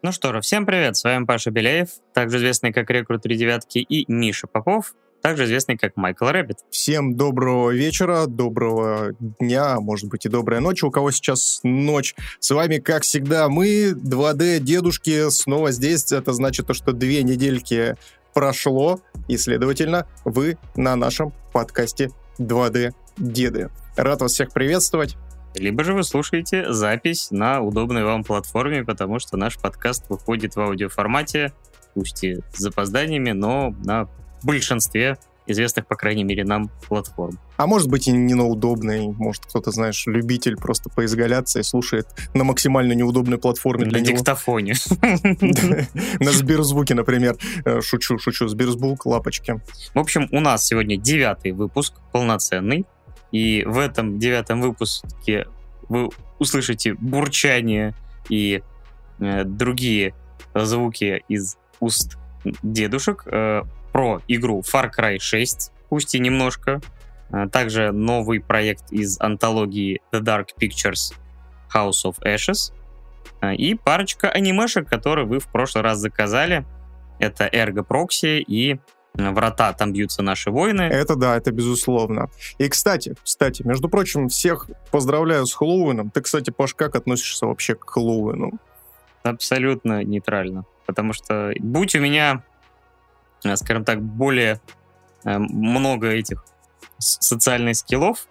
Ну что же, всем привет, с вами Паша Беляев, также известный как Рекрут 3 девятки, и Миша Попов, также известный как Michael Rabbit. Всем доброго вечера, доброго дня, может быть и доброй ночи, у кого сейчас ночь. С вами, как всегда, мы, 2D-дедушки, снова здесь. Это значит, то, что две недельки прошло, и, следовательно, вы на нашем подкасте 2D-деды. Рад вас всех приветствовать. Либо же вы слушаете запись на удобной вам платформе, потому что наш подкаст выходит в аудиоформате, пусть и с запозданиями, но на большинстве известных, по крайней мере, нам платформ. А может быть и не на удобной, может кто-то, знаешь, любитель просто поизгаляться и слушает на максимально неудобной платформе для, для диктофоне. На Сберзвуке, например. Э, шучу, шучу. Сберзвук, лапочки. В общем, у нас сегодня девятый выпуск, полноценный. И в этом девятом выпуске вы услышите бурчание и э, другие звуки из уст дедушек э, про игру Far Cry 6, пусть и немножко. Э, также новый проект из антологии The Dark Pictures House of Ashes. Э, и парочка анимешек, которые вы в прошлый раз заказали. Это Ergo Proxy и врата, там бьются наши воины. Это да, это безусловно. И, кстати, кстати, между прочим, всех поздравляю с Хэллоуином. Ты, кстати, Паш, как относишься вообще к Хэллоуину? Абсолютно нейтрально. Потому что будь у меня, э, скажем так, более э, много этих социальных скиллов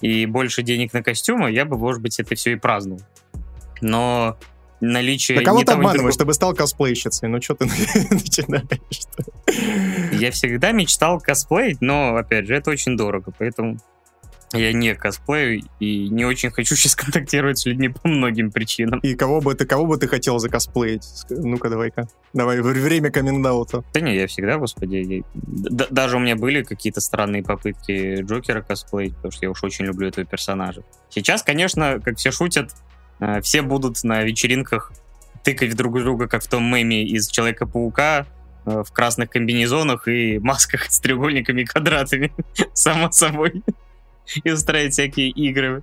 и больше денег на костюмы, я бы, может быть, это все и праздновал. Но наличие... Да кого ты обманываешь, чтобы стал косплейщицей? Ну что ты начинаешь? Я всегда мечтал косплеить, но, опять же, это очень дорого, поэтому я не косплею и не очень хочу сейчас контактировать с людьми по многим причинам. И кого бы ты, кого бы ты хотел закосплеить? Ну-ка, давай-ка. Давай, время каминг Да не, я всегда, господи, я... даже у меня были какие-то странные попытки Джокера косплеить, потому что я уж очень люблю этого персонажа. Сейчас, конечно, как все шутят, все будут на вечеринках тыкать друг друга, как в том меме из Человека-паука, э, в красных комбинезонах и масках с треугольниками и квадратами, само собой и устраивать всякие игры.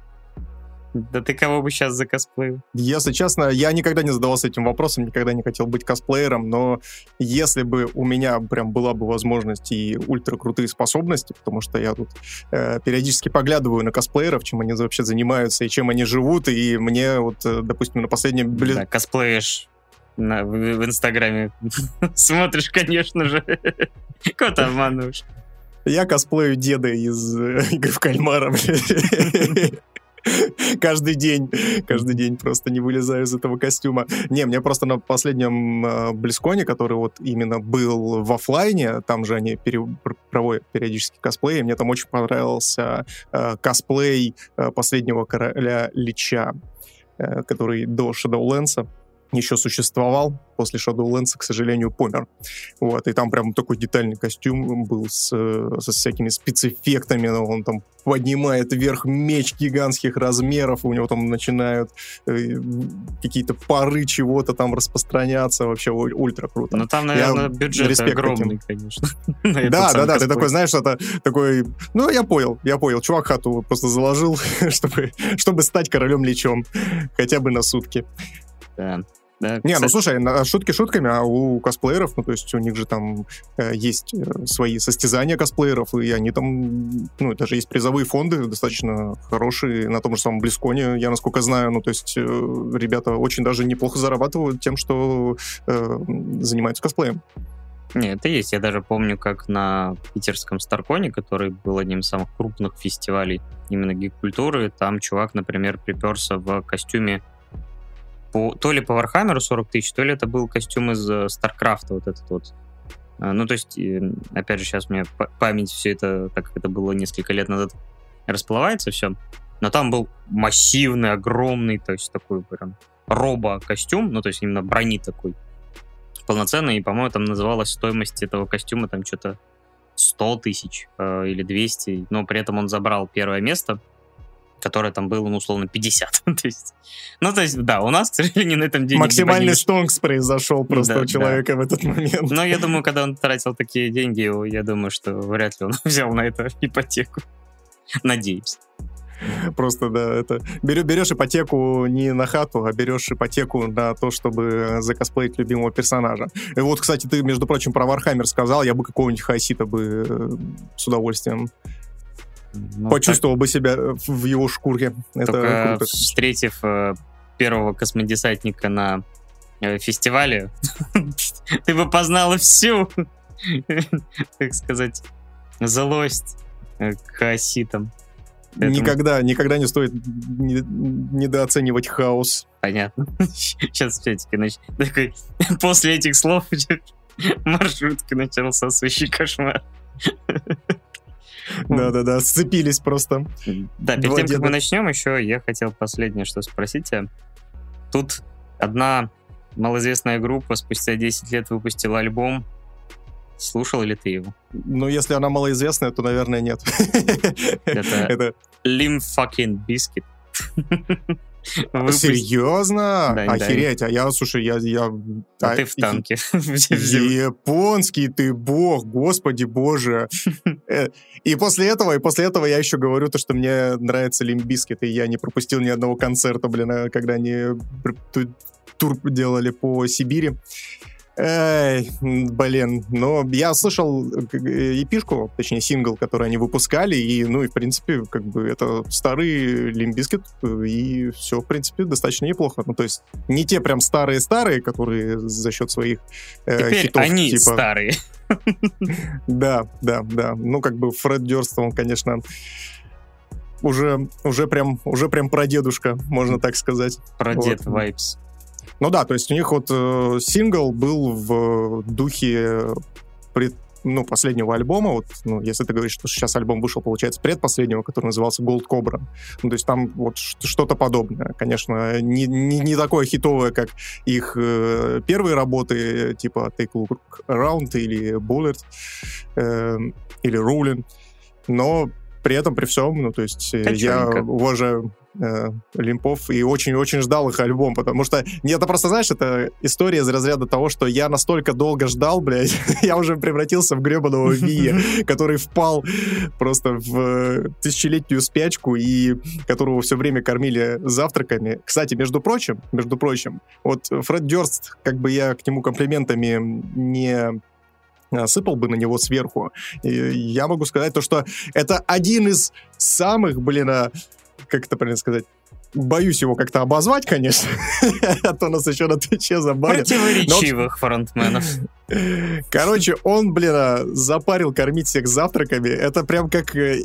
Да ты кого бы сейчас закосплеил? Если честно, я никогда не задавался этим вопросом, никогда не хотел быть косплеером, но если бы у меня прям была бы возможность и ультра крутые способности, потому что я тут э, периодически поглядываю на косплееров, чем они вообще занимаются и чем они живут, и мне вот, э, допустим, на последнем... Да, косплеишь на, в, в Инстаграме. Смотришь, конечно же. Кого ты обманываешь? Я косплею деда из э, игры в кальмара, каждый день, каждый день просто не вылезаю из этого костюма. Не, мне просто на последнем э, Близконе, который вот именно был в офлайне, там же они пере, проводят периодически косплеи, мне там очень понравился э, косплей э, последнего короля Лича, э, который до Shadowlands еще существовал, после Shadowlands, к сожалению, помер. Вот, и там прям такой детальный костюм был с, со всякими спецэффектами, он там поднимает вверх меч гигантских размеров, у него там начинают э, какие-то пары чего-то там распространяться, вообще ультра круто. Ну там, наверное, я бюджет огромный, таким. конечно. Да, да, да, ты такой, знаешь, это такой, ну я понял, я понял, чувак хату просто заложил, чтобы, чтобы стать королем лечом, хотя бы на сутки. Да. Да, не, ну слушай, шутки шутками, а у косплееров, ну то есть у них же там э, есть э, свои состязания косплееров, и они там, ну даже есть призовые фонды достаточно хорошие на том же самом Близконе, я насколько знаю, ну то есть э, ребята очень даже неплохо зарабатывают тем, что э, занимаются косплеем. Нет, это есть. Я даже помню, как на питерском Старконе, который был одним из самых крупных фестивалей именно гик-культуры, там чувак, например, приперся в костюме по, то ли по Warhammer у 40 тысяч, то ли это был костюм из StarCraft а, вот этот вот. А, ну, то есть, опять же, сейчас меня память все это, так как это было несколько лет назад, расплывается все. Но там был массивный, огромный, то есть такой прям робо-костюм, ну, то есть именно брони такой полноценный, и, по-моему, там называлась стоимость этого костюма там что-то 100 тысяч э, или 200, но при этом он забрал первое место, которое там было, ну, условно, 50. то есть, ну, то есть, да, у нас, к сожалению, на этом денег Максимальный стонкс произошел просто да, у человека да. в этот момент. Но я думаю, когда он тратил такие деньги, я думаю, что вряд ли он взял на это ипотеку. Надеюсь. Просто, да, это... Берешь ипотеку не на хату, а берешь ипотеку на то, чтобы закосплеить любимого персонажа. И вот, кстати, ты, между прочим, про Warhammer сказал, я бы какого-нибудь Хаосита бы э, с удовольствием ну, почувствовал так... бы себя в его шкурке. Это Только круто. встретив э, первого космодесантника на э, фестивале, ты бы познала всю, так сказать, злость к хаоситам. Поэтому... Никогда, никогда не стоит не, недооценивать хаос. Понятно. Сейчас все-таки нач... такой, после этих слов маршрутка начался свящий кошмар. Да-да-да, сцепились просто. Да, перед тем, как мы начнем, еще я хотел последнее что спросить тебя. Тут одна малоизвестная группа спустя 10 лет выпустила альбом. Слушал ли ты его? Ну, если она малоизвестная, то, наверное, нет. Это Lim fucking Biscuit. Серьезно? Да, Охереть, да. а я, слушай, я... я а, а ты в танке. Японский ты бог, господи боже. Э, и после этого, и после этого я еще говорю то, что мне нравится Limp Bizkit, и я не пропустил ни одного концерта, блин, а когда они тур делали по Сибири. Эй, блин, но я слышал э, эпишку, точнее сингл, который они выпускали, и, ну, и, в принципе, как бы это старый Limp Bizkit, и все, в принципе, достаточно неплохо. Ну, то есть не те прям старые-старые, которые за счет своих э, Теперь хитов, они типа... старые. Да, да, да. Ну, как бы Фред Дёрст, он, конечно, уже, уже прям, уже прям прадедушка, можно так сказать. Прадед вот. Ну да, то есть у них вот э, сингл был в духе пред, ну, последнего альбома, вот, ну, если ты говоришь, что сейчас альбом вышел, получается, предпоследнего, который назывался Gold Cobra. Ну, то есть там вот что-то подобное. Конечно, не, не, не такое хитовое, как их э, первые работы, типа Take a Look Around или Bullet, э, или Ruling, но при этом, при всем, ну, то есть Каченько. я уважаю э, Лимпов и очень-очень ждал их альбом, потому что, нет, это просто, знаешь, это история из разряда того, что я настолько долго ждал, блядь, я уже превратился в гребаного Вия, который впал просто в тысячелетнюю спячку и которого все время кормили завтраками. Кстати, между прочим, между прочим, вот Фред Дёрст, как бы я к нему комплиментами не сыпал бы на него сверху. И я могу сказать то, что это один из самых, блин, а, как это правильно сказать, боюсь его как-то обозвать, конечно, а то нас еще на Твиче забанят. Противоречивых фронтменов. Короче, он, блин, а, запарил кормить всех завтраками. Это прям как, э,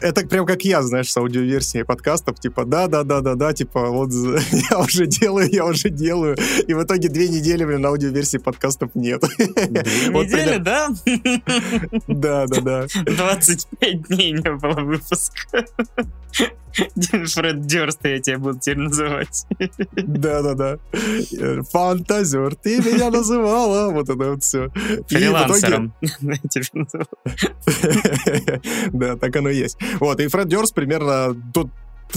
это прям как я, знаешь, с аудиоверсией подкастов, типа, да-да-да-да-да, типа, вот я уже делаю, я уже делаю. И в итоге две недели, блин, аудиоверсии подкастов нет. Две недели, да? Да-да-да. 25 дней не было выпуска. Фред Дёрст, я тебя буду теперь называть. Да-да-да. Фантазер, ты меня называла. Вот это вот все. Фрилансером. Да, так оно и есть. Вот, и Фред Дёрст примерно тут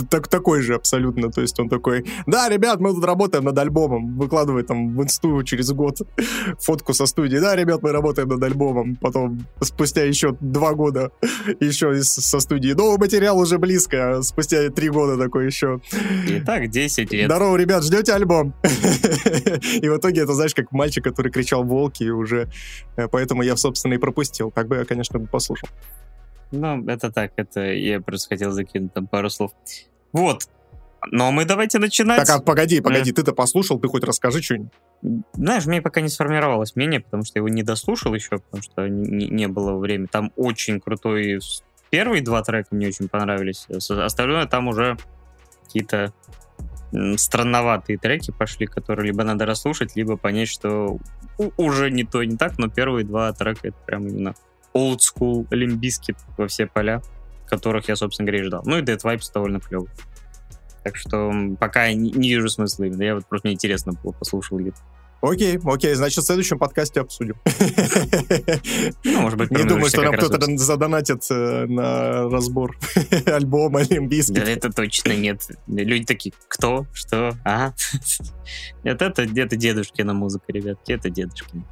так, такой же абсолютно. То есть он такой, да, ребят, мы тут работаем над альбомом. Выкладывает там в инсту через год фотку со студии. Да, ребят, мы работаем над альбомом. Потом спустя еще два года еще со студии. Новый материал уже близко. А спустя три года такой еще. Итак, 10 лет. Здорово, ребят, ждете альбом? И в итоге это, знаешь, как мальчик, который кричал «Волки» и уже... Э, поэтому я, собственно, и пропустил. Так бы я, конечно, послушал. Ну, это так, это я просто хотел закинуть там пару слов. Вот. Но мы давайте начинать. Так, а погоди, погоди, ты-то послушал, ты хоть расскажи что-нибудь. Знаешь, мне пока не сформировалось мнение, потому что я его не дослушал еще, потому что не, не было времени. Там очень крутой... Первые два трека мне очень понравились. Остальное там уже какие-то странноватые треки пошли, которые либо надо расслушать, либо понять, что уже не то, не так, но первые два трека это прям именно old school лимбискит во все поля, которых я, собственно говоря, ждал. Ну и Dead Vibes довольно клевый. Так что пока не, не вижу смысла именно. Я вот просто мне интересно было, послушал ее. Окей, окей, значит, в следующем подкасте обсудим. Ну, может быть, Не думаю, что нам кто-то задонатит э, на разбор альбома Олимпийский. Да это точно нет. Люди такие, кто, что, а? Это, это, это дедушкина музыка, ребятки, это дедушкина.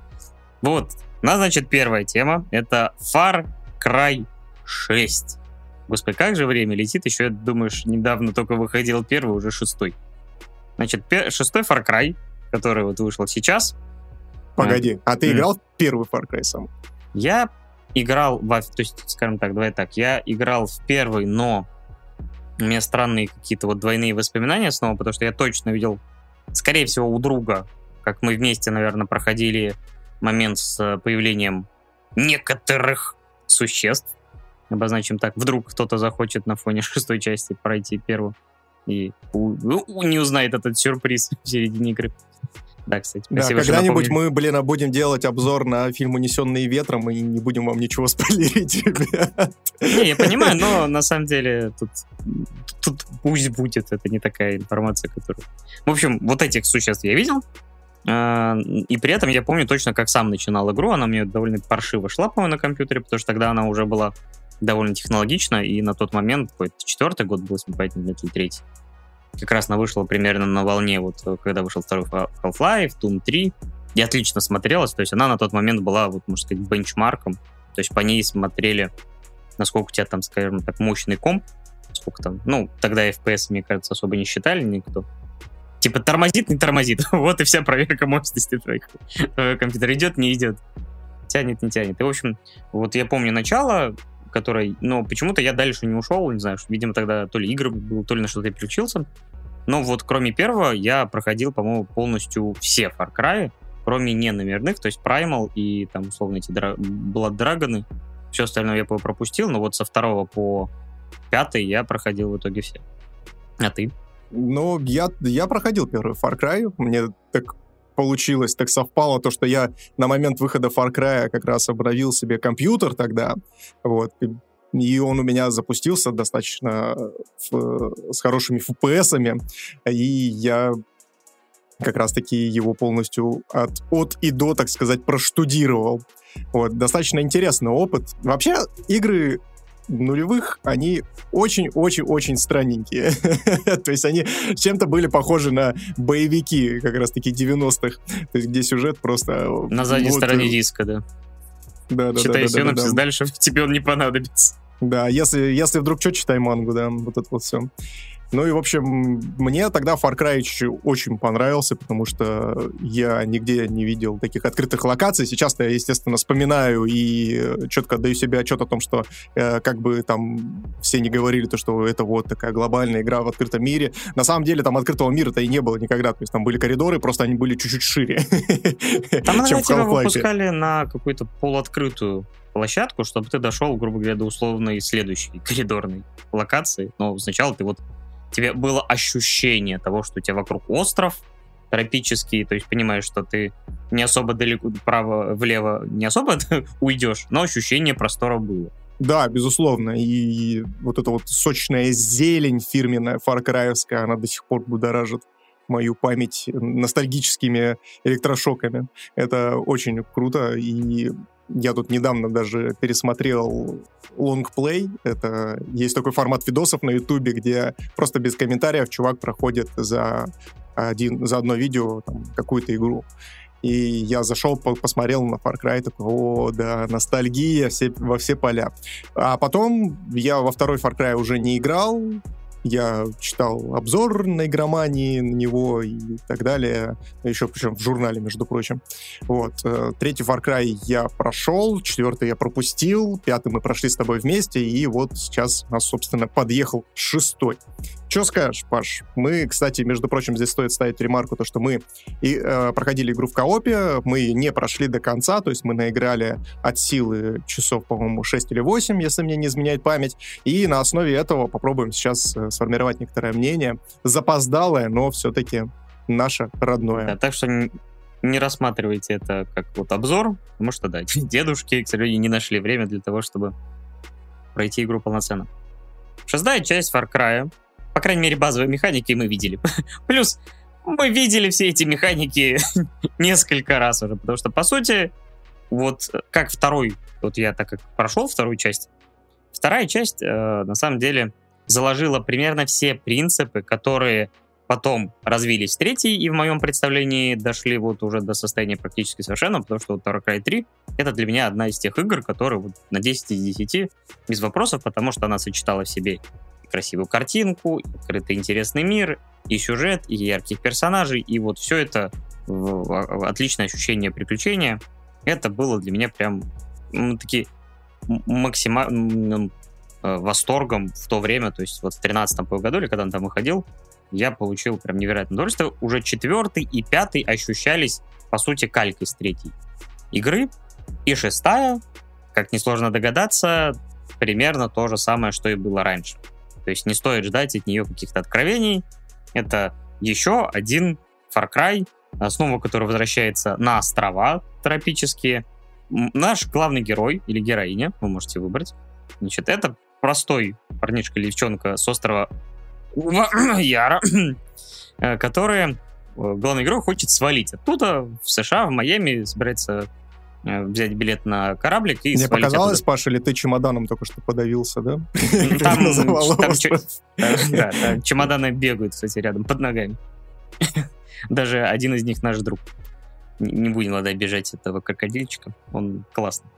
Вот, у нас, значит, первая тема. Это Far Cry 6. Господи, как же время летит, еще, думаешь, недавно только выходил первый, уже шестой. Значит, шестой Far Cry, который вот вышел сейчас. Погоди, а ты играл в первый Far Cry сам? Я играл, во, то есть, скажем так, давай так, я играл в первый, но у меня странные какие-то вот двойные воспоминания снова, потому что я точно видел, скорее всего, у друга, как мы вместе, наверное, проходили момент с появлением некоторых существ, обозначим так, вдруг кто-то захочет на фоне шестой части пройти первую и не узнает этот сюрприз в середине игры. Да, кстати. Да, когда-нибудь мы, блин, а будем делать обзор на фильм «Унесенные ветром» и не будем вам ничего спойлерить, ребят. Не, я понимаю, но на самом деле тут, тут пусть будет, это не такая информация, которая... В общем, вот этих существ я видел, а, и при этом я помню точно, как сам начинал игру, она мне довольно паршиво шла, по-моему, на компьютере, потому что тогда она уже была довольно технологична, и на тот момент, какой-то четвертый год был, если не память, или третий, как раз она вышла примерно на волне, вот когда вышел второй Half-Life, Doom 3, и отлично смотрелась, то есть она на тот момент была, вот, можно сказать, бенчмарком, то есть по ней смотрели, насколько у тебя там, скажем так, мощный комп, сколько там, ну, тогда FPS, мне кажется, особо не считали никто, типа тормозит, не тормозит, вот и вся проверка мощности твоих, твоего компьютера, идет, не идет, тянет, не тянет, и, в общем, вот я помню начало, которой, но почему-то я дальше не ушел, не знаю, видимо, тогда то ли игры был, то ли на что-то я переключился. Но вот кроме первого я проходил, по-моему, полностью все Far Cry, кроме не номерных, то есть Primal и там, условно, эти Dra- Blood Dragon. Все остальное я пропустил, но вот со второго по пятый я проходил в итоге все. А ты? Ну, я, я проходил первый Far Cry. Мне так получилось, так совпало то, что я на момент выхода Far Cry как раз обновил себе компьютер тогда, вот, и он у меня запустился достаточно в, с хорошими FPS-ами, и я как раз-таки его полностью от, от и до, так сказать, проштудировал. Вот, достаточно интересный опыт. Вообще, игры нулевых, они очень-очень-очень странненькие. То есть они чем-то были похожи на боевики как раз-таки 90-х, то есть где сюжет просто... На задней вот, стороне диска, да. Да, да, Читай да, синопсис, да, да, дальше тебе он не понадобится. Да, если, если вдруг что, читай мангу, да, вот это вот все. Ну и, в общем, мне тогда Far Cry очень понравился, потому что я нигде не видел таких открытых локаций. Сейчас я, естественно, вспоминаю и четко отдаю себе отчет о том, что э, как бы там все не говорили, то, что это вот такая глобальная игра в открытом мире. На самом деле там открытого мира-то и не было никогда. То есть там были коридоры, просто они были чуть-чуть шире, Там иногда тебя выпускали на какую-то полуоткрытую площадку, чтобы ты дошел, грубо говоря, до условной следующей коридорной локации. Но сначала ты вот тебе было ощущение того, что у тебя вокруг остров тропический, то есть понимаешь, что ты не особо далеко, вправо-влево не особо уйдешь, но ощущение простора было. Да, безусловно. И вот эта вот сочная зелень фирменная фаркраевская, она до сих пор будоражит мою память ностальгическими электрошоками. Это очень круто, и я тут недавно даже пересмотрел лонгплей. Это есть такой формат видосов на Ютубе, где просто без комментариев чувак проходит за, один, за одно видео там, какую-то игру. И я зашел, посмотрел на Far Cry, такой, о, да, ностальгия все, во все поля. А потом я во второй Far Cry уже не играл, я читал обзор на игромании на него и так далее. Еще причем в журнале, между прочим. Вот. Э, третий Far Cry я прошел, четвертый я пропустил, пятый мы прошли с тобой вместе, и вот сейчас нас, собственно, подъехал шестой. Что скажешь, Паш? Мы, кстати, между прочим, здесь стоит ставить ремарку, то, что мы и, э, проходили игру в коопе, мы не прошли до конца, то есть мы наиграли от силы часов, по-моему, 6 или 8, если мне не изменяет память, и на основе этого попробуем сейчас э, сформировать некоторое мнение, запоздалое, но все-таки наше родное. Да, так что не рассматривайте это как вот обзор, потому что, да, дедушки, к сожалению, не нашли время для того, чтобы пройти игру полноценно. Шестая часть Far Cry по крайней мере, базовые механики мы видели. Плюс мы видели все эти механики несколько раз уже, потому что, по сути, вот как второй, вот я так как прошел вторую часть, вторая часть, э, на самом деле, заложила примерно все принципы, которые Потом развились третий, и в моем представлении дошли вот уже до состояния практически совершенно, потому что вот Cry 3 это для меня одна из тех игр, которые вот на 10 из 10 без вопросов, потому что она сочетала в себе и красивую картинку, и открытый интересный мир, и сюжет, и ярких персонажей, и вот все это в, в, отличное ощущение приключения. Это было для меня прям ну, такие максимальным э, восторгом в то время, то есть вот в 13 году, или когда он там выходил, я получил прям невероятное удовольствие. Уже четвертый и пятый ощущались, по сути, калькой с третьей игры. И шестая, как несложно догадаться, примерно то же самое, что и было раньше. То есть не стоит ждать от нее каких-то откровений. Это еще один Far Cry, снова который возвращается на острова тропические. Наш главный герой или героиня, вы можете выбрать, значит, это простой парнишка или девчонка с острова Яра, э, которая, э, главный герой, хочет свалить оттуда, в США, в Майами, собирается э, взять билет на кораблик и Мне показалось, оттуда. Паша, или ты чемоданом только что подавился, да? Там, там, да, да, чемоданы бегают, кстати, рядом, под ногами. Даже один из них наш друг. Не будем, надо обижать этого крокодильчика, он классный.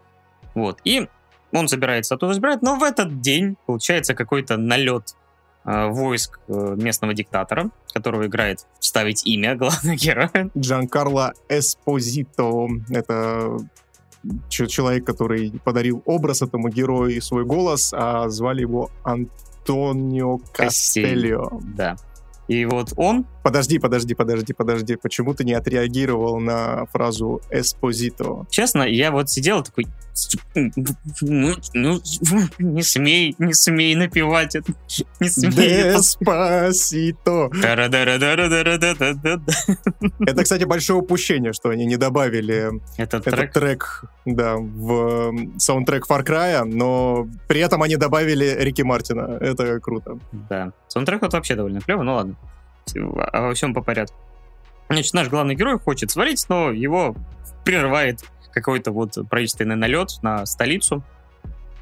Вот, и он собирается оттуда забирать, но в этот день получается какой-то налет Э, войск э, местного диктатора, которого играет вставить имя главного героя. Джан Карло Эспозито. Это человек, который подарил образ этому герою и свой голос, а звали его Антонио Кастельо. Да. И вот он... Подожди, подожди, подожди, подожди. Почему ты не отреагировал на фразу «эспозито»? Честно, я вот сидел такой... Ну, ну, не смей, не смей напевать это. Не смей. Деспасито. Это, кстати, большое упущение, что они не добавили этот, этот трек, трек да, в саундтрек Far Cry, но при этом они добавили Рики Мартина. Это круто. Да. Саундтрек вот вообще довольно клевый, ну ладно. Во всем по порядку. Значит, наш главный герой хочет свалить, но его прерывает какой-то вот правительственный налет на столицу,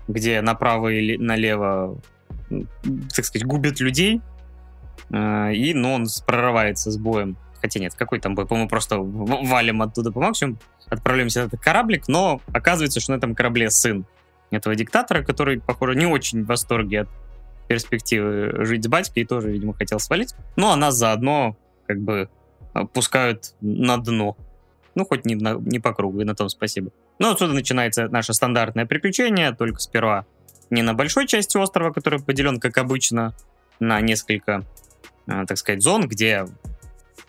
где направо и налево, так сказать, губят людей, а, и, но он прорывается с боем. Хотя нет, какой там бой? По-моему, просто валим оттуда по максимуму, отправляемся на этот кораблик, но оказывается, что на этом корабле сын этого диктатора, который, похоже, не очень в восторге от перспективы жить с батькой и тоже, видимо, хотел свалить. Ну, а нас заодно как бы пускают на дно. Ну, хоть не, на, не по кругу, и на том спасибо. Ну, отсюда начинается наше стандартное приключение, только сперва не на большой части острова, который поделен, как обычно, на несколько, э, так сказать, зон, где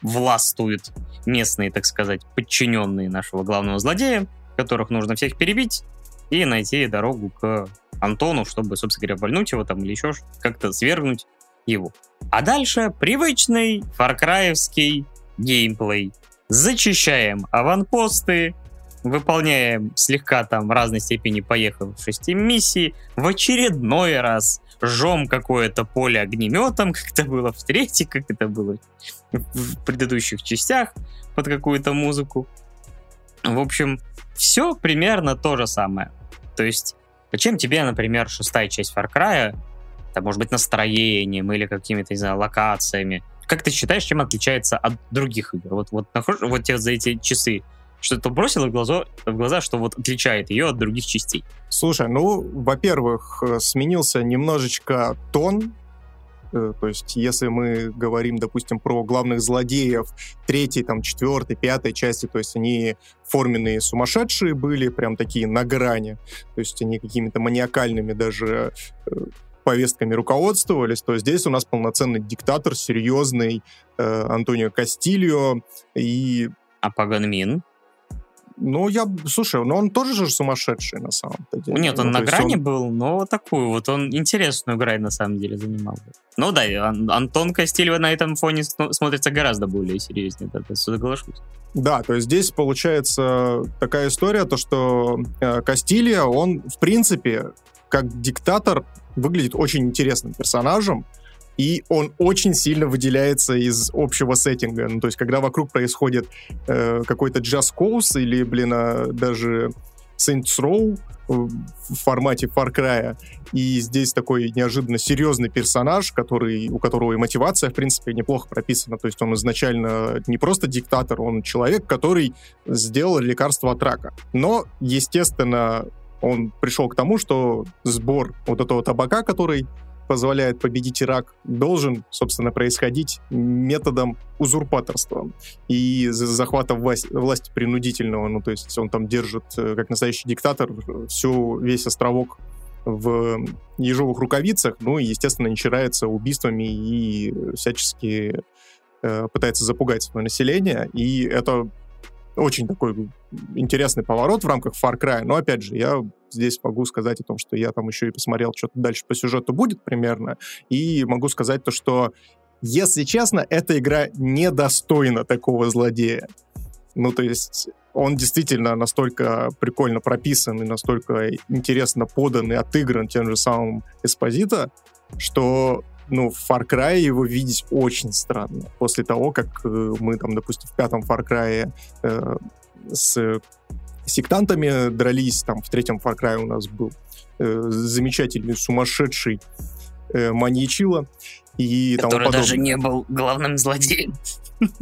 властвуют местные, так сказать, подчиненные нашего главного злодея, которых нужно всех перебить и найти дорогу к Антону, чтобы, собственно говоря, вольнуть его там или еще как-то свергнуть его. А дальше привычный фаркраевский геймплей. Зачищаем аванпосты, выполняем слегка там в разной степени поехавшие миссии, в очередной раз жжем какое-то поле огнеметом, как это было в третьей, как это было в предыдущих частях под какую-то музыку. В общем, все примерно то же самое. То есть Зачем тебе, например, шестая часть Far Cry, это может быть настроением или какими-то, не знаю, локациями? Как ты считаешь, чем отличается от других игр? Вот, вот, находишь, вот тебе за эти часы что-то бросило в глаза, в глаза, что вот отличает ее от других частей? Слушай, ну, во-первых, э, сменился немножечко тон Э, то есть, если мы говорим, допустим, про главных злодеев третьей, там, четвертой, пятой части, то есть они форменные сумасшедшие были, прям такие на грани. То есть они какими-то маниакальными даже э, повестками руководствовались, то здесь у нас полноценный диктатор, серьезный э, Антонио Кастильо и... А Паганмин? Ну, я, слушай, ну он тоже же сумасшедший на самом деле. Нет, он ну, на грани он... был, но такую вот, он интересную грань на самом деле занимал. Ну да, Ан- Антон Костильева на этом фоне смотрится гораздо более серьезнее, да, соглашусь. Да, то есть здесь получается такая история, то что э, Кастилья, он в принципе как диктатор выглядит очень интересным персонажем, и он очень сильно выделяется из общего сеттинга. Ну, то есть, когда вокруг происходит э, какой-то джаз коус или, блин, а, даже Saints Row, в формате Far Cry. И здесь такой неожиданно серьезный персонаж, который, у которого и мотивация, в принципе, неплохо прописана. То есть он изначально не просто диктатор, он человек, который сделал лекарство от рака. Но, естественно, он пришел к тому, что сбор вот этого табака, который позволяет победить Ирак, должен, собственно, происходить методом узурпаторства и захвата власти, власти принудительного. Ну, то есть он там держит, э, как настоящий диктатор, всю, весь островок в ежовых рукавицах, ну и, естественно, не чирается убийствами и всячески э, пытается запугать свое население. И это очень такой интересный поворот в рамках Far Cry. Но, опять же, я здесь могу сказать о том, что я там еще и посмотрел, что-то дальше по сюжету будет примерно. И могу сказать то, что, если честно, эта игра недостойна такого злодея. Ну, то есть он действительно настолько прикольно прописан и настолько интересно подан и отыгран тем же самым Эспозито, что ну, в Far Cry его видеть очень странно. После того, как э, мы там, допустим, в пятом Far Cry э, с сектантами дрались, там в третьем Far Cry у нас был э, замечательный, сумасшедший э, маньячила. И Который даже не был главным злодеем.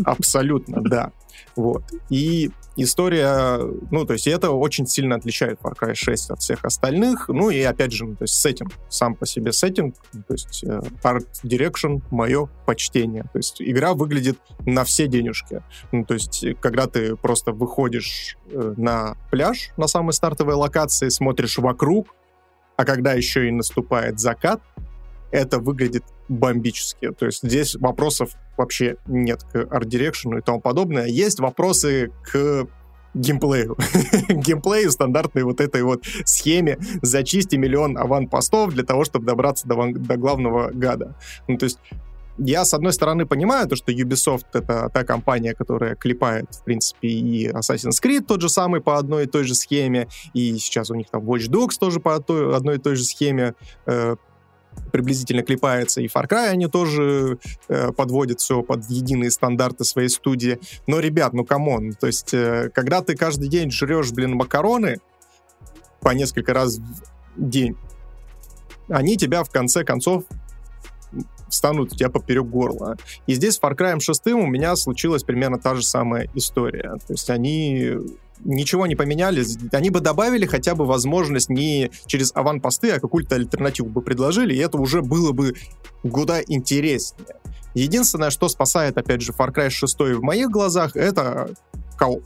Абсолютно, да. Вот. И история, ну, то есть это очень сильно отличает Far Cry 6 от всех остальных. Ну, и опять же, ну, то есть сеттинг, сам по себе сеттинг, то есть э, Art Direction, мое почтение. То есть игра выглядит на все денежки. Ну, то есть когда ты просто выходишь э, на пляж, на самой стартовой локации, смотришь вокруг, а когда еще и наступает закат, это выглядит бомбически. То есть здесь вопросов вообще нет к Art Direction и тому подобное. Есть вопросы к геймплею. геймплею стандартной вот этой вот схеме зачисти миллион аванпостов для того, чтобы добраться до, до главного гада. Ну, то есть я, с одной стороны, понимаю то, что Ubisoft — это та компания, которая клепает, в принципе, и Assassin's Creed тот же самый по одной и той же схеме, и сейчас у них там Watch Dogs тоже по одной и той же схеме э, приблизительно клепается, и Far Cry они тоже э, подводят все под единые стандарты своей студии. Но, ребят, ну come on, то есть, э, когда ты каждый день жрешь, блин, макароны по несколько раз в день, они тебя в конце концов встанут у тебя поперек горла. И здесь с Far Cry 6 у меня случилась примерно та же самая история. То есть они ничего не поменяли. Они бы добавили хотя бы возможность не через аванпосты, а какую-то альтернативу бы предложили, и это уже было бы куда интереснее. Единственное, что спасает, опять же, Far Cry 6 в моих глазах, это кооп.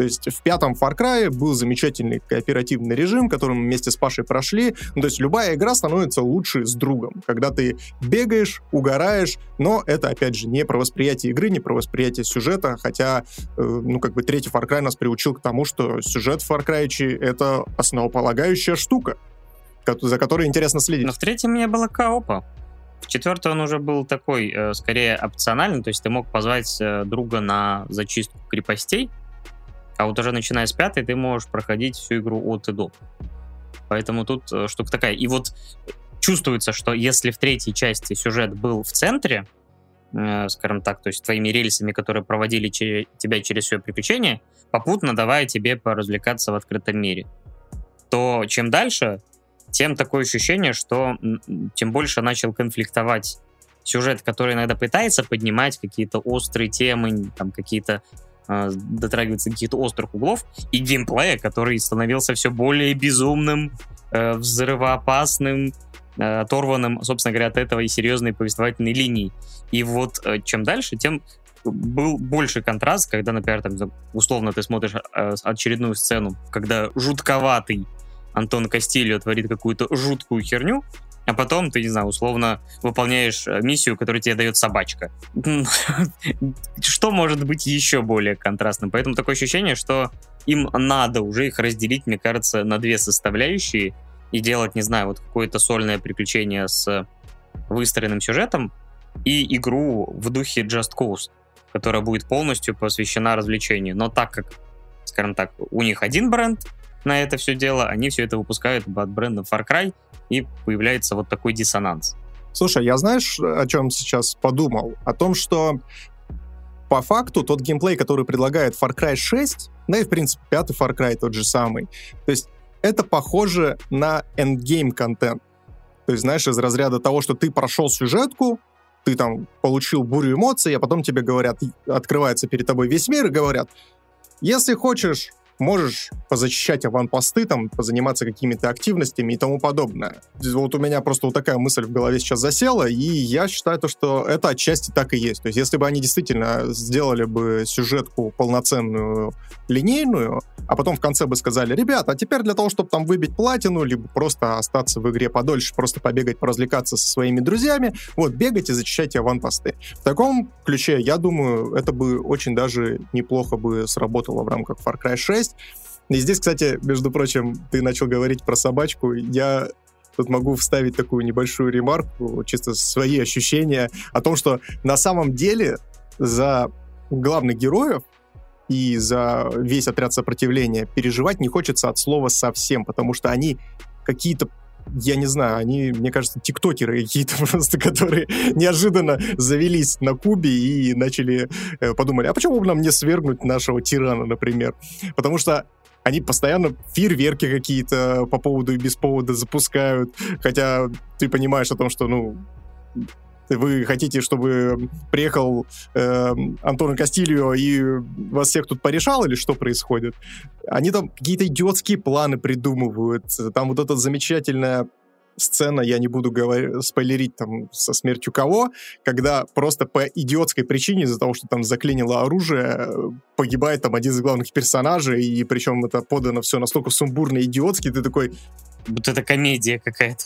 То есть в пятом Far Cry был замечательный кооперативный режим, который мы вместе с Пашей прошли. Ну, то есть любая игра становится лучше с другом, когда ты бегаешь, угораешь, но это, опять же, не про восприятие игры, не про восприятие сюжета, хотя, э, ну, как бы третий Far Cry нас приучил к тому, что сюжет Far Cry — это основополагающая штука, за которой интересно следить. Но в третьем не было коопа. В четвертом он уже был такой, э, скорее, опциональный, то есть ты мог позвать э, друга на зачистку крепостей, а вот уже начиная с пятой ты можешь проходить всю игру от и до. Поэтому тут э, штука такая. И вот чувствуется, что если в третьей части сюжет был в центре, э, скажем так, то есть твоими рельсами, которые проводили че- тебя через все приключение, попутно давая тебе поразвлекаться в открытом мире, то чем дальше, тем такое ощущение, что тем больше начал конфликтовать сюжет, который иногда пытается поднимать какие-то острые темы, там какие-то а, дотрагиваться до каких-то острых углов, и геймплея, который становился все более безумным, э, взрывоопасным, э, оторванным, собственно говоря, от этого и серьезной повествовательной линии. И вот э, чем дальше, тем был больше контраст, когда, например, там, условно ты смотришь э, очередную сцену, когда жутковатый Антон Кастильо творит какую-то жуткую херню, а потом ты, не знаю, условно выполняешь э, миссию, которую тебе дает собачка. Что может быть еще более контрастным? Поэтому такое ощущение, что им надо уже их разделить, мне кажется, на две составляющие и делать, не знаю, вот какое-то сольное приключение с выстроенным сюжетом и игру в духе Just Cause, которая будет полностью посвящена развлечению. Но так как, скажем так, у них один бренд, на это все дело, они все это выпускают под брендом Far Cry, и появляется вот такой диссонанс. Слушай, я знаешь, о чем сейчас подумал? О том, что по факту тот геймплей, который предлагает Far Cry 6, да и, в принципе, пятый Far Cry тот же самый, то есть это похоже на endgame контент. То есть, знаешь, из разряда того, что ты прошел сюжетку, ты там получил бурю эмоций, а потом тебе говорят, открывается перед тобой весь мир и говорят, если хочешь можешь позащищать аванпосты, там, позаниматься какими-то активностями и тому подобное. Вот у меня просто вот такая мысль в голове сейчас засела, и я считаю, то, что это отчасти так и есть. То есть если бы они действительно сделали бы сюжетку полноценную, линейную, а потом в конце бы сказали, ребята, а теперь для того, чтобы там выбить платину, либо просто остаться в игре подольше, просто побегать, поразвлекаться со своими друзьями, вот, бегайте, зачищайте аванпосты. В таком ключе, я думаю, это бы очень даже неплохо бы сработало в рамках Far Cry 6, есть. И здесь, кстати, между прочим, ты начал говорить про собачку. Я тут могу вставить такую небольшую ремарку, чисто свои ощущения о том, что на самом деле за главных героев и за весь отряд сопротивления переживать не хочется от слова совсем, потому что они какие-то я не знаю, они, мне кажется, тиктокеры какие-то просто, которые неожиданно завелись на Кубе и начали, э, подумали, а почему бы нам не свергнуть нашего тирана, например? Потому что они постоянно фейерверки какие-то по поводу и без повода запускают, хотя ты понимаешь о том, что, ну, вы хотите, чтобы приехал э, Антон Кастильо и вас всех тут порешал, или что происходит? Они там какие-то идиотские планы придумывают. Там вот эта замечательная сцена, я не буду говорить, спойлерить там со смертью кого, когда просто по идиотской причине из-за того, что там заклинило оружие, погибает там один из главных персонажей, и причем это подано все настолько сумбурно и идиотски, ты такой, вот это комедия какая-то.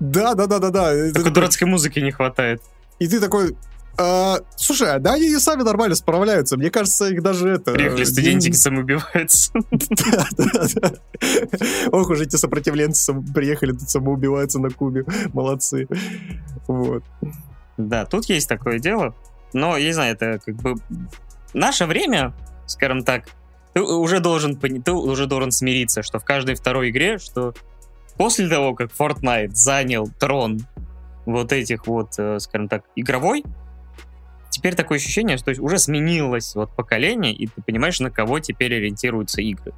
Да, да, да, да, да. Только дурацкой музыки не хватает. И ты такой, а, слушай, да они и сами нормально справляются. Мне кажется, их даже это... Приехали студентики самоубиваются. Ох, уже эти сопротивленцы приехали тут самоубиваются на Кубе. Молодцы. Вот. Да, тут есть такое дело. Но, я не знаю, это как бы... Наше время, скажем так, ты уже должен, ты уже должен смириться, что в каждой второй игре, что после того, как Fortnite занял трон вот этих вот, э, скажем так, игровой, теперь такое ощущение, что уже сменилось вот поколение, и ты понимаешь, на кого теперь ориентируются игры.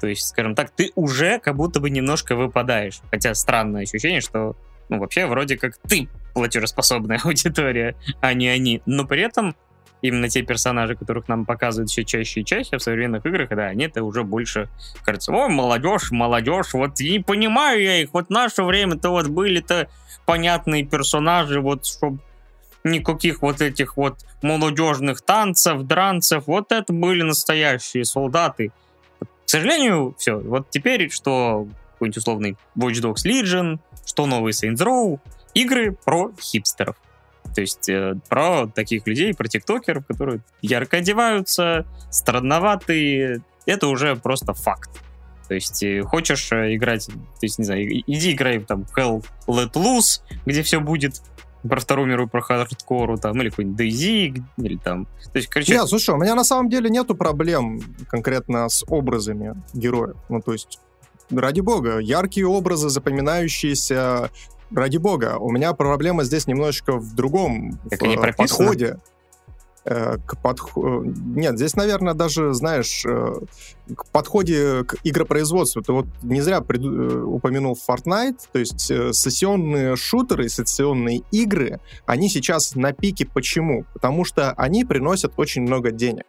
То есть, скажем так, ты уже как будто бы немножко выпадаешь. Хотя странное ощущение, что, ну, вообще, вроде как ты платежеспособная аудитория, а не они. Но при этом именно те персонажи, которых нам показывают все чаще и чаще в современных играх, да, они это уже больше, кажется, ой, молодежь, молодежь, вот не понимаю я их, вот в наше время-то вот были-то понятные персонажи, вот чтобы никаких вот этих вот молодежных танцев, дранцев, вот это были настоящие солдаты. К сожалению, все, вот теперь, что какой-нибудь условный Watch Dogs Legion, что новый Saints Row, игры про хипстеров. То есть э, про таких людей, про тиктокеров, которые ярко одеваются, странноватые. Это уже просто факт. То есть э, хочешь э, играть, то есть, не знаю, иди играй там Hell Let Loose, где все будет про Вторую мировую, про хардкору, там, или какой-нибудь DayZ, или там... То есть, короче... Нет, слушай, у меня на самом деле нету проблем конкретно с образами героев. Ну, то есть, ради бога, яркие образы, запоминающиеся, ради бога. У меня проблема здесь немножечко в другом как в, они подходе. Э, к подходу... Э, нет, здесь, наверное, даже, знаешь, э, к подходе к игропроизводству. Ты вот не зря пред... упомянул Fortnite, то есть сессионные шутеры, сессионные игры, они сейчас на пике. Почему? Потому что они приносят очень много денег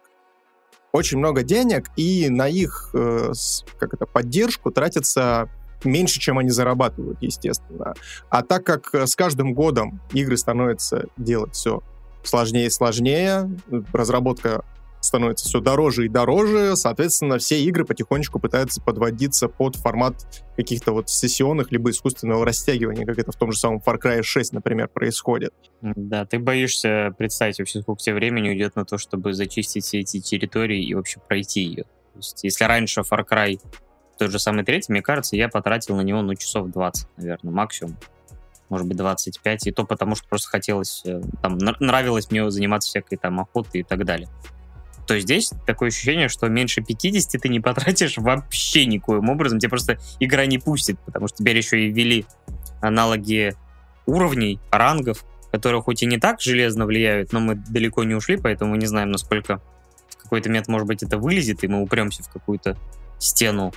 очень много денег, и на их как это, поддержку тратится меньше, чем они зарабатывают, естественно. А так как с каждым годом игры становятся делать все сложнее и сложнее, разработка становится все дороже и дороже, соответственно, все игры потихонечку пытаются подводиться под формат каких-то вот сессионных либо искусственного растягивания, как это в том же самом Far Cry 6, например, происходит. Да, ты боишься представить вообще, сколько тебе времени уйдет на то, чтобы зачистить все эти территории и вообще пройти ее. То есть, если раньше Far Cry тот же самый третий, мне кажется, я потратил на него, ну, часов 20, наверное, максимум. Может быть, 25, и то потому, что просто хотелось, э, там, нравилось мне заниматься всякой там охотой и так далее. То здесь такое ощущение, что меньше 50 ты не потратишь вообще никоим образом, тебе просто игра не пустит, потому что теперь еще и ввели аналоги уровней, рангов, которые хоть и не так железно влияют, но мы далеко не ушли, поэтому мы не знаем, насколько какой-то момент, может быть, это вылезет, и мы упремся в какую-то стену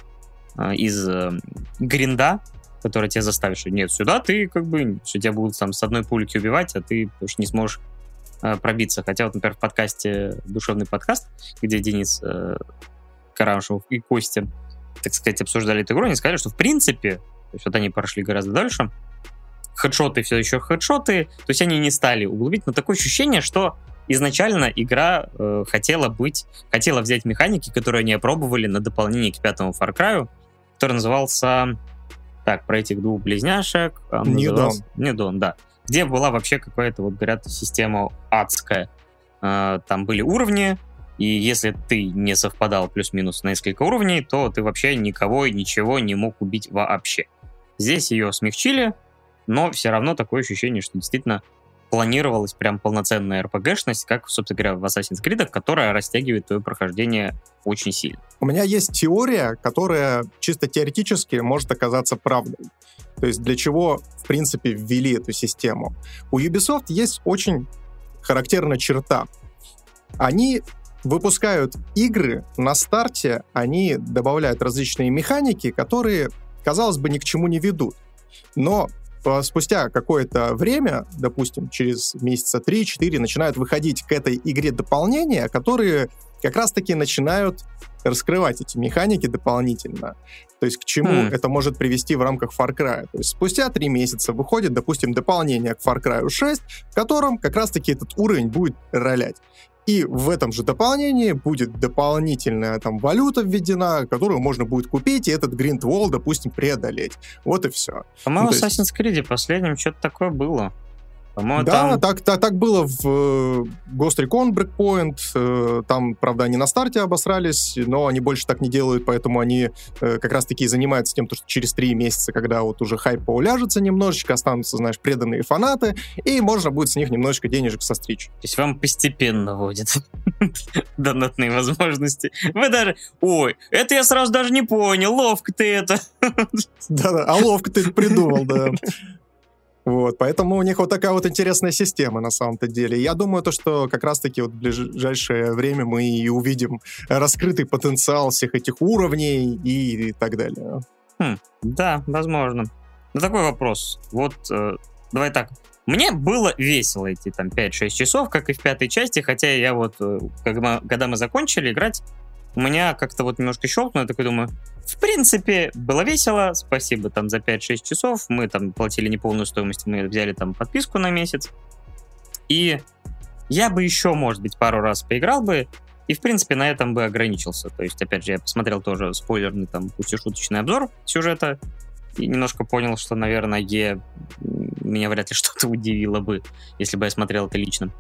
из э, гринда, который тебя заставит, что нет, сюда ты как бы, что тебя будут там с одной пульки убивать, а ты уж не сможешь э, пробиться. Хотя вот, например, в подкасте «Душевный подкаст», где Денис э, Карамшев и Костя, так сказать, обсуждали эту игру, они сказали, что в принципе, то есть вот они прошли гораздо дальше, хедшоты все еще хедшоты, то есть они не стали углубить, но такое ощущение, что изначально игра э, хотела быть, хотела взять механики, которые они опробовали на дополнение к пятому Far Cry, который назывался, так, про этих двух близняшек. Нидон. Нидон, да. Где была вообще какая-то, вот говорят, система адская. Э, там были уровни, и если ты не совпадал плюс-минус на несколько уровней, то ты вообще никого и ничего не мог убить вообще. Здесь ее смягчили, но все равно такое ощущение, что действительно планировалась прям полноценная RPG-шность, как, собственно говоря, в Assassin's Creed, которая растягивает твое прохождение очень сильно. У меня есть теория, которая чисто теоретически может оказаться правдой. То есть для чего, в принципе, ввели эту систему? У Ubisoft есть очень характерная черта. Они выпускают игры на старте, они добавляют различные механики, которые, казалось бы, ни к чему не ведут. Но спустя какое-то время, допустим, через месяца 3-4, начинают выходить к этой игре дополнения, которые как раз-таки начинают раскрывать эти механики дополнительно. То есть к чему mm. это может привести в рамках Far Cry. То есть спустя три месяца выходит, допустим, дополнение к Far Cry 6, в котором как раз-таки этот уровень будет ролять. И в этом же дополнении будет дополнительная там валюта введена, которую можно будет купить, и этот Wall, допустим, преодолеть. Вот и все. По-моему, ну, в Assassin's Creed последнем что-то такое было. По-моему, да, там... так, так, так было в э, Ghost Recon Breakpoint. Э, там, правда, они на старте обосрались, но они больше так не делают, поэтому они э, как раз-таки занимаются тем, что через три месяца, когда вот уже хайп поуляжется немножечко, останутся, знаешь, преданные фанаты, и можно будет с них немножечко денежек состричь. То есть вам постепенно вводят донатные возможности. Вы даже... Ой, это я сразу даже не понял, ловко ты это. Да-да, а ловко ты придумал, да. Вот, поэтому у них вот такая вот интересная система на самом-то деле. Я думаю, то, что как раз-таки вот в ближайшее время мы и увидим раскрытый потенциал всех этих уровней и, и так далее. Хм, да, возможно. Но такой вопрос. Вот, э, давай так. Мне было весело эти там 5-6 часов, как и в пятой части, хотя я вот, э, когда, когда мы закончили играть, у меня как-то вот немножко щелкнуло, я такой думаю, в принципе, было весело, спасибо там за 5-6 часов, мы там платили неполную стоимость, мы взяли там подписку на месяц, и я бы еще, может быть, пару раз поиграл бы, и, в принципе, на этом бы ограничился. То есть, опять же, я посмотрел тоже спойлерный, там, пусть и шуточный обзор сюжета, и немножко понял, что, наверное, меня вряд ли что-то удивило бы, если бы я смотрел это лично.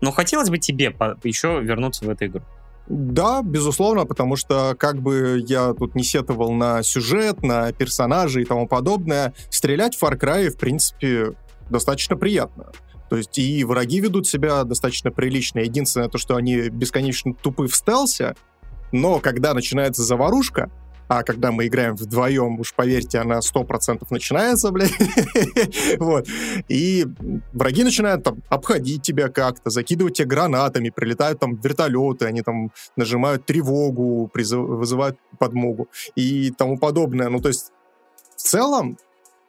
Но хотелось бы тебе еще вернуться в эту игру. Да, безусловно, потому что как бы я тут не сетовал на сюжет, на персонажей и тому подобное, стрелять в Far Cry, в принципе, достаточно приятно. То есть и враги ведут себя достаточно прилично. Единственное, то, что они бесконечно тупы в но когда начинается заварушка, а когда мы играем вдвоем, уж поверьте, она 100% начинается, блядь. вот. И враги начинают там обходить тебя как-то, закидывать тебя гранатами, прилетают там вертолеты, они там нажимают тревогу, призыв... вызывают подмогу и тому подобное. Ну, то есть в целом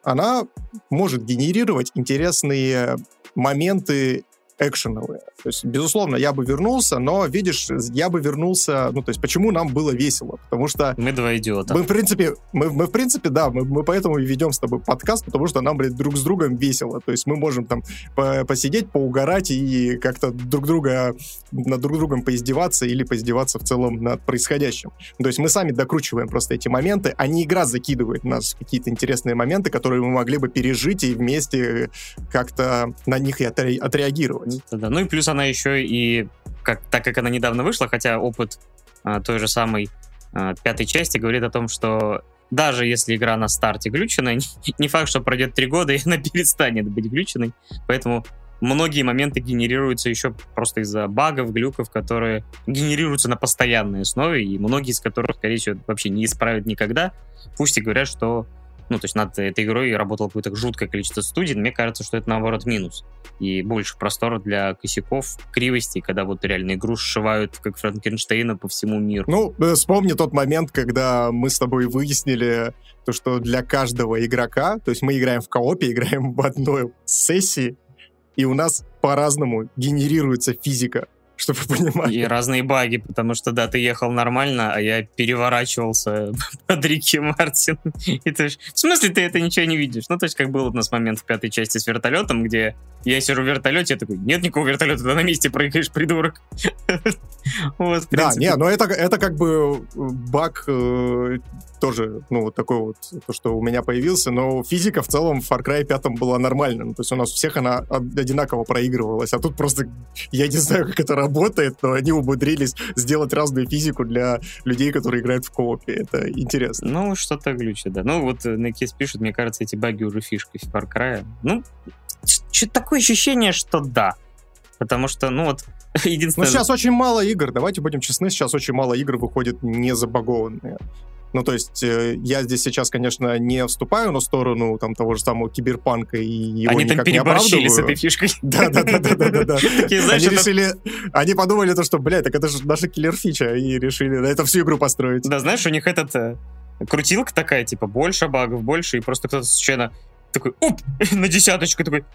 она может генерировать интересные моменты экшеновые. То есть, безусловно, я бы вернулся, но, видишь, я бы вернулся... Ну, то есть, почему нам было весело? Потому что... Мы два идиота. Мы, в принципе, мы, мы в принципе, да, мы, мы поэтому и ведем с тобой подкаст, потому что нам, блядь, друг с другом весело. То есть, мы можем там по посидеть, поугарать и как-то друг друга, над друг другом поиздеваться или поиздеваться в целом над происходящим. То есть, мы сами докручиваем просто эти моменты, а не игра закидывает нас в какие-то интересные моменты, которые мы могли бы пережить и вместе как-то на них и отреагировать делать. Да, ну и плюс она еще и, как, так как она недавно вышла, хотя опыт а, той же самой а, пятой части говорит о том, что даже если игра на старте глючена, не, факт, что пройдет три года, и она перестанет быть глюченной. Поэтому многие моменты генерируются еще просто из-за багов, глюков, которые генерируются на постоянной основе, и многие из которых, скорее всего, вообще не исправят никогда. Пусть и говорят, что ну, то есть над этой игрой работало какое-то жуткое количество студий, мне кажется, что это, наоборот, минус. И больше простора для косяков, кривостей, когда вот реально игру сшивают, как Франкенштейна, по всему миру. Ну, э, вспомни тот момент, когда мы с тобой выяснили то, что для каждого игрока, то есть мы играем в коопе, играем в одной сессии, и у нас по-разному генерируется физика чтобы понимать. И разные баги, потому что, да, ты ехал нормально, а я переворачивался под Рики Мартин. И ты, в смысле ты это ничего не видишь? Ну, то есть, как был у нас момент в пятой части с вертолетом, где я сижу в вертолете, я такой, нет никакого вертолета, ты на месте прыгаешь, придурок. вот, да, не, но это, это как бы баг э, тоже, ну, вот такой вот, то, что у меня появился, но физика в целом в Far Cry 5 была нормальная, ну, то есть у нас у всех она одинаково проигрывалась, а тут просто, я не знаю, как это работает, но они умудрились сделать разную физику для людей, которые играют в коопе, это интересно. Ну, что-то глючит, да. Ну, вот Некис пишет, мне кажется, эти баги уже фишкой в Far Cry. Ну, что-то такое ощущение, что да. Потому что, ну вот, единственное... Ну, сейчас очень мало игр, давайте будем честны, сейчас очень мало игр выходит не забагованные. Ну, то есть э, я здесь сейчас, конечно, не вступаю на сторону там того же самого киберпанка и его Они там переборщили с этой фишкой. Да-да-да-да-да. Они решили... Они подумали то, что, блядь, так это же наша киллер-фича, и решили на это всю игру построить. Да, знаешь, у них этот э, крутилка такая, типа, больше багов, больше, и просто кто-то случайно такой, уп, на десяточку, такой,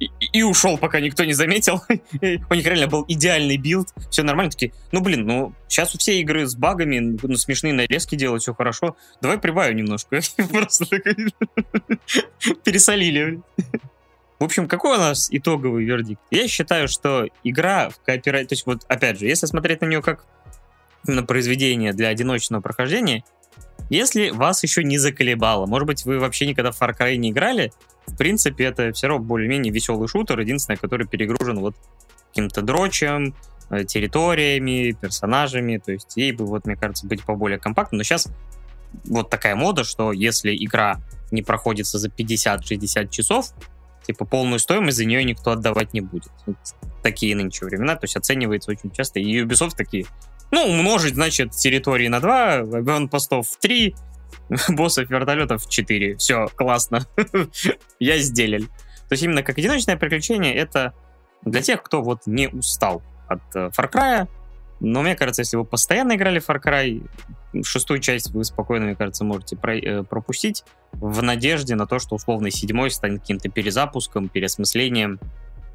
и, и ушел, пока никто не заметил. у них реально был идеальный билд, все нормально. Такие, ну блин, ну сейчас у все игры с багами, ну смешные нарезки делают, все хорошо. Давай прибавим немножко. Просто пересолили. В общем, какой у нас итоговый вердикт? Я считаю, что игра в кооперативе... То есть вот, опять же, если смотреть на нее как на произведение для одиночного прохождения, если вас еще не заколебало, может быть, вы вообще никогда в Far Cry не играли, в принципе, это все равно более-менее веселый шутер, единственное, который перегружен вот каким-то дрочем, э, территориями, персонажами, то есть ей бы, вот, мне кажется, быть поболее компактным. Но сейчас вот такая мода, что если игра не проходится за 50-60 часов, типа полную стоимость за нее никто отдавать не будет. Такие нынче времена, то есть оценивается очень часто. И Ubisoft такие, ну, умножить, значит, территории на 2, авианпостов в 3, боссов вертолетов 4. Все, классно. Я сделал. То есть именно как одиночное приключение это для тех, кто вот не устал от э, Far Cry. Но мне кажется, если вы постоянно играли в Far Cry, шестую часть вы спокойно, мне кажется, можете про- э, пропустить в надежде на то, что условный седьмой станет каким-то перезапуском, переосмыслением,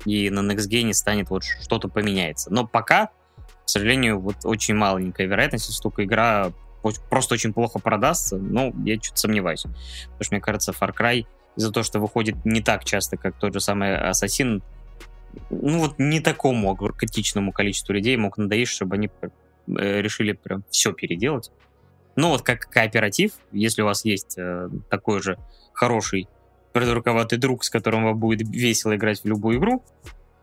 и на Next Gen станет вот что-то поменяется. Но пока, к сожалению, вот очень маленькая вероятность, если только игра просто очень плохо продастся, ну, я что-то сомневаюсь. Потому что, мне кажется, Far Cry из-за того, что выходит не так часто, как тот же самый Ассасин, ну вот не такому критичному количеству людей мог надоесть, чтобы они э, решили прям все переделать. Ну вот как кооператив, если у вас есть э, такой же хороший придурковатый друг, с которым вам будет весело играть в любую игру,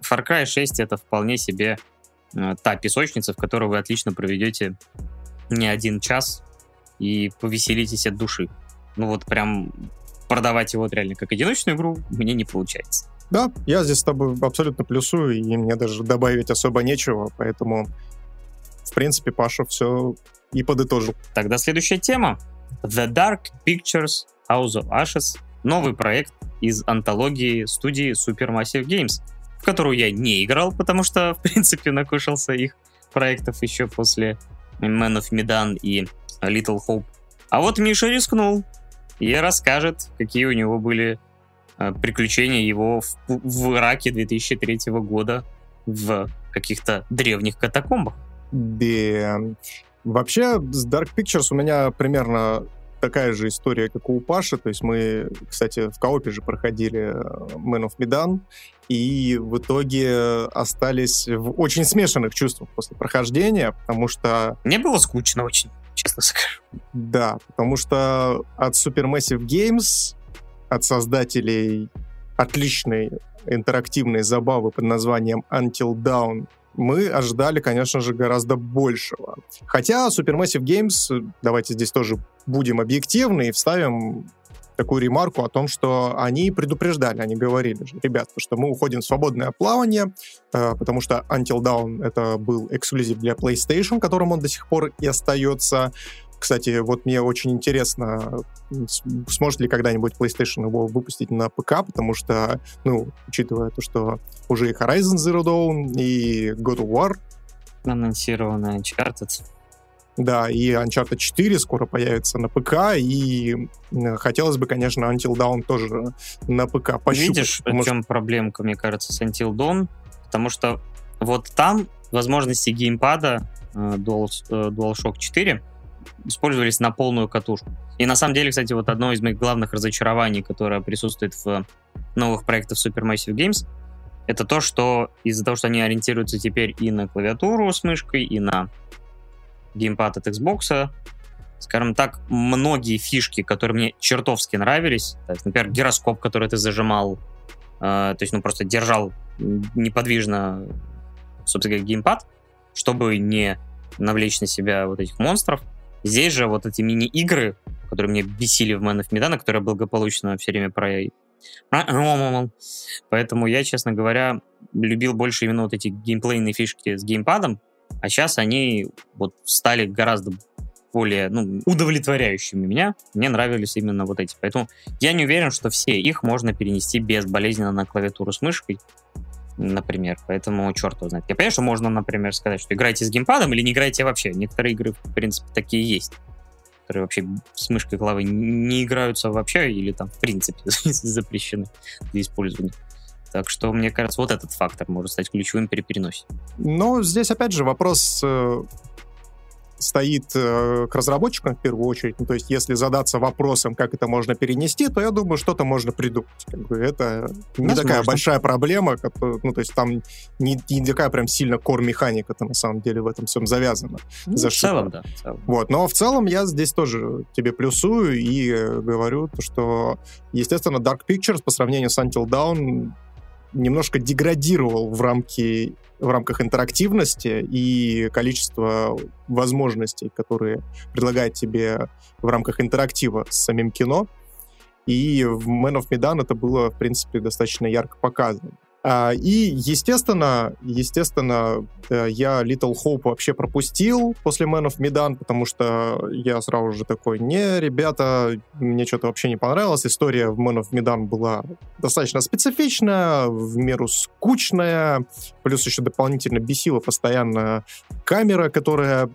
Far Cry 6 это вполне себе э, та песочница, в которой вы отлично проведете не один час и повеселитесь от души. Ну вот прям продавать его вот реально как одиночную игру мне не получается. Да, я здесь с тобой абсолютно плюсую, и мне даже добавить особо нечего, поэтому, в принципе, Паша все и подытожил. Тогда следующая тема. The Dark Pictures House of Ashes. Новый проект из антологии студии Supermassive Games, в которую я не играл, потому что, в принципе, накушался их проектов еще после Man of Medan и Little Hope. А вот Миша рискнул и расскажет, какие у него были э, приключения его в, в Ираке 2003 года в каких-то древних катакомбах. Да. Вообще, с Dark Pictures у меня примерно такая же история, как у Паши. То есть мы, кстати, в коопе же проходили э, Man of Medan, и в итоге остались в очень смешанных чувствах после прохождения, потому что... Мне было скучно очень, честно скажу. Да, потому что от Supermassive Games, от создателей отличной интерактивной забавы под названием Until Dawn, мы ожидали, конечно же, гораздо большего. Хотя Supermassive Games, давайте здесь тоже будем объективны и вставим такую ремарку о том, что они предупреждали, они говорили же, ребят, что мы уходим в свободное плавание, э, потому что Until Dawn это был эксклюзив для PlayStation, которым он до сих пор и остается. Кстати, вот мне очень интересно, сможет ли когда-нибудь PlayStation его выпустить на ПК, потому что, ну, учитывая то, что уже и Horizon Zero Dawn, и God of War анонсированы Uncharted. Да, и Uncharted 4 скоро появится на ПК, и хотелось бы, конечно, Until Dawn тоже на ПК пощупать. Видишь, в чем проблемка, мне кажется, с Until Dawn? Потому что вот там возможности геймпада Dual, DualShock 4 использовались на полную катушку. И на самом деле, кстати, вот одно из моих главных разочарований, которое присутствует в новых проектах Supermassive Games, это то, что из-за того, что они ориентируются теперь и на клавиатуру с мышкой, и на геймпад от Xbox, скажем так, многие фишки, которые мне чертовски нравились, есть, например, гироскоп, который ты зажимал, э, то есть, ну, просто держал неподвижно, собственно говоря, геймпад, чтобы не навлечь на себя вот этих монстров. Здесь же вот эти мини-игры, которые мне бесили в Man of Medan, которые благополучно все время про Поэтому я, честно говоря, любил больше именно вот эти геймплейные фишки с геймпадом, а сейчас они вот стали гораздо более ну, удовлетворяющими меня. Мне нравились именно вот эти. Поэтому я не уверен, что все их можно перенести безболезненно на клавиатуру с мышкой, например. Поэтому черт его знает. Я понимаю, что можно, например, сказать, что играйте с геймпадом или не играйте вообще. Некоторые игры, в принципе, такие есть которые вообще с мышкой главы не играются вообще или там в принципе запрещены для использования. Так что, мне кажется, вот этот фактор может стать ключевым при переносе. Но здесь, опять же, вопрос э, стоит э, к разработчикам в первую очередь. Ну, то есть, если задаться вопросом, как это можно перенести, то я думаю, что-то можно придумать. Как бы это не Возможно. такая большая проблема, которая, ну, то есть там не, не такая прям сильно кор-механика на самом деле в этом всем завязана. Ну, в целом, да. В целом. Вот, но в целом я здесь тоже тебе плюсую и говорю, что, естественно, Dark Pictures по сравнению с Until Dawn немножко деградировал в рамки в рамках интерактивности и количества возможностей, которые предлагает тебе в рамках интерактива с самим кино. И в Man of Medan это было, в принципе, достаточно ярко показано. А, и, естественно, естественно, э, я Little Hope вообще пропустил после Man of Medan, потому что я сразу же такой, не, ребята, мне что-то вообще не понравилось. История в Man of Medan была достаточно специфичная, в меру скучная, плюс еще дополнительно бесила постоянно камера, которая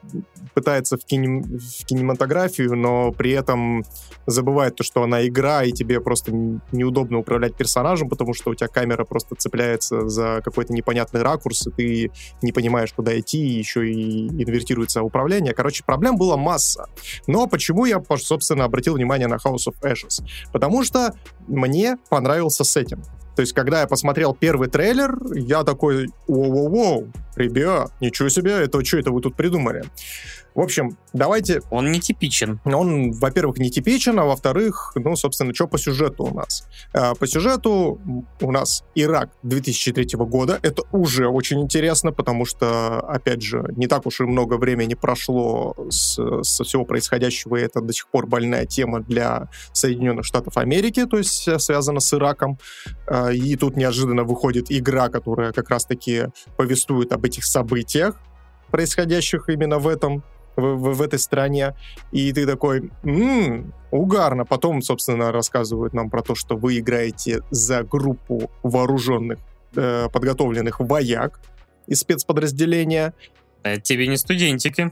пытается в, кинем... в кинематографию, но при этом забывает то, что она игра, и тебе просто неудобно управлять персонажем, потому что у тебя камера просто цепляется за какой-то непонятный ракурс, и ты не понимаешь, куда идти, и еще и инвертируется управление. Короче, проблем было масса. Но почему я, собственно, обратил внимание на House of Ashes? Потому что мне понравился сеттинг. То есть, когда я посмотрел первый трейлер, я такой, воу-воу-воу, ребят, ничего себе, это что это вы тут придумали? В общем, давайте... Он нетипичен. Он, во-первых, нетипичен, а во-вторых, ну, собственно, что по сюжету у нас? А, по сюжету у нас Ирак 2003 года. Это уже очень интересно, потому что, опять же, не так уж и много времени прошло с, со всего происходящего, и это до сих пор больная тема для Соединенных Штатов Америки, то есть связана с Ираком. А, и тут неожиданно выходит игра, которая как раз-таки повествует об этих событиях, происходящих именно в этом в, в, в этой стране, и ты такой, м-м, угарно. Потом, собственно, рассказывают нам про то, что вы играете за группу вооруженных, э, подготовленных вояк из спецподразделения. Это тебе не студентики.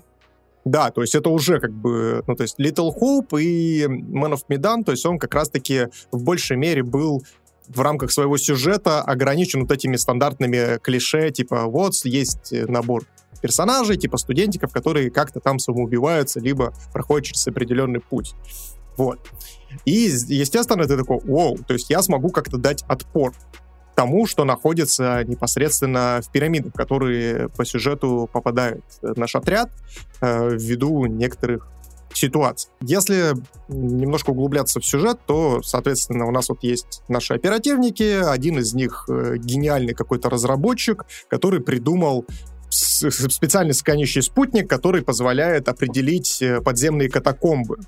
Да, то есть это уже как бы, ну, то есть Little Hope и Man of Medan, то есть он как раз-таки в большей мере был в рамках своего сюжета ограничен вот этими стандартными клише, типа вот есть набор персонажей, типа студентиков, которые как-то там самоубиваются, либо проходят через определенный путь. Вот. И, естественно, ты такой, вау, то есть я смогу как-то дать отпор тому, что находится непосредственно в пирамидах, которые по сюжету попадают наш отряд э, ввиду некоторых ситуаций. Если немножко углубляться в сюжет, то, соответственно, у нас вот есть наши оперативники, один из них э, гениальный какой-то разработчик, который придумал специальный сканящий спутник, который позволяет определить э, подземные катакомбы.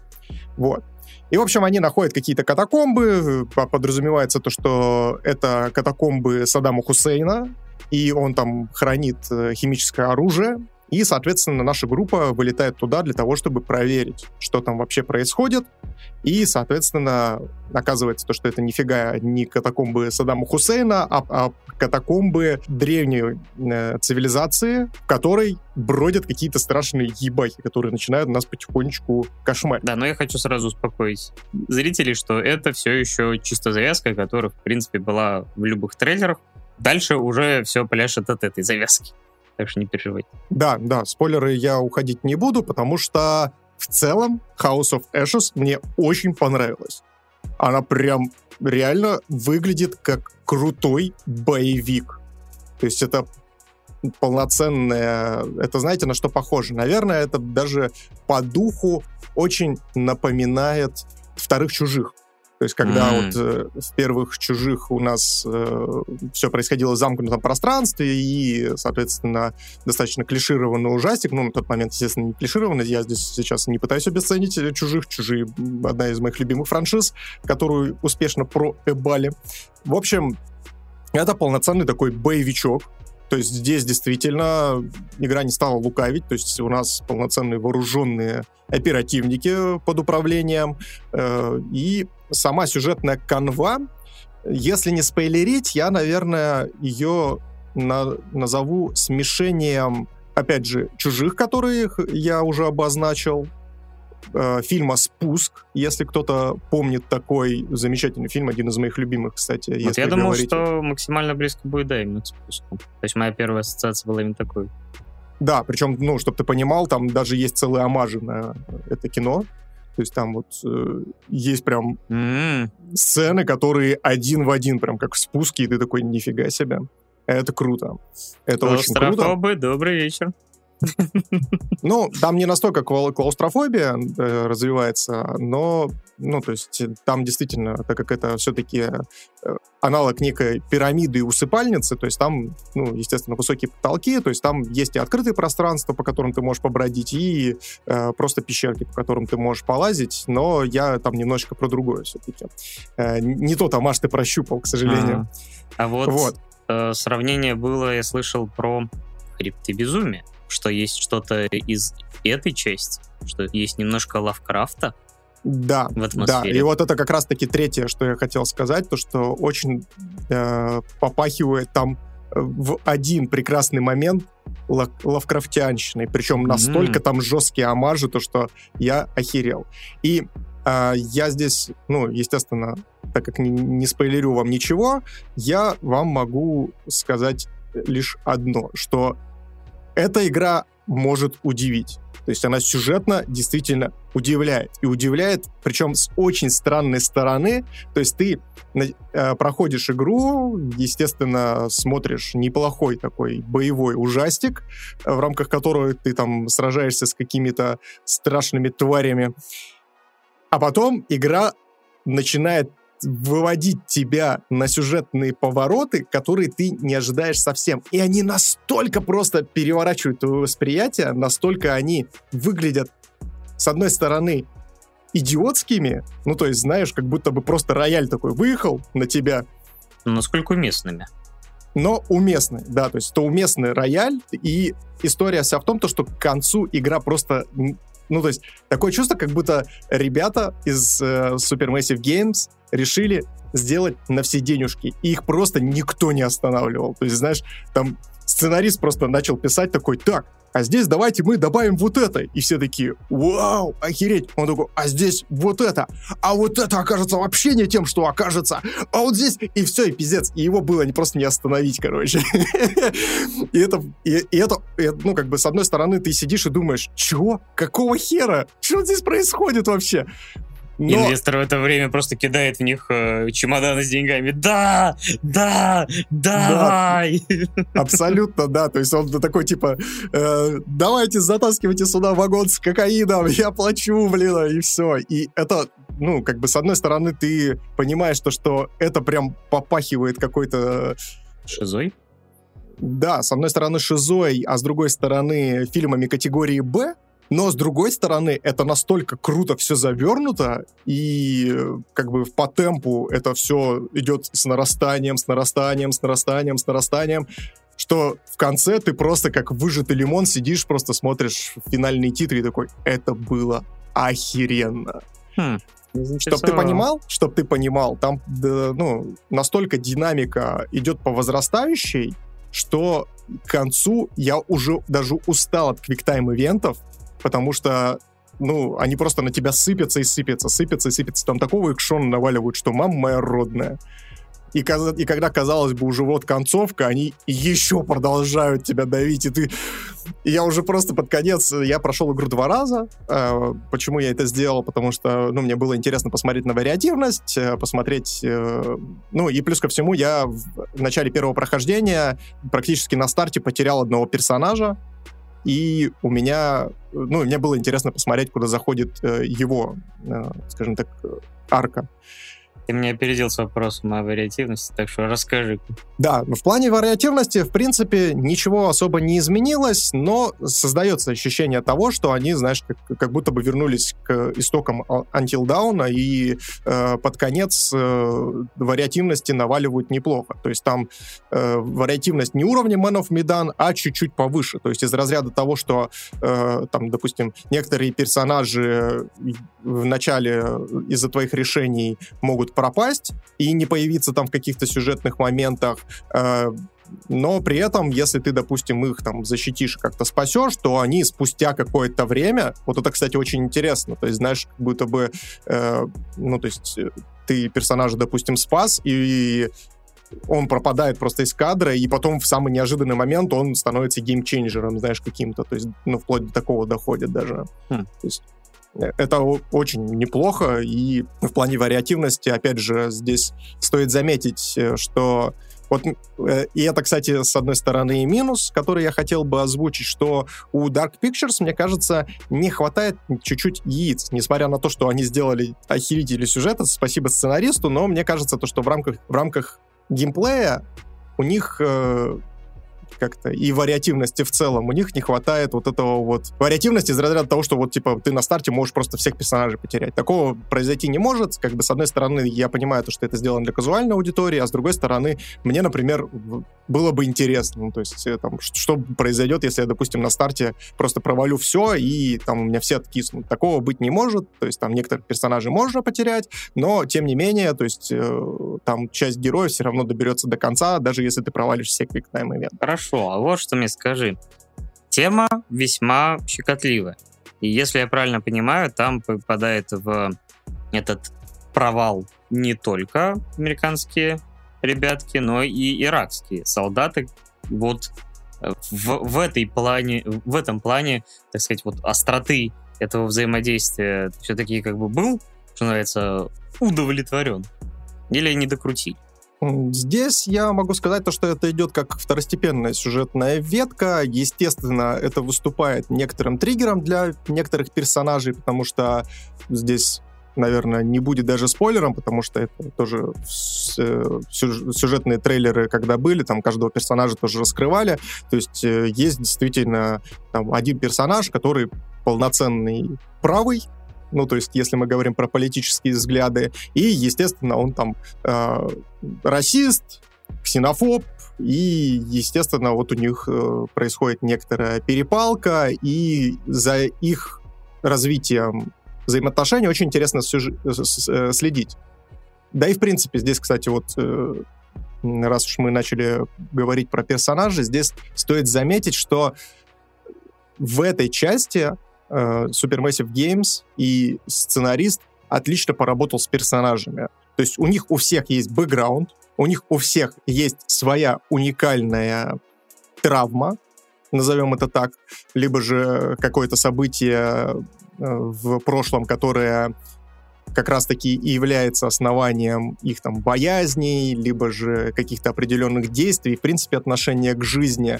Вот. И, в общем, они находят какие-то катакомбы, подразумевается то, что это катакомбы Саддама Хусейна, и он там хранит э, химическое оружие, И, соответственно, наша группа вылетает туда для того, чтобы проверить, что там вообще происходит. И, соответственно, оказывается то, что это нифига не катакомбы Саддама Хусейна, а, а катакомбы древней э, цивилизации, в которой бродят какие-то страшные ебахи, которые начинают нас потихонечку кошмарить. Да, но я хочу сразу успокоить зрителей, что это все еще чисто завязка, которая, в принципе, была в любых трейлерах. Дальше уже все пляшет от этой завязки так что не переживайте. Да, да, спойлеры я уходить не буду, потому что в целом House of Ashes мне очень понравилась. Она прям реально выглядит как крутой боевик. То есть это полноценная... Это знаете, на что похоже? Наверное, это даже по духу очень напоминает вторых чужих. То есть, когда mm. вот э, в первых чужих у нас э, все происходило в замкнутом пространстве и, соответственно, достаточно клишированный ужастик. Ну, на тот момент, естественно, не клишированный. Я здесь сейчас не пытаюсь обесценить чужих. Чужие одна из моих любимых франшиз, которую успешно проэбали. В общем, это полноценный такой боевичок, то есть здесь действительно игра не стала лукавить, то есть у нас полноценные вооруженные оперативники под управлением, э, и сама сюжетная канва, если не спойлерить, я, наверное, ее на, назову смешением, опять же, чужих, которых я уже обозначил, э, фильма «Спуск», если кто-то помнит такой замечательный фильм, один из моих любимых, кстати. Вот я думал, говорить... что максимально близко будет, да, именно к «Спуску». То есть моя первая ассоциация была именно такой. Да, причем, ну, чтобы ты понимал, там даже есть целые омажи на это кино. То есть там вот э, есть прям mm. сцены, которые один в один, прям как в спуске, и ты такой, нифига себе. Это круто. Это очень круто. добрый вечер. Ну, там не настолько клаустрофобия э, развивается, но, ну, то есть там действительно, так как это все-таки э, аналог некой пирамиды и усыпальницы, то есть там, ну, естественно, высокие потолки, то есть там есть и открытые пространства, по которым ты можешь побродить, и э, просто пещерки, по которым ты можешь полазить, но я там немножечко про другое все-таки. Э, не тот амаш ты прощупал, к сожалению. А, а вот, вот. Э, сравнение было, я слышал про хребты безумия что есть что-то из этой части, что есть немножко Лавкрафта, да, в атмосфере. да. И вот это как раз-таки третье, что я хотел сказать, то, что очень э, попахивает там э, в один прекрасный момент лавкрафтианщиной. Причем настолько mm-hmm. там жесткие амажи, то, что я охерел. И э, я здесь, ну, естественно, так как не, не спойлерю вам ничего, я вам могу сказать лишь одно, что эта игра может удивить. То есть она сюжетно действительно удивляет. И удивляет, причем с очень странной стороны. То есть ты э, проходишь игру, естественно, смотришь неплохой такой боевой ужастик, в рамках которого ты там сражаешься с какими-то страшными тварями. А потом игра начинает выводить тебя на сюжетные повороты, которые ты не ожидаешь совсем. И они настолько просто переворачивают твое восприятие, настолько они выглядят, с одной стороны, идиотскими, ну, то есть, знаешь, как будто бы просто рояль такой выехал на тебя. Насколько уместными. Но уместный, да, то есть это уместный рояль, и история вся в том, то, что к концу игра просто ну, то есть, такое чувство, как будто ребята из э, Supermassive Games решили сделать на все денежки, и их просто никто не останавливал. То есть, знаешь, там сценарист просто начал писать такой, так, а здесь давайте мы добавим вот это. И все такие, вау, охереть. Он такой, а здесь вот это. А вот это окажется вообще не тем, что окажется. А вот здесь, и все, и пиздец. И его было не просто не остановить, короче. И это, и, и это, ну, как бы, с одной стороны, ты сидишь и думаешь, чего? Какого хера? Что здесь происходит вообще? Но... Инвестор в это время просто кидает в них э, чемоданы с деньгами. Да, да, давай. Да, абсолютно, да. То есть он такой типа, э, давайте затаскивайте сюда вагон с кокаином, я плачу, блин, и все. И это, ну, как бы с одной стороны ты понимаешь то, что это прям попахивает какой-то... Шизой? Да, с одной стороны шизой, а с другой стороны фильмами категории «Б», но, с другой стороны, это настолько круто все завернуто, и как бы по темпу это все идет с нарастанием, с нарастанием, с нарастанием, с нарастанием, что в конце ты просто как выжатый лимон сидишь, просто смотришь финальные титры и такой, это было охеренно. Хм. Чтоб ты понимал, чтоб ты понимал, там да, ну, настолько динамика идет по возрастающей, что к концу я уже даже устал от квиктайм-ивентов, потому что ну, они просто на тебя сыпятся и сыпятся, сыпятся и сыпятся. Там такого экшона наваливают, что мама моя родная. И, и когда, казалось бы, уже вот концовка, они еще продолжают тебя давить, и ты... И я уже просто под конец... Я прошел игру два раза. Э, почему я это сделал? Потому что, ну, мне было интересно посмотреть на вариативность, э, посмотреть... Э, ну, и плюс ко всему, я в начале первого прохождения практически на старте потерял одного персонажа, и у меня, ну, мне было интересно посмотреть, куда заходит э, его, э, скажем так, арка. Ты меня опередил с вопросом о вариативности, так что расскажи. Да, в плане вариативности, в принципе, ничего особо не изменилось, но создается ощущение того, что они, знаешь, как, как будто бы вернулись к истокам Until Dawn, и э, под конец э, вариативности наваливают неплохо. То есть там э, вариативность не уровня Man of Medan, а чуть-чуть повыше. То есть из разряда того, что э, там, допустим, некоторые персонажи в начале из-за твоих решений могут пропасть и не появиться там в каких-то сюжетных моментах, э, но при этом, если ты, допустим, их там защитишь как-то спасешь, то они спустя какое-то время, вот это, кстати, очень интересно, то есть, знаешь, как будто бы, э, ну, то есть э, ты персонажа, допустим, спас, и он пропадает просто из кадра, и потом в самый неожиданный момент он становится геймченджером, знаешь, каким-то, то есть, ну, вплоть до такого доходит даже. Хм. То есть, это очень неплохо, и в плане вариативности, опять же, здесь стоит заметить, э, что вот, э, и это, кстати, с одной стороны и минус, который я хотел бы озвучить, что у Dark Pictures, мне кажется, не хватает чуть-чуть яиц, несмотря на то, что они сделали охерительный сюжет, спасибо сценаристу, но мне кажется, то, что в рамках, в рамках геймплея у них э, как-то и вариативности в целом. У них не хватает вот этого вот вариативности из разряда того, что вот типа ты на старте можешь просто всех персонажей потерять. Такого произойти не может. Как бы с одной стороны я понимаю то, что это сделано для казуальной аудитории, а с другой стороны мне, например, было бы интересно. Ну, то есть э, там, что произойдет, если я, допустим, на старте просто провалю все и там у меня все откиснут. Такого быть не может. То есть там некоторых персонажей можно потерять, но тем не менее, то есть э, там часть героев все равно доберется до конца, даже если ты провалишь все квиктайм ивент. Хорошо хорошо, а вот что мне скажи. Тема весьма щекотливая. И если я правильно понимаю, там попадает в этот провал не только американские ребятки, но и иракские солдаты. Вот э, в, в этой плане, в этом плане, так сказать, вот остроты этого взаимодействия все-таки как бы был, что называется, удовлетворен? Или не докрутили? Здесь я могу сказать то, что это идет как второстепенная сюжетная ветка. Естественно, это выступает некоторым триггером для некоторых персонажей, потому что здесь наверное, не будет даже спойлером, потому что это тоже э, сюжетные трейлеры, когда были, там каждого персонажа тоже раскрывали. То есть э, есть действительно там один персонаж, который полноценный правый, ну, то есть, если мы говорим про политические взгляды, и, естественно, он там э, расист, ксенофоб, и, естественно, вот у них э, происходит некоторая перепалка, и за их развитием взаимоотношений очень интересно сюж... Э, следить. Да и, в принципе, здесь, кстати, вот э, раз уж мы начали говорить про персонажей, здесь стоит заметить, что в этой части э, Supermassive Games и сценарист отлично поработал с персонажами. То есть у них у всех есть бэкграунд, у них у всех есть своя уникальная травма, назовем это так, либо же какое-то событие э, в прошлом, которое как раз-таки и является основанием их там боязней, либо же каких-то определенных действий, в принципе, отношения к жизни.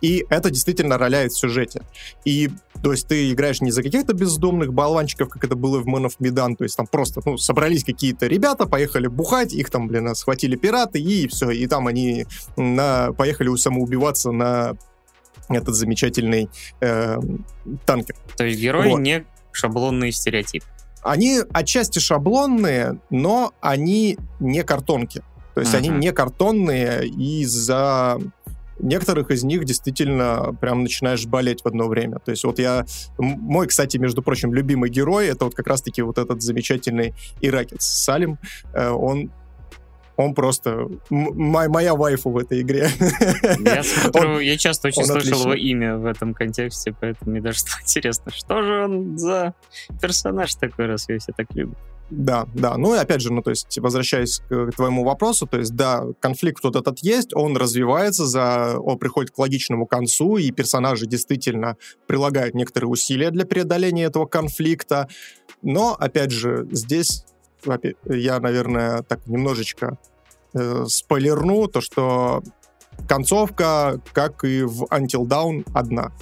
И это действительно роляет в сюжете. И, то есть, ты играешь не за каких-то бездомных болванчиков, как это было в Man of Medan, то есть там просто, ну, собрались какие-то ребята, поехали бухать, их там, блин, схватили пираты, и все, и там они на, поехали самоубиваться на этот замечательный э, танкер. То есть герои вот. не шаблонные стереотипы. Они отчасти шаблонные, но они не картонки. То есть uh-huh. они не картонные из-за некоторых из них действительно прям начинаешь болеть в одно время. То есть вот я... Мой, кстати, между прочим, любимый герой, это вот как раз-таки вот этот замечательный иракец Салим. Э, он он просто моя вайфу в этой игре. Я смотрю, он, я часто очень слышал отличный. его имя в этом контексте, поэтому мне даже стало интересно, что же он за персонаж такой, раз его все так любят. Да, да. Ну и опять же, ну то есть, возвращаясь к твоему вопросу, то есть, да, конфликт вот этот есть, он развивается, за, он приходит к логичному концу, и персонажи действительно прилагают некоторые усилия для преодоления этого конфликта. Но, опять же, здесь я, наверное, так немножечко э, спойлерну, то, что концовка, как и в Until Dawn, одна.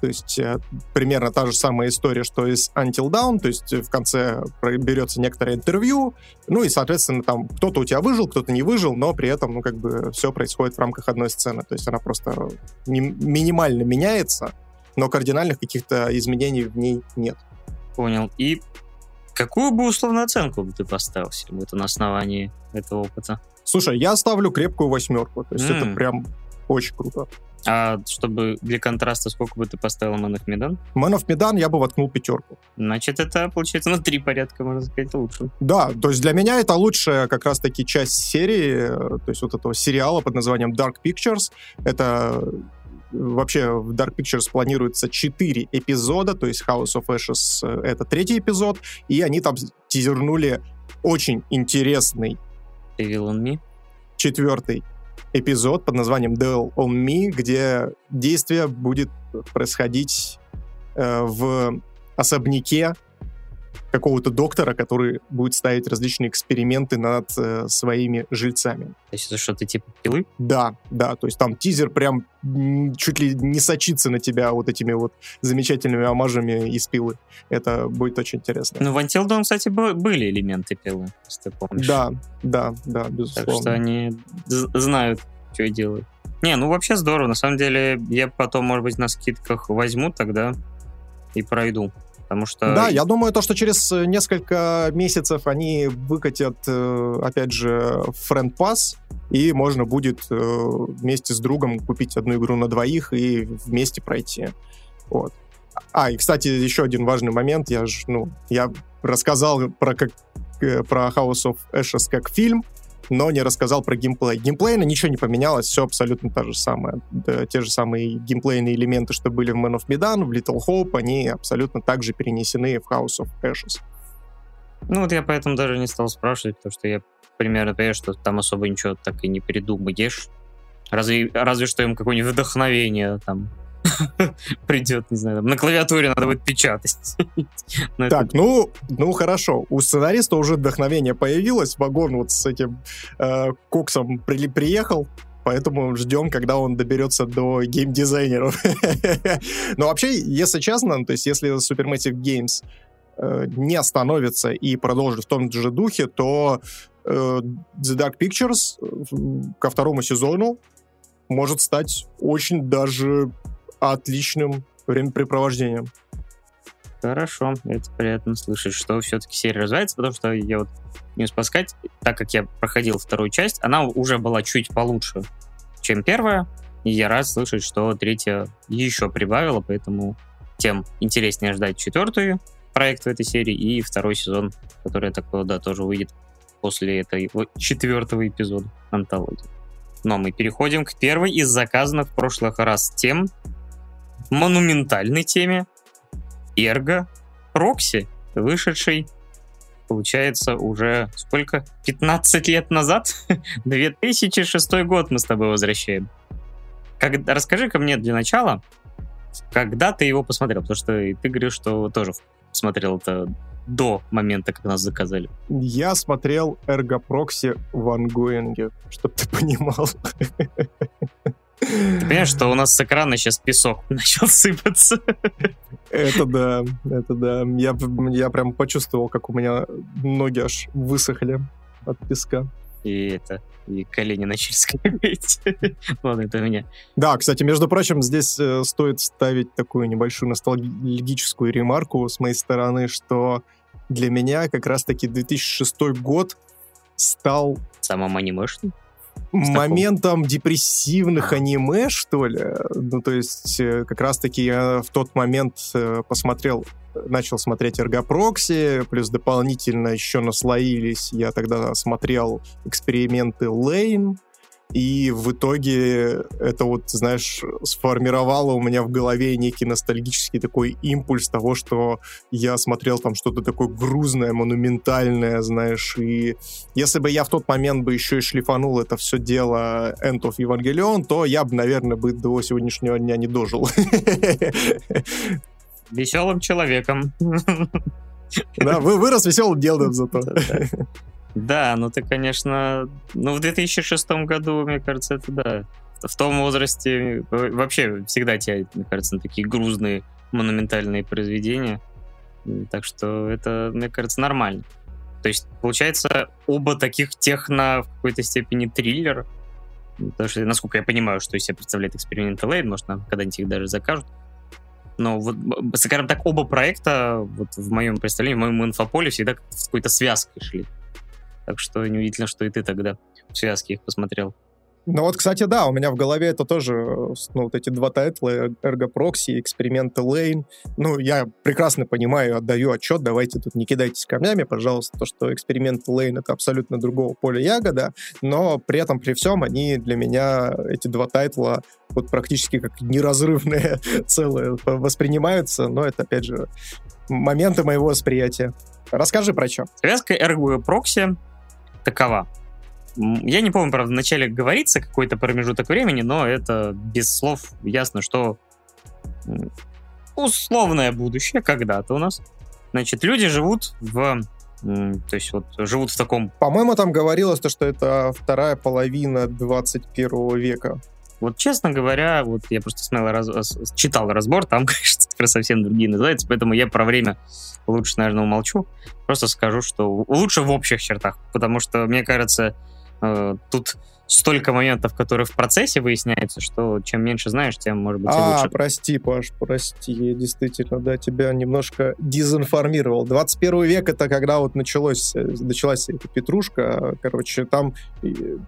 То есть э, примерно та же самая история, что и с Until Dawn, то есть в конце берется некоторое интервью, ну и, соответственно, там кто-то у тебя выжил, кто-то не выжил, но при этом, ну, как бы все происходит в рамках одной сцены. То есть она просто не, минимально меняется, но кардинальных каких-то изменений в ней нет. Понял. И какую бы условную оценку бы ты поставил себе это на основании этого опыта? Слушай, я ставлю крепкую восьмерку. То есть mm. это прям очень круто. А чтобы для контраста, сколько бы ты поставил Man of Medan? Man of Medan я бы воткнул пятерку. Значит, это, получается, на три порядка, можно сказать, лучше. Да, то есть для меня это лучшая как раз-таки часть серии, то есть вот этого сериала под названием Dark Pictures. Это вообще в Dark Pictures планируется 4 эпизода, то есть House of Ashes э, это третий эпизод, и они там тизернули очень интересный Evil on Me. Четвертый эпизод под названием Devil on Me, где действие будет происходить э, в особняке какого-то доктора, который будет ставить различные эксперименты над э, своими жильцами. То есть это что-то типа пилы? Да, да, то есть там тизер прям чуть ли не сочится на тебя вот этими вот замечательными омажами из пилы. Это будет очень интересно. Ну, в Until Dawn, кстати, были элементы пилы, если ты помнишь. Да, да, да, безусловно. Так что они знают, что делают. Не, ну вообще здорово. На самом деле, я потом, может быть, на скидках возьму тогда и пройду. Потому что... Да, я думаю, то, что через э, несколько месяцев они выкатят, э, опять же, Friend Pass, и можно будет э, вместе с другом купить одну игру на двоих и вместе пройти. Вот. А, и, кстати, еще один важный момент. Я ж, ну, я рассказал про, как, про House of Ashes как фильм, но не рассказал про геймплей. Геймплейно ничего не поменялось, все абсолютно то же самое. Да, те же самые геймплейные элементы, что были в Man of Medan, в Little Hope, они абсолютно также перенесены в House of Ashes. Ну вот я поэтому даже не стал спрашивать, потому что я примерно понимаю, что там особо ничего так и не придумаешь. Разве, разве что им какое-нибудь вдохновение там придет, не знаю, на клавиатуре надо будет печатать. Так, ну, ну хорошо. У сценариста уже вдохновение появилось. Вагон вот с этим э, коксом при, приехал, поэтому ждем, когда он доберется до геймдизайнеров. Но вообще, если честно, то есть если Supermassive Games э, не остановится и продолжит в том же духе, то э, The Dark Pictures э, ко второму сезону может стать очень даже отличным времяпрепровождением. Хорошо, это приятно слышать, что все-таки серия развивается, потому что я вот не спаскать, так как я проходил вторую часть, она уже была чуть получше, чем первая, и я рад слышать, что третья еще прибавила, поэтому тем интереснее ждать четвертую проект в этой серии и второй сезон, который, я так понял, да, тоже выйдет после этой четвертого эпизода антологии. Но мы переходим к первой из заказанных в прошлых раз тем, монументальной теме Ergo Proxy, вышедший, получается, уже сколько? 15 лет назад? 2006 год мы с тобой возвращаем. Как, расскажи-ка мне для начала, когда ты его посмотрел, потому что ты говоришь, что тоже смотрел это до момента, как нас заказали. Я смотрел Proxy в ангоинге, чтобы ты понимал. Ты понимаешь, что у нас с экрана сейчас песок начал сыпаться? Это да, это да. Я, я прям почувствовал, как у меня ноги аж высохли от песка. И это, и колени начали скрипеть. Ладно, это меня. Да, кстати, между прочим, здесь э, стоит ставить такую небольшую ностальгическую ремарку с моей стороны, что для меня как раз-таки 2006 год стал... Самым анимешным? Моментом депрессивных аниме, что ли. Ну, то есть, э, как раз-таки я в тот момент э, посмотрел, начал смотреть Эргопрокси, плюс дополнительно еще наслоились, я тогда смотрел эксперименты Лейн, и в итоге это вот, знаешь, сформировало у меня в голове некий ностальгический такой импульс того, что я смотрел там что-то такое грузное, монументальное, знаешь, и если бы я в тот момент бы еще и шлифанул это все дело End of Evangelion, то я бы, наверное, бы до сегодняшнего дня не дожил. Веселым человеком. Да, вы вырос веселым делом зато. Да, ну ты, конечно... Ну, в 2006 году, мне кажется, это да. В том возрасте вообще всегда тянет, мне кажется, на такие грузные монументальные произведения. Так что это, мне кажется, нормально. То есть, получается, оба таких техно в какой-то степени триллер. Потому что, насколько я понимаю, что из себя представляет эксперимент Лейн, может, нам когда-нибудь их даже закажут. Но вот, скажем так, оба проекта вот в моем представлении, в моем инфополе всегда с какой-то связкой шли. Так что неудивительно, что и ты тогда в связке их посмотрел. Ну вот, кстати, да, у меня в голове это тоже, ну, вот эти два тайтла, Ergo Эксперименты Лейн. Ну, я прекрасно понимаю, отдаю отчет, давайте тут не кидайтесь камнями, пожалуйста, то, что Эксперименты Лейн — это абсолютно другого поля ягода, но при этом, при всем, они для меня, эти два тайтла, вот практически как неразрывные целые воспринимаются, но это, опять же, моменты моего восприятия. Расскажи про что. Связка Ergo Proxy такова. Я не помню, правда, вначале говорится какой-то промежуток времени, но это без слов ясно, что условное будущее когда-то у нас. Значит, люди живут в то есть вот живут в таком... По-моему, там говорилось, то, что это вторая половина 21 века. Вот, честно говоря, вот я просто смотрел, раз, читал разбор, там, конечно, совсем другие называются, поэтому я про время лучше, наверное, умолчу. Просто скажу, что лучше в общих чертах, потому что, мне кажется, э, тут столько моментов, которые в процессе выясняются, что чем меньше знаешь, тем, может быть, а, лучше. прости, Паш, прости, я действительно, да, тебя немножко дезинформировал. 21 век — это когда вот началось, э, началась эта петрушка, короче, там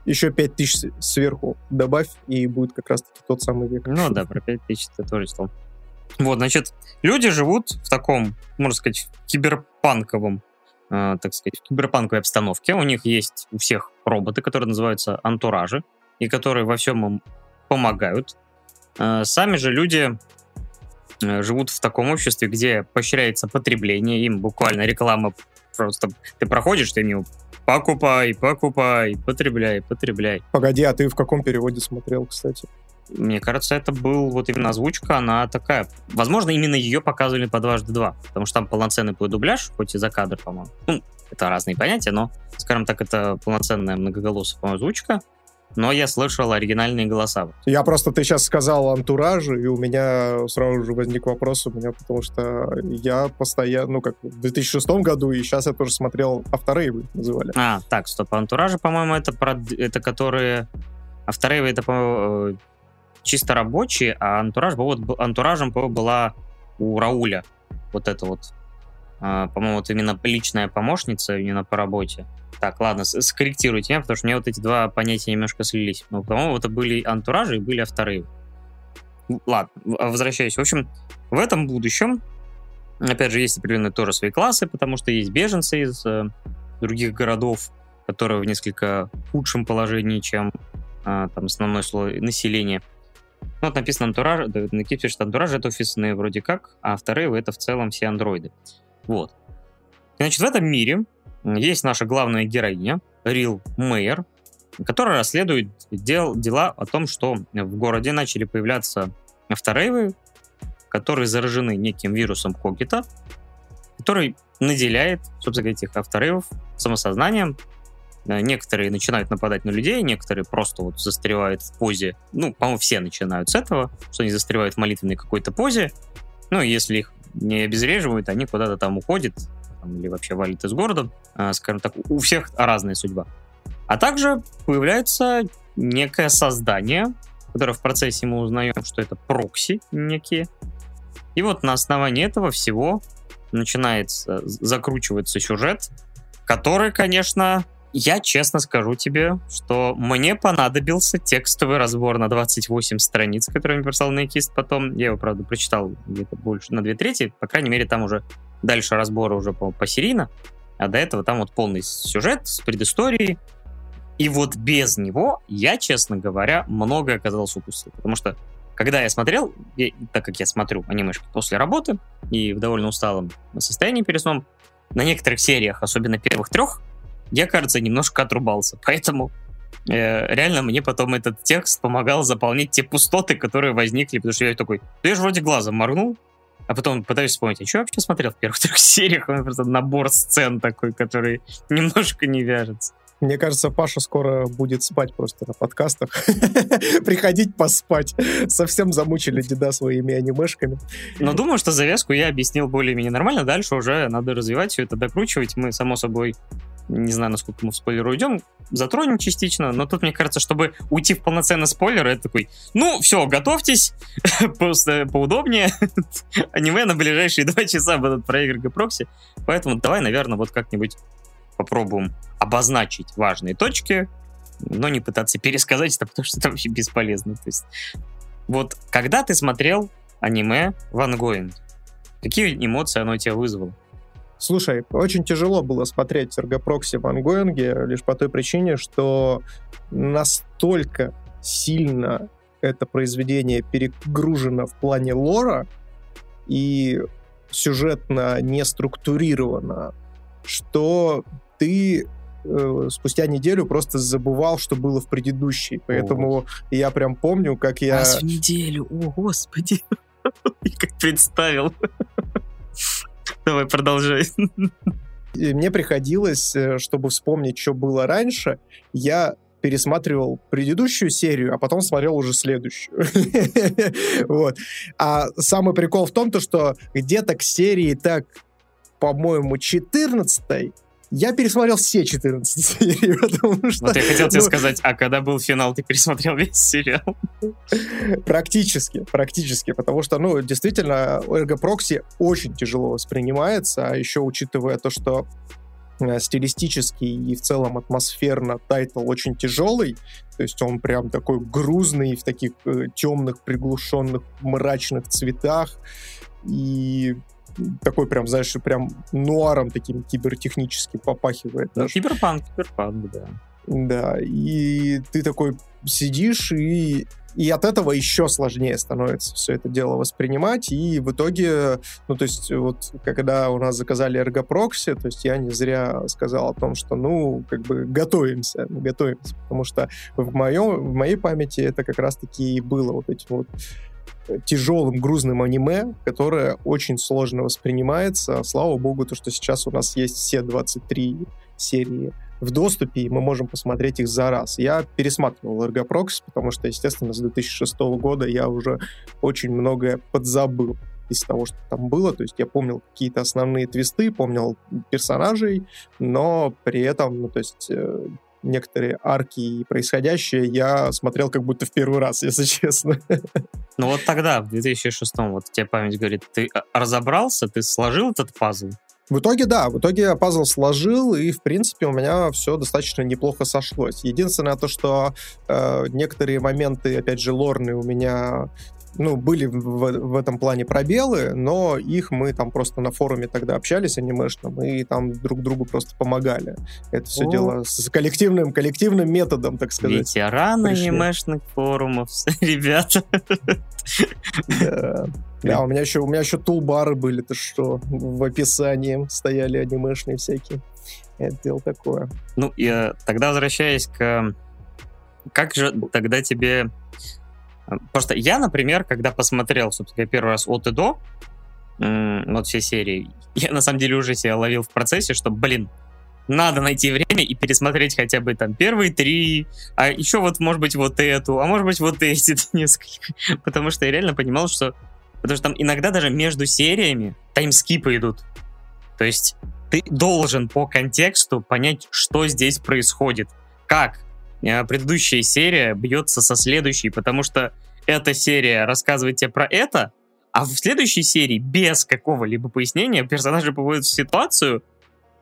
еще 5000 сверху добавь, и будет как раз-таки тот самый век. Ну да, про 5000 ты тоже читал. Вот, значит, люди живут в таком, можно сказать, киберпанковом Э, так сказать, в киберпанковой обстановке. У них есть у всех роботы, которые называются антуражи, и которые во всем им помогают. Э, сами же люди э, живут в таком обществе, где поощряется потребление, им буквально реклама просто... Ты проходишь, ты мимо покупай, покупай, потребляй, потребляй. Погоди, а ты в каком переводе смотрел, кстати? Мне кажется, это был вот именно озвучка, она такая. Возможно, именно ее показывали по дважды два, потому что там полноценный был дубляж, хоть и за кадр, по-моему. Ну, это разные понятия, но, скажем так, это полноценная многоголосая озвучка, но я слышал оригинальные голоса. Я просто, ты сейчас сказал антуражи, и у меня сразу же возник вопрос у меня, потому что я постоянно, ну, как в 2006 году, и сейчас я тоже смотрел авторейвы, называли. А, так, стоп, антуражи, по-моему, это, про, это которые... Авторейвы это, по чисто рабочий, а антураж, вот, антуражем была у Рауля. Вот это вот. А, по-моему, вот именно личная помощница именно по работе. Так, ладно, скорректируйте меня, потому что у меня вот эти два понятия немножко слились. Ну, по-моему, это были антуражи и были авторы. Ладно, а, возвращаюсь. В общем, в этом будущем, опять же, есть определенные тоже свои классы, потому что есть беженцы из э, других городов, которые в несколько худшем положении, чем э, там основной слой населения. Ну, вот написано антураж, на Кипе пишет антураж, это офисные вроде как, а вторые это в целом все андроиды. Вот. Значит, в этом мире есть наша главная героиня, Рил Мейер, которая расследует дел, дела о том, что в городе начали появляться авторейвы, которые заражены неким вирусом Кокита, который наделяет, собственно говоря, этих авторейвов самосознанием, некоторые начинают нападать на людей, некоторые просто вот застревают в позе. Ну, по-моему, все начинают с этого, что они застревают в молитвенной какой-то позе. Ну, если их не обезвреживают, они куда-то там уходят, там, или вообще валят из города. А, скажем так, у всех разная судьба. А также появляется некое создание, которое в процессе мы узнаем, что это прокси некие. И вот на основании этого всего начинается закручиваться сюжет, который, конечно, Я честно скажу тебе, что мне понадобился текстовый разбор на 28 страниц, который мне прислал Найкист потом. Я его, правда, прочитал где-то больше на две трети. По крайней мере, там уже дальше разбора уже по посерийно. А до этого там вот полный сюжет с предысторией. И вот без него я, честно говоря, многое оказалось упустил. Потому что когда я смотрел, я, так как я смотрю анимешки после работы и в довольно усталом состоянии перед сном, на некоторых сериях, особенно первых трех, я, кажется, немножко отрубался. Поэтому э, реально мне потом этот текст помогал заполнить те пустоты, которые возникли, потому что я такой, да я же вроде глазом моргнул, а потом пытаюсь вспомнить, а что я вообще смотрел в первых трех сериях? Меня просто набор сцен такой, который немножко не вяжется. Мне кажется, Паша скоро будет спать просто на подкастах. Приходить поспать. Совсем замучили деда своими анимешками. Но думаю, что завязку я объяснил более-менее нормально. Дальше уже надо развивать все это, докручивать. Мы, само собой, не знаю, насколько мы в спойлер уйдем, затронем частично, но тут, мне кажется, чтобы уйти в полноценный спойлер, это такой, ну, все, готовьтесь, просто поудобнее. Аниме на ближайшие два часа будут про игры прокси, поэтому давай, наверное, вот как-нибудь попробуем обозначить важные точки, но не пытаться пересказать это, потому что это вообще бесполезно. То есть, вот когда ты смотрел аниме Ван Гоинг, какие эмоции оно тебя вызвало? Слушай, очень тяжело было смотреть Эргопрокси в ангоинге лишь по той причине, что настолько сильно это произведение перегружено в плане лора и сюжетно не структурировано, что ты э, спустя неделю просто забывал, что было в предыдущей. Поэтому О. я прям помню, как я... Раз в неделю, о, господи. Как представил. Давай, продолжай. И мне приходилось, э, чтобы вспомнить, что было раньше, я пересматривал предыдущую серию, а потом смотрел уже следующую. вот. А самый прикол в том, то, что где-то к серии так, по-моему, 14 я пересмотрел все 14 серий, потому что... Вот я хотел тебе ну, сказать, а когда был финал, ты пересмотрел весь сериал? Практически, практически, потому что, ну, действительно, Proxy очень тяжело воспринимается, а еще учитывая то, что э, стилистически и в целом атмосферно тайтл очень тяжелый, то есть он прям такой грузный, в таких э, темных, приглушенных, мрачных цветах, и такой прям, знаешь, прям нуаром таким кибертехническим попахивает. Ну, киберпанк, киберпанк, да. Да, и ты такой сидишь, и, и от этого еще сложнее становится все это дело воспринимать, и в итоге, ну, то есть, вот, когда у нас заказали эргопрокси, то есть я не зря сказал о том, что, ну, как бы готовимся, готовимся, потому что в, моем, в моей памяти это как раз-таки и было вот этим вот тяжелым, грузным аниме, которое очень сложно воспринимается. Слава богу, то, что сейчас у нас есть все 23 серии в доступе, и мы можем посмотреть их за раз. Я пересматривал Ergoprox, потому что, естественно, с 2006 года я уже очень многое подзабыл из того, что там было. То есть я помнил какие-то основные твисты, помнил персонажей, но при этом, ну, то есть э, некоторые арки и происходящее я смотрел как будто в первый раз, если честно. Ну вот тогда, в 2006 вот тебе память говорит, ты а, разобрался, ты сложил этот пазл? В итоге, да, в итоге я пазл сложил, и, в принципе, у меня все достаточно неплохо сошлось. Единственное то, что э, некоторые моменты, опять же, лорные у меня ну, были в, в этом плане пробелы, но их мы там просто на форуме тогда общались анимешном, и там друг другу просто помогали. Это все О. дело с коллективным, коллективным методом, так сказать. Ветераны анимешных форумов, ребята. Да. Да, у меня еще, у меня еще тулбары были, ты что, в описании стояли анимешные всякие. Это дело такое. Ну, я тогда возвращаясь к... Как же тогда тебе Просто я, например, когда посмотрел, собственно, первый раз от и до, вот все серии, я на самом деле уже себя ловил в процессе, что, блин, надо найти время и пересмотреть хотя бы там первые три, а еще вот, может быть, вот эту, а может быть, вот эти несколько. Потому что я реально понимал, что... Потому что там иногда даже между сериями таймскипы идут. То есть ты должен по контексту понять, что здесь происходит. Как предыдущая серия бьется со следующей, потому что эта серия рассказывает тебе про это, а в следующей серии без какого-либо пояснения персонажи попадают в ситуацию,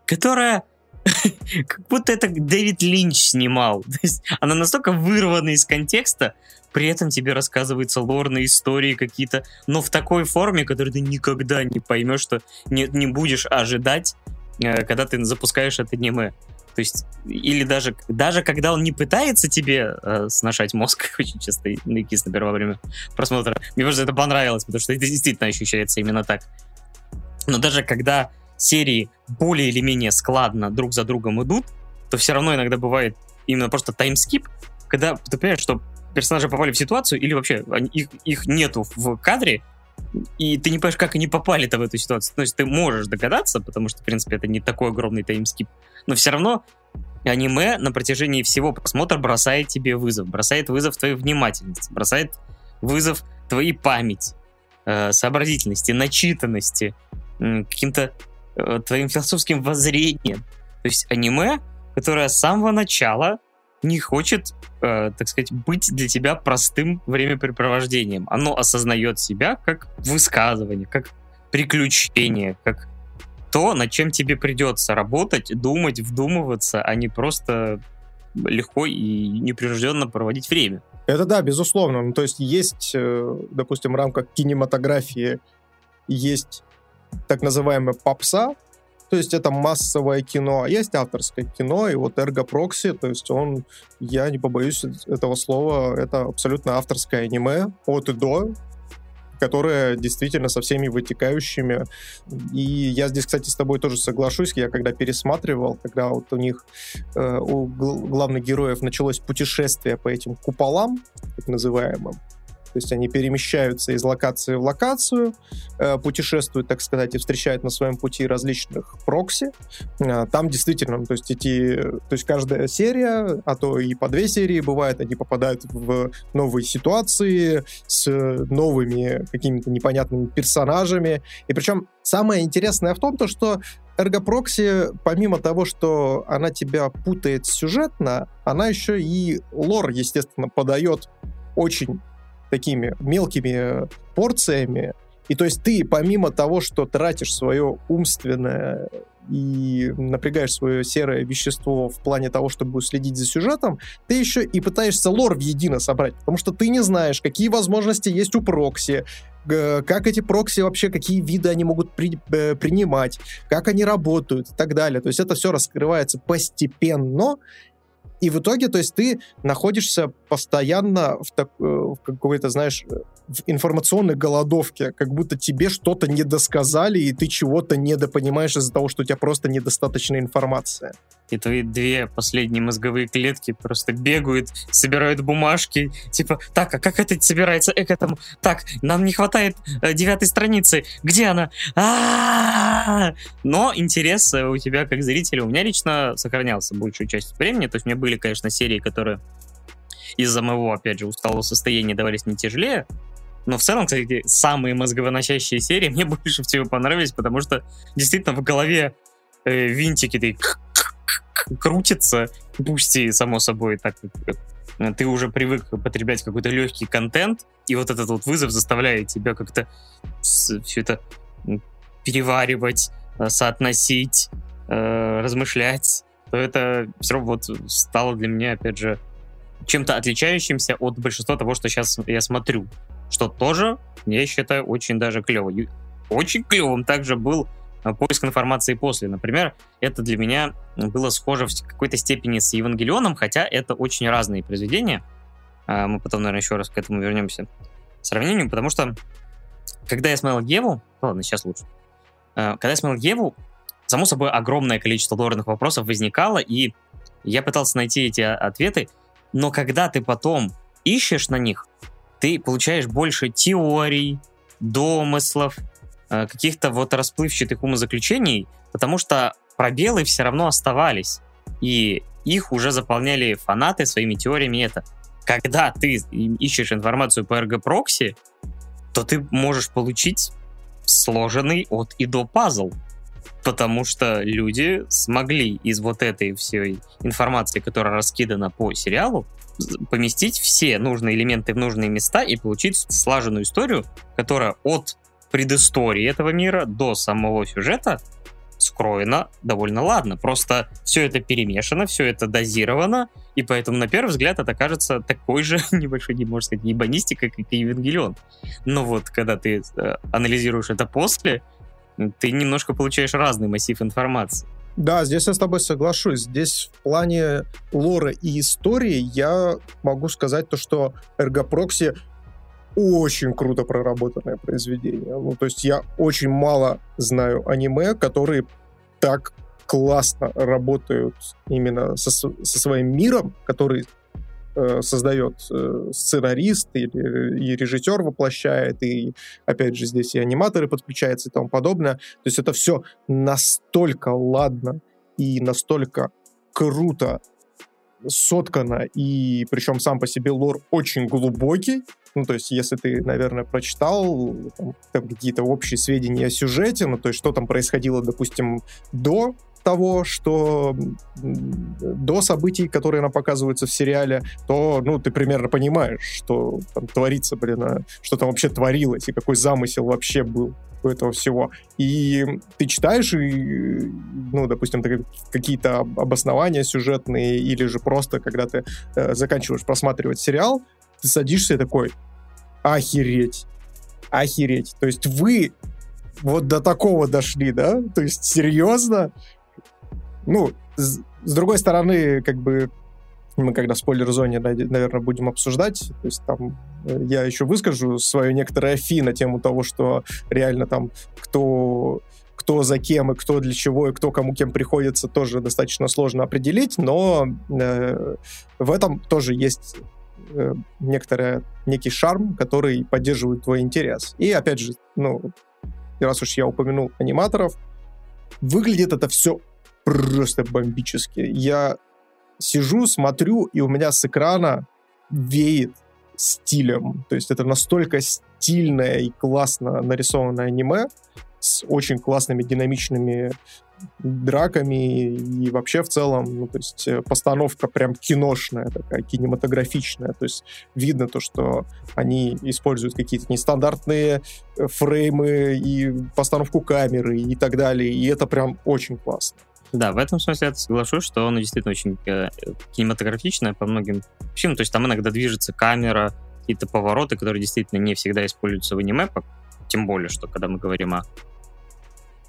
которая как будто это Дэвид Линч снимал. То есть она настолько вырвана из контекста, при этом тебе рассказывается лорные истории какие-то, но в такой форме, которую ты никогда не поймешь, что не, не будешь ожидать, э, когда ты запускаешь это аниме. То есть, или даже, даже когда он не пытается тебе э, сношать мозг, очень часто Никис, например, во время просмотра, мне кажется, это понравилось, потому что это действительно ощущается именно так. Но даже когда серии более или менее складно друг за другом идут, то все равно иногда бывает именно просто таймскип, когда ты понимаешь, что персонажи попали в ситуацию, или вообще они, их, их нету в кадре, и ты не понимаешь, как они попали-то в эту ситуацию. То есть ты можешь догадаться, потому что, в принципе, это не такой огромный таймскип, но все равно аниме на протяжении всего просмотра бросает тебе вызов, бросает вызов твоей внимательности, бросает вызов твоей памяти, э, сообразительности, начитанности, э, каким-то э, твоим философским воззрением. То есть аниме, которое с самого начала не хочет, э, так сказать, быть для тебя простым времяпрепровождением. Оно осознает себя как высказывание, как приключение, как то, над чем тебе придется работать, думать, вдумываться, а не просто легко и непринужденно проводить время. Это да, безусловно. Ну, то есть есть, э, допустим, в рамках кинематографии есть так называемая попса, то есть это массовое кино, а есть авторское кино, и вот Ergo Proxy, то есть он, я не побоюсь этого слова, это абсолютно авторское аниме от и до, которое действительно со всеми вытекающими. И я здесь, кстати, с тобой тоже соглашусь. Я когда пересматривал, когда вот у них, э, у главных героев началось путешествие по этим куполам, так называемым, то есть они перемещаются из локации в локацию, э, путешествуют, так сказать, и встречают на своем пути различных прокси. Э, там действительно, то есть эти, то есть каждая серия, а то и по две серии бывает, они попадают в новые ситуации с новыми какими-то непонятными персонажами. И причем самое интересное в том, то, что Эргопрокси, помимо того, что она тебя путает сюжетно, она еще и лор, естественно, подает очень такими мелкими порциями. И то есть ты, помимо того, что тратишь свое умственное и напрягаешь свое серое вещество в плане того, чтобы следить за сюжетом, ты еще и пытаешься лор в едино собрать, потому что ты не знаешь, какие возможности есть у прокси, как эти прокси вообще, какие виды они могут при, э, принимать, как они работают и так далее. То есть это все раскрывается постепенно, и в итоге, то есть ты находишься постоянно в, так, э, в какой-то, знаешь, в информационной голодовке, как будто тебе что-то недосказали, и ты чего-то недопонимаешь из-за того, что у тебя просто недостаточно информации и твои две последние мозговые клетки просто бегают, собирают бумажки, типа, так, а как это собирается э, к этому? Так, нам не хватает э, девятой страницы, где она? А Но интерес э, у тебя как зрителя, у меня лично сохранялся большую часть времени, то есть у меня были, конечно, серии, которые из-за моего, опять же, усталого состояния давались не тяжелее, но в целом, кстати, самые мозговоносящие серии мне больше всего понравились, потому что действительно в голове э, винтики ты крутится, пусть и само собой так э, ты уже привык потреблять какой-то легкий контент, и вот этот вот вызов заставляет тебя как-то все это переваривать, э, соотносить, э, размышлять, то это все равно вот стало для меня, опять же, чем-то отличающимся от большинства того, что сейчас я смотрю. Что тоже, я считаю, очень даже клево. Очень клевым также был Э, поиск информации после. Например, это для меня было схоже в какой-то степени с Евангелионом, хотя это очень разные произведения. Э, мы потом, наверное, еще раз к этому вернемся. Сравнению, потому что когда я смотрел Еву, ладно, сейчас лучше. Э, когда я смотрел Еву, само собой, огромное количество лорных вопросов возникало, и я пытался найти эти ответы, но когда ты потом ищешь на них, ты получаешь больше теорий, домыслов, Э, каких-то вот расплывчатых умозаключений, потому что пробелы все равно оставались, и их уже заполняли фанаты своими теориями это. Когда ты ищешь информацию по RG-прокси, то ты можешь получить сложенный от и до пазл, потому что люди смогли из вот этой всей информации, которая раскидана по сериалу, поместить все нужные элементы в нужные места и получить слаженную историю, которая от предыстории этого мира до самого сюжета скроено довольно ладно. Просто все это перемешано, все это дозировано, и поэтому на первый взгляд это кажется такой же небольшой, не можно сказать, ебанистикой, как и Евангелион. Но вот когда ты э, анализируешь это после, ты немножко получаешь разный массив информации. Да, здесь я с тобой соглашусь. Здесь в плане лора и истории я могу сказать то, что Эргопрокси очень круто проработанное произведение. Ну, то есть я очень мало знаю аниме, которые так классно работают именно со, со своим миром, который э, создает э, сценарист или и режиссер воплощает, и опять же здесь и аниматоры подключаются и тому подобное. То есть это все настолько ладно и настолько круто соткано, и причем сам по себе лор очень глубокий, ну, то есть, если ты, наверное, прочитал там, там какие-то общие сведения о сюжете, ну, то есть, что там происходило, допустим, до того, что до событий, которые нам показываются в сериале, то, ну, ты примерно понимаешь, что там творится, блин, а что там вообще творилось, и какой замысел вообще был у этого всего. И ты читаешь, и, ну, допустим, какие-то обоснования сюжетные, или же просто, когда ты э, заканчиваешь просматривать сериал, ты садишься и такой, охереть, охереть. То есть вы вот до такого дошли, да? То есть серьезно? Ну, с, с другой стороны, как бы мы когда в спойлер-зоне, наверное, будем обсуждать, то есть там э, я еще выскажу свое некоторое фи на тему того, что реально там кто кто за кем и кто для чего и кто кому кем приходится, тоже достаточно сложно определить, но э, в этом тоже есть э, некоторая, некий шарм, который поддерживает твой интерес. И опять же, ну, раз уж я упомянул аниматоров, выглядит это все просто бомбически. Я сижу, смотрю, и у меня с экрана веет стилем. То есть это настолько стильное и классно нарисованное аниме с очень классными динамичными драками и вообще в целом, ну, то есть э, постановка прям киношная такая, кинематографичная, то есть видно то, что они используют какие-то нестандартные э, фреймы и постановку камеры и так далее, и это прям очень классно. Да, в этом смысле я соглашусь, что оно действительно очень э, кинематографичное по многим причинам. То есть там иногда движется камера, какие-то повороты, которые действительно не всегда используются в аниме, тем более, что когда мы говорим о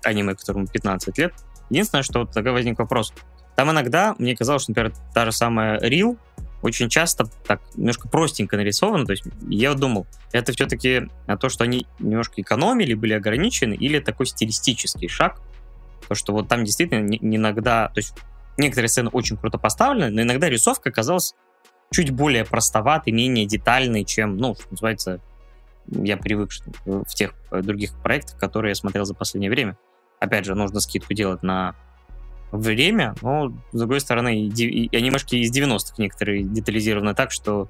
аниме, которому 15 лет. Единственное, что вот тогда возник вопрос. Там иногда, мне казалось, что, например, та же самая Рил очень часто так немножко простенько нарисовано. То есть я думал, это все-таки то, что они немножко экономили, были ограничены, или такой стилистический шаг, то, что вот там действительно не, иногда, то есть некоторые сцены очень круто поставлены, но иногда рисовка казалась чуть более простоватой, менее детальной, чем, ну, что называется, я привык в тех э, других проектах, которые я смотрел за последнее время. Опять же, нужно скидку делать на время, но, с другой стороны, и анимешки из 90-х некоторые детализированы так, что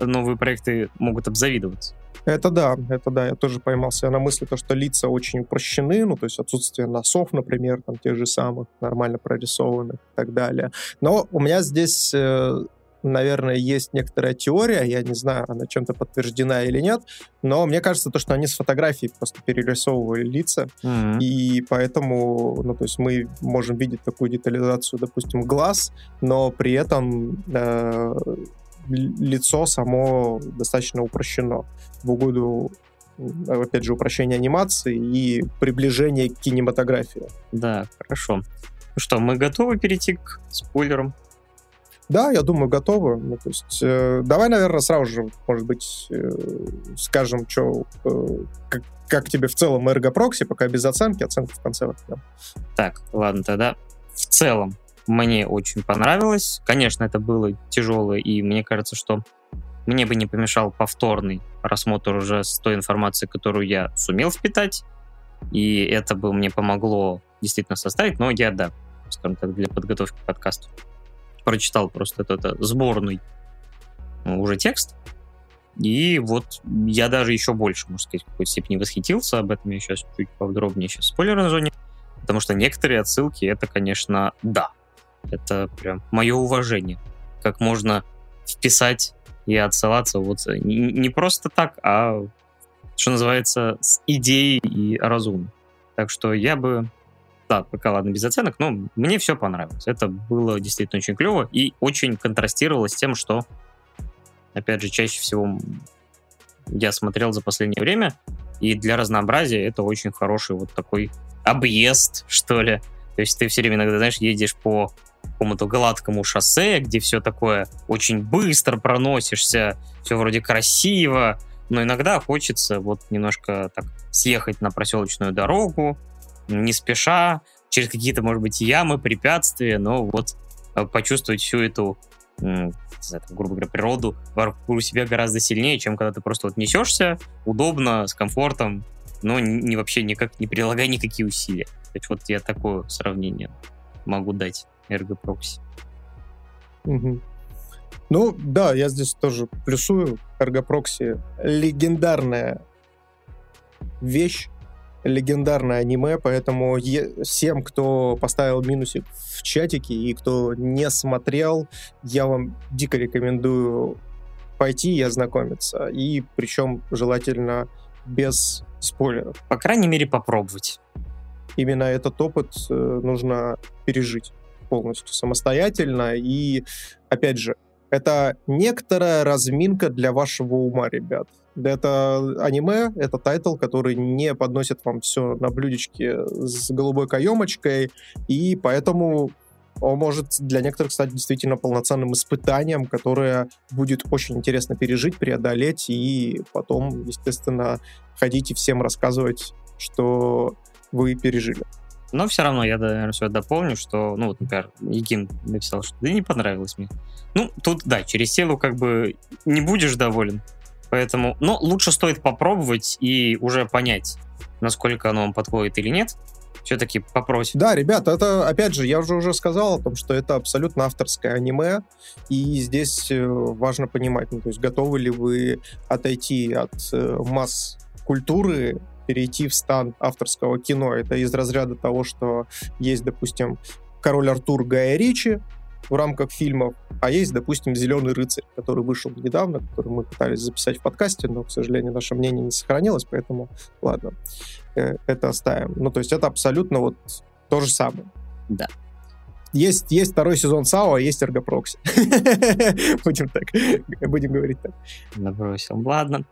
новые проекты могут обзавидоваться. Это да, это да, я тоже поймался на мысли, то, что лица очень упрощены, ну, то есть отсутствие носов, например, там, тех же самых, нормально прорисованных и так далее. Но у меня здесь э, наверное, есть некоторая теория, я не знаю, она чем-то подтверждена или нет, но мне кажется, то, что они с фотографий просто перерисовывали лица, mm-hmm. и поэтому, ну, то есть мы можем видеть такую детализацию, допустим, глаз, но при этом э, лицо само достаточно упрощено в угоду опять же, упрощения анимации и приближения к кинематографии. Да, хорошо. Ну что, мы готовы перейти к спойлерам? Да, я думаю, готовы. Ну, то есть, э, давай, наверное, сразу же, может быть, э, скажем, что, э, как, как тебе в целом эргопрокси, пока без оценки, оценку в конце возьмем. Так, ладно, тогда в целом мне очень понравилось. Конечно, это было тяжело, и мне кажется, что мне бы не помешал повторный рассмотр уже с той информацией, которую я сумел впитать, и это бы мне помогло действительно составить, но я, да, скажем так, для подготовки подкаста прочитал просто этот, этот сборный ну, уже текст, и вот я даже еще больше, можно сказать, в какой-то степени восхитился об этом. Я сейчас чуть подробнее сейчас спойлер на зоне. Потому что некоторые отсылки, это, конечно, да. Это прям мое уважение. Как можно вписать и отсылаться вот не, не просто так, а, что называется, с идеей и разумом. Так что я бы да, пока ладно, без оценок, но мне все понравилось. Это было действительно очень клево и очень контрастировало с тем, что, опять же, чаще всего я смотрел за последнее время, и для разнообразия это очень хороший вот такой объезд, что ли. То есть ты все время иногда, знаешь, едешь по какому-то гладкому шоссе, где все такое очень быстро проносишься, все вроде красиво, но иногда хочется вот немножко так съехать на проселочную дорогу, не спеша, через какие-то, может быть, ямы, препятствия, но вот э, почувствовать всю эту, грубо говоря, природу вокруг себя гораздо сильнее, чем когда ты просто вот несешься удобно, с комфортом, но не, вообще никак не прилагая никакие усилия. То есть вот я такое сравнение могу дать эргопрокси. Угу. Ну, да, я здесь тоже плюсую. Эргопрокси легендарная вещь, легендарное аниме, поэтому е- всем, кто поставил минусик в чатике и кто не смотрел, я вам дико рекомендую пойти и ознакомиться. И причем желательно без спойлеров. По крайней мере, попробовать. Именно этот опыт э, нужно пережить полностью самостоятельно. И, опять же, это некоторая разминка для вашего ума, ребят. Это аниме, это тайтл, который не подносит вам все на блюдечке с голубой каемочкой, и поэтому он может для некоторых стать действительно полноценным испытанием, которое будет очень интересно пережить, преодолеть, и потом, естественно, ходить и всем рассказывать, что вы пережили. Но все равно я, наверное, все дополню, что, ну, вот, например, Яким написал, что да не понравилось мне. Ну, тут, да, через силу как бы не будешь доволен, Поэтому, но лучше стоит попробовать и уже понять, насколько оно вам подходит или нет. Все-таки попросить. Да, ребят, это, опять же, я уже уже сказал о том, что это абсолютно авторское аниме, и здесь э, важно понимать, ну, то есть готовы ли вы отойти от э, масс культуры, перейти в стан авторского кино. Это из разряда того, что есть, допустим, Король Артур Гая Ричи, в рамках фильмов, а есть, допустим, «Зеленый рыцарь», который вышел недавно, который мы пытались записать в подкасте, но, к сожалению, наше мнение не сохранилось, поэтому ладно, э, это оставим. Ну, то есть это абсолютно вот то же самое. Да. Есть, есть второй сезон САО, а есть Эргопрокси. Будем так, будем говорить так. Набросил. Ладно.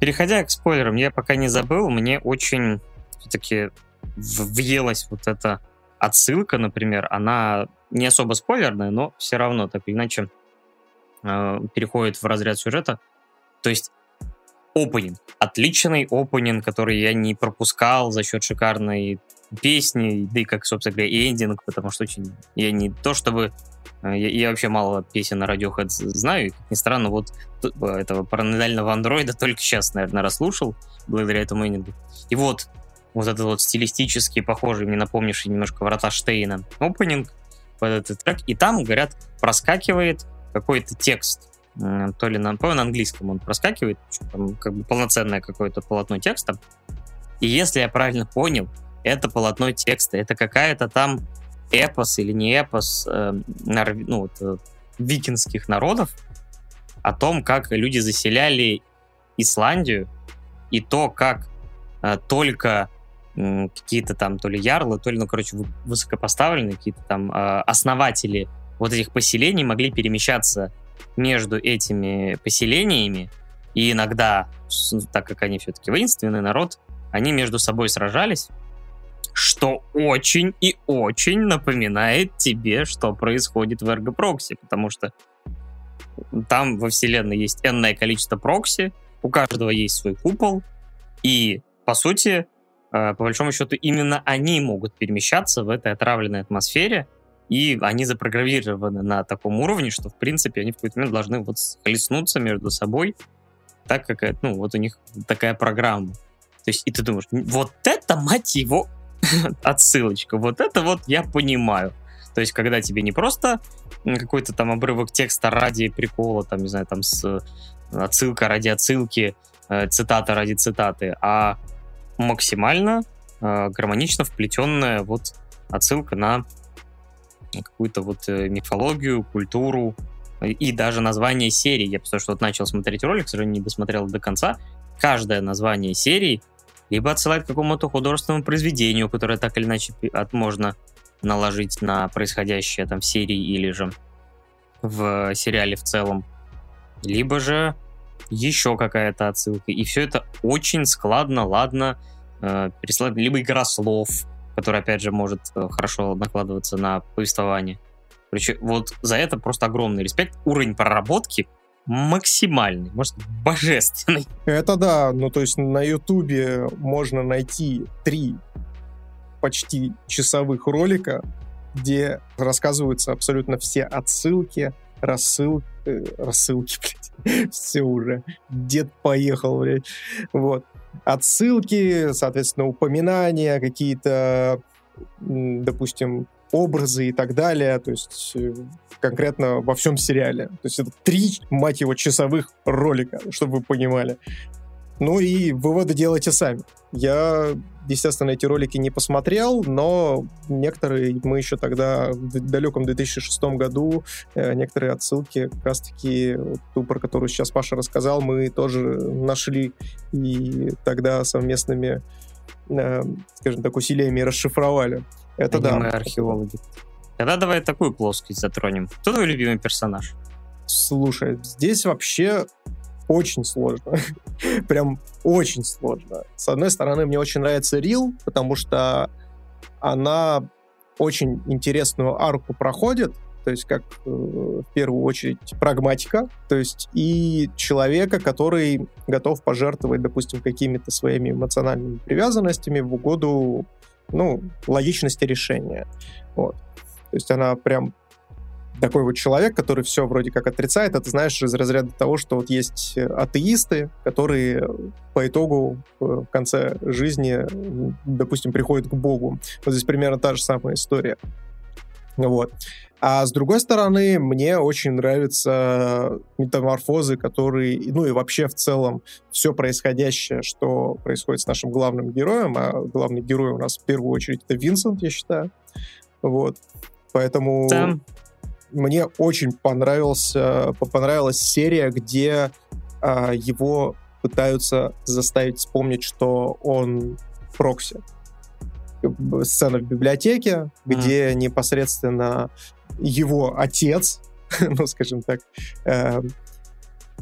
Переходя к спойлерам, я пока не забыл, мне очень все-таки въелась вот эта отсылка, например, она не особо спойлерная, но все равно так иначе э, переходит в разряд сюжета. То есть опенинг. Отличный опенинг, который я не пропускал за счет шикарной песни, да и как, собственно говоря, и эндинг, потому что очень... Я не то чтобы... Э, я, я вообще мало песен на Radiohead знаю, и, как ни странно, вот этого параноидального андроида только сейчас, наверное, расслушал, благодаря этому эндингу. И вот, вот этот вот стилистически похожий, мне напомнивший немножко Врата Штейна, опенинг, под этот трек, и там, говорят, проскакивает какой-то текст, то ли на, по на английском он проскакивает, там как бы полноценное какое-то полотно текста. И если я правильно понял, это полотно текста, это какая-то там эпос или не эпос э, нар, ну, вот, э, викинских народов о том, как люди заселяли Исландию, и то, как э, только какие-то там то ли ярлы, то ли, ну, короче, высокопоставленные какие-то там э, основатели вот этих поселений могли перемещаться между этими поселениями, и иногда, так как они все-таки воинственный народ, они между собой сражались, что очень и очень напоминает тебе, что происходит в Эргопрокси, потому что там во вселенной есть энное количество прокси, у каждого есть свой купол, и, по сути, Э, по большому счету, именно они могут перемещаться в этой отравленной атмосфере, и они запрограммированы на таком уровне, что, в принципе, они в какой-то момент должны вот схлестнуться между собой, так как, э, ну, вот у них такая программа. То есть, и ты думаешь, вот это, мать его, отсылочка, вот это вот я понимаю. То есть, когда тебе не просто какой-то там обрывок текста ради прикола, там, не знаю, там с э, отсылка ради отсылки, цитата ради цитаты, а максимально э, гармонично вплетенная вот отсылка на какую-то вот э, мифологию, культуру и даже название серии. Я потому что вот начал смотреть ролик, к сожалению, не досмотрел до конца. Каждое название серии либо отсылает к какому-то художественному произведению, которое так или иначе можно наложить на происходящее там в серии или же в сериале в целом. Либо же еще какая-то отсылка. И все это очень складно, ладно, э, пересылать. Либо игра слов, которая, опять же, может э, хорошо накладываться на повествование. Короче, вот за это просто огромный респект. Уровень проработки максимальный, может, божественный. Это да, ну то есть на Ютубе можно найти три почти часовых ролика, где рассказываются абсолютно все отсылки, рассылки, э, рассылки, блядь, все уже, дед поехал, блядь, вот. Отсылки, соответственно, упоминания, какие-то, допустим, образы и так далее, то есть э, конкретно во всем сериале. То есть это три, мать его, часовых ролика, чтобы вы понимали. Ну и выводы делайте сами. Я, естественно, эти ролики не посмотрел, но некоторые мы еще тогда, в далеком 2006 году, э, некоторые отсылки, как раз-таки ту, про которую сейчас Паша рассказал, мы тоже нашли и тогда совместными, э, скажем так, усилиями расшифровали. Это да. Мы археологи. Тогда давай такую плоскость затронем. Кто твой любимый персонаж? Слушай, здесь вообще очень сложно. Прям очень сложно. С одной стороны, мне очень нравится Рил, потому что она очень интересную арку проходит, то есть как э, в первую очередь прагматика, то есть и человека, который готов пожертвовать, допустим, какими-то своими эмоциональными привязанностями в угоду ну, логичности решения. Вот. То есть она прям такой вот человек, который все вроде как отрицает, это, знаешь, из разряда того, что вот есть атеисты, которые по итогу э, в конце жизни, допустим, приходят к Богу. Вот здесь примерно та же самая история. Вот. А с другой стороны, мне очень нравятся метаморфозы, которые, ну и вообще в целом все происходящее, что происходит с нашим главным героем, а главный герой у нас в первую очередь это Винсент, я считаю. Вот. Поэтому да. мне очень понравился, понравилась серия, где а, его пытаются заставить вспомнить, что он прокси сцена в библиотеке, где непосредственно его отец, ну, скажем так, э,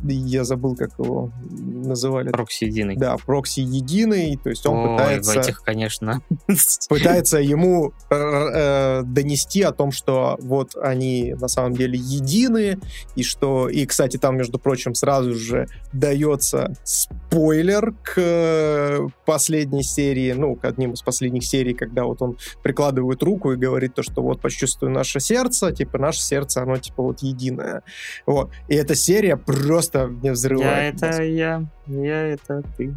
я забыл, как его называли. Прокси единый. Да, прокси единый, то есть он Ой, пытается... в этих, конечно. Пытается ему э, донести о том, что вот они на самом деле едины, и что... И, кстати, там, между прочим, сразу же дается спойлер к э, последней серии, ну, к одним из последних серий, когда вот он прикладывает руку и говорит то, что вот почувствуй наше сердце, типа, наше сердце, оно, типа, вот единое. Вот. И эта серия просто просто не взрывает. Я это я, я это ты.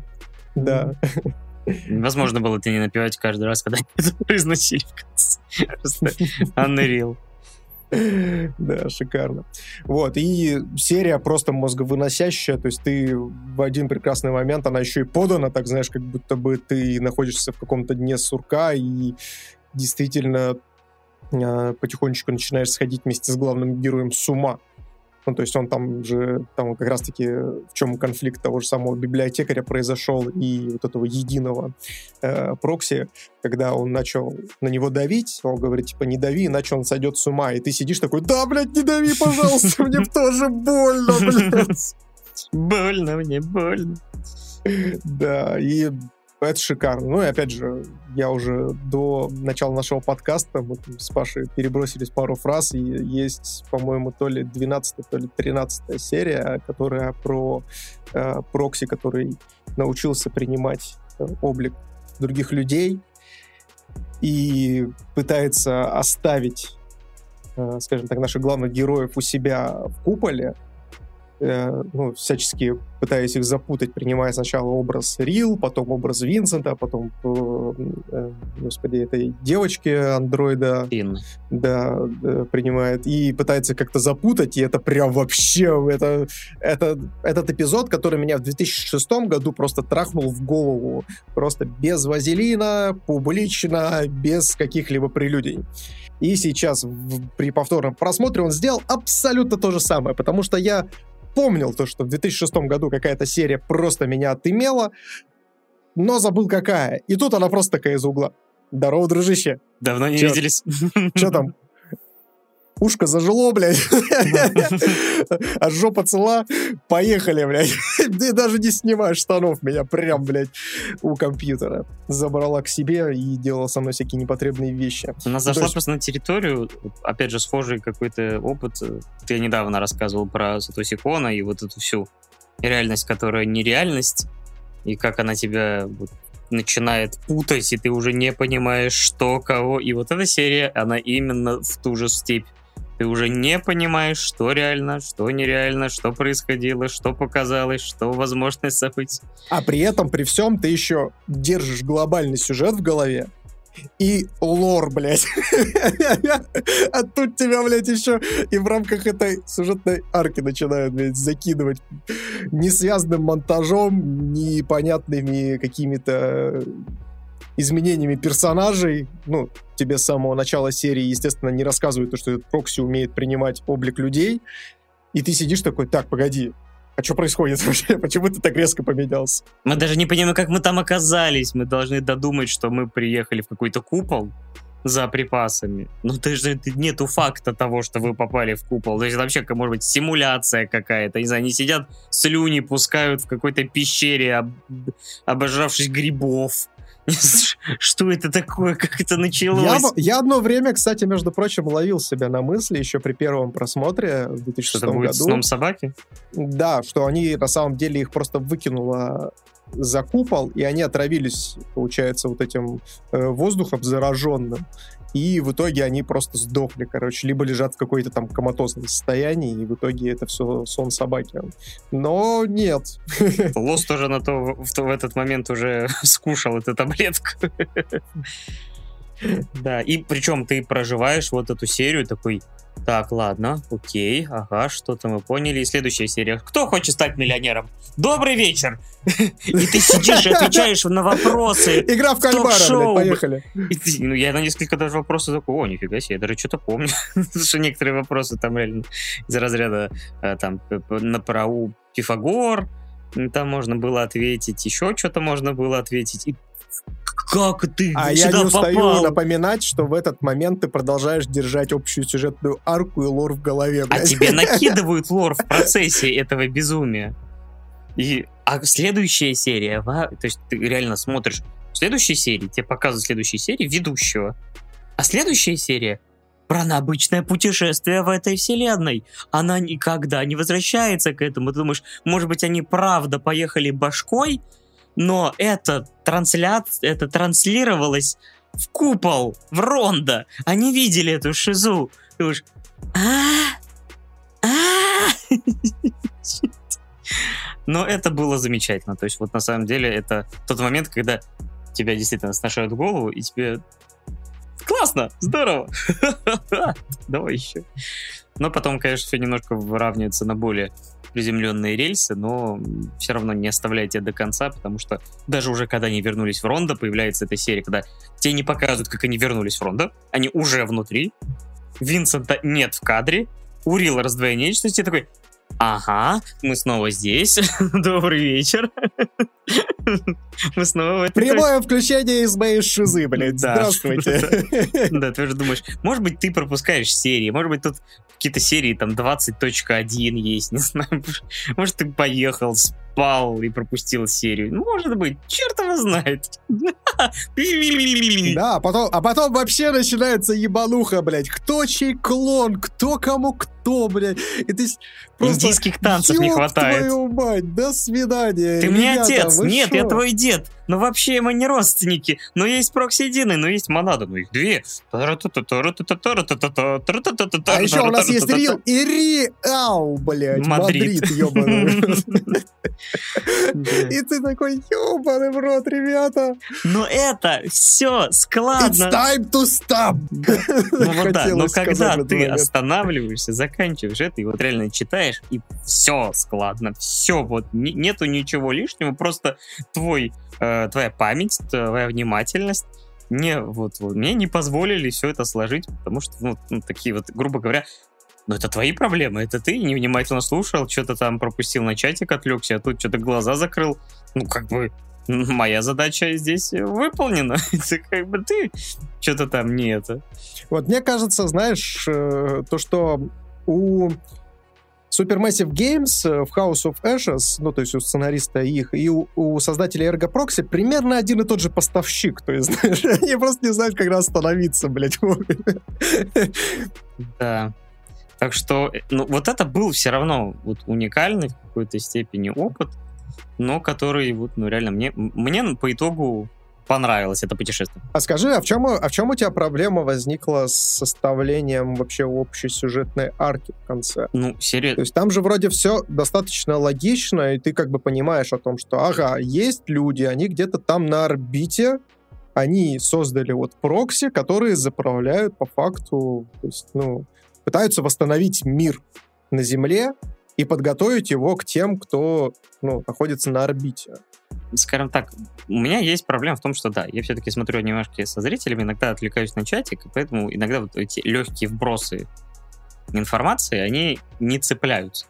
Да. Возможно было это не напевать каждый раз, когда это произносили в конце. Просто unreal. Да, шикарно. Вот, и серия просто мозговыносящая, то есть ты в один прекрасный момент, она еще и подана, так знаешь, как будто бы ты находишься в каком-то дне сурка и действительно а, потихонечку начинаешь сходить вместе с главным героем с ума. Ну, то есть он там же, там как раз-таки в чем конфликт того же самого библиотекаря произошел и вот этого единого э, прокси, когда он начал на него давить, он говорит, типа, не дави, иначе он сойдет с ума. И ты сидишь такой, да, блядь, не дави, пожалуйста, мне тоже больно, блядь. Больно мне, больно. Да, и это шикарно. Ну и опять же, я уже до начала нашего подкаста мы с Пашей перебросились пару фраз, и есть, по-моему, то ли 12 то ли 13 серия, которая про э, прокси, который научился принимать э, облик других людей и пытается оставить, э, скажем так, наших главных героев у себя в куполе, Э, ну, всячески пытаясь их запутать, принимая сначала образ Рил, потом образ Винсента, потом, э, э, господи, этой девочки андроида, Ин. да, принимает, и пытается как-то запутать, и это прям вообще, это, это, этот эпизод, который меня в 2006 году просто трахнул в голову, просто без вазелина, публично, без каких-либо прелюдий. И сейчас в, при повторном просмотре он сделал абсолютно то же самое, потому что я помнил то, что в 2006 году какая-то серия просто меня отымела, но забыл какая. И тут она просто такая из угла. Здорово, дружище. Давно не Чё? виделись. Что там? Ушко зажило, блядь. А жопа цела. Поехали, блядь. Ты даже не снимаешь штанов меня прям, блядь, у компьютера. Забрала к себе и делала со мной всякие непотребные вещи. Она зашла есть- просто на территорию, опять же, схожий какой-то опыт. Ты недавно рассказывал про Сатоси Кона и вот эту всю реальность, которая не реальность, и как она тебя вот начинает путать, и ты уже не понимаешь, что, кого. И вот эта серия, она именно в ту же степь. Ты уже не понимаешь, что реально, что нереально, что происходило, что показалось, что возможность событий. А при этом, при всем, ты еще держишь глобальный сюжет в голове и лор, блядь. А тут тебя, блядь, еще и в рамках этой сюжетной арки начинают, блядь, закидывать несвязанным монтажом, непонятными какими-то изменениями персонажей. Ну, тебе с самого начала серии, естественно, не рассказывают то, что этот прокси умеет принимать облик людей. И ты сидишь такой, так, погоди, а что происходит вообще? Почему ты так резко поменялся? Мы даже не понимаем, как мы там оказались. Мы должны додумать, что мы приехали в какой-то купол за припасами. Но ты же нету факта того, что вы попали в купол. То есть это вообще, может быть, симуляция какая-то. Не знаю, они сидят, слюни пускают в какой-то пещере, об- обожравшись грибов. Что это такое? Как это Я, началось? в- я одно время, кстати, между прочим, ловил себя на мысли еще при первом просмотре в 2006 Что-то будет году. сном собаки? Да, что они на самом деле их просто выкинуло за купол, и они отравились, получается, вот этим э, воздухом зараженным. И в итоге они просто сдохли, короче, либо лежат в какой-то там коматозном состоянии, и в итоге это все сон собаки. Но нет. Лос тоже на то в, в этот момент уже скушал эту таблетку. Да, и причем ты проживаешь вот эту серию такой, так, ладно, окей, ага, что-то мы поняли. И следующая серия. Кто хочет стать миллионером? Добрый вечер! И ты сидишь и отвечаешь на вопросы. Игра в ток-шоу. поехали. Ну, я на несколько даже вопросов такой, о, нифига себе, я даже что-то помню. Потому что некоторые вопросы там реально из разряда э, там на про у Пифагор, там можно было ответить, еще что-то можно было ответить. И как ты А я не устаю попал? напоминать, что в этот момент ты продолжаешь держать общую сюжетную арку и лор в голове, А блядь. тебе накидывают лор в процессе этого безумия. И, а следующая серия, то есть ты реально смотришь в следующей серии, тебе показывают следующей серии ведущего. А следующая серия про необычное путешествие в этой вселенной. Она никогда не возвращается к этому. Ты думаешь, может быть, они правда поехали башкой, но это, трансляц... это транслировалось в купол, в Рондо. Они видели эту шизу. Ты думаешь, а а Но это было замечательно. То есть вот на самом деле это тот момент, когда тебя действительно сношают голову, и тебе классно, здорово, давай еще. Но потом, конечно, все немножко выравнивается на более приземленные рельсы, но все равно не оставляйте до конца, потому что даже уже когда они вернулись в Рондо, появляется эта серия, когда тебе не показывают, как они вернулись в Рондо, они уже внутри, Винсента нет в кадре, Урил раздвоение личности, такой, ага, мы снова здесь, добрый вечер, мы снова в этой Прямое включение из моей шизы, блядь. Да. Здравствуйте. Да, ты уже думаешь, может быть, ты пропускаешь серии, может быть, тут какие-то серии там 20.1 есть, не знаю. Может, ты поехал, спал и пропустил серию. Ну, может быть, черт его знает. Да, а потом, а потом вообще начинается ебануха, блядь. Кто чей клон, кто кому кто, блядь. И ты просто... Индийских танцев не хватает. твою мать, до свидания. Ты мне отец, нет, я твой дед. Но вообще мы не родственники. Но есть прокси единый, но есть монада, но их две. А еще у нас есть Real и Реал, блядь. Мадрид. Ебаный. И ты такой, ебаный в рот, ребята. Но это все It's складно. time to stop. Ну вот да, но когда ты останавливаешься, заканчиваешь это, и вот реально читаешь, и все складно, все, вот не- нету ничего лишнего, просто твой, твоя память, твоя внимательность не, вот, вот, мне не позволили все это сложить, потому что, ну, ну, такие вот, грубо говоря, ну, это твои проблемы, это ты невнимательно слушал, что-то там пропустил на чатик, отвлекся, а тут что-то глаза закрыл. Ну, как бы, моя задача здесь выполнена. Ты как бы ты что-то там не это. Вот мне кажется, знаешь, э, то, что у Supermassive Games э, в House of Ashes, ну, то есть у сценариста их, и у, у создателя Ergo Proxy примерно один и тот же поставщик. То есть, знаешь, они просто не знают, когда остановиться, блядь. Да. Так что, э, ну, вот это был все равно вот уникальный в какой-то степени опыт, но который вот, ну, реально мне, мне по итогу понравилось это путешествие. А скажи, а в чем, а в чем у тебя проблема возникла с составлением вообще общей сюжетной арки в конце? Ну, серия... То есть там же вроде все достаточно логично, и ты как бы понимаешь о том, что, ага, есть люди, они где-то там на орбите, они создали вот прокси, которые заправляют по факту, то есть, ну, пытаются восстановить мир на Земле и подготовить его к тем, кто ну, находится на орбите скажем так, у меня есть проблема в том, что да, я все-таки смотрю анимашки со зрителями, иногда отвлекаюсь на чатик, поэтому иногда вот эти легкие вбросы информации, они не цепляются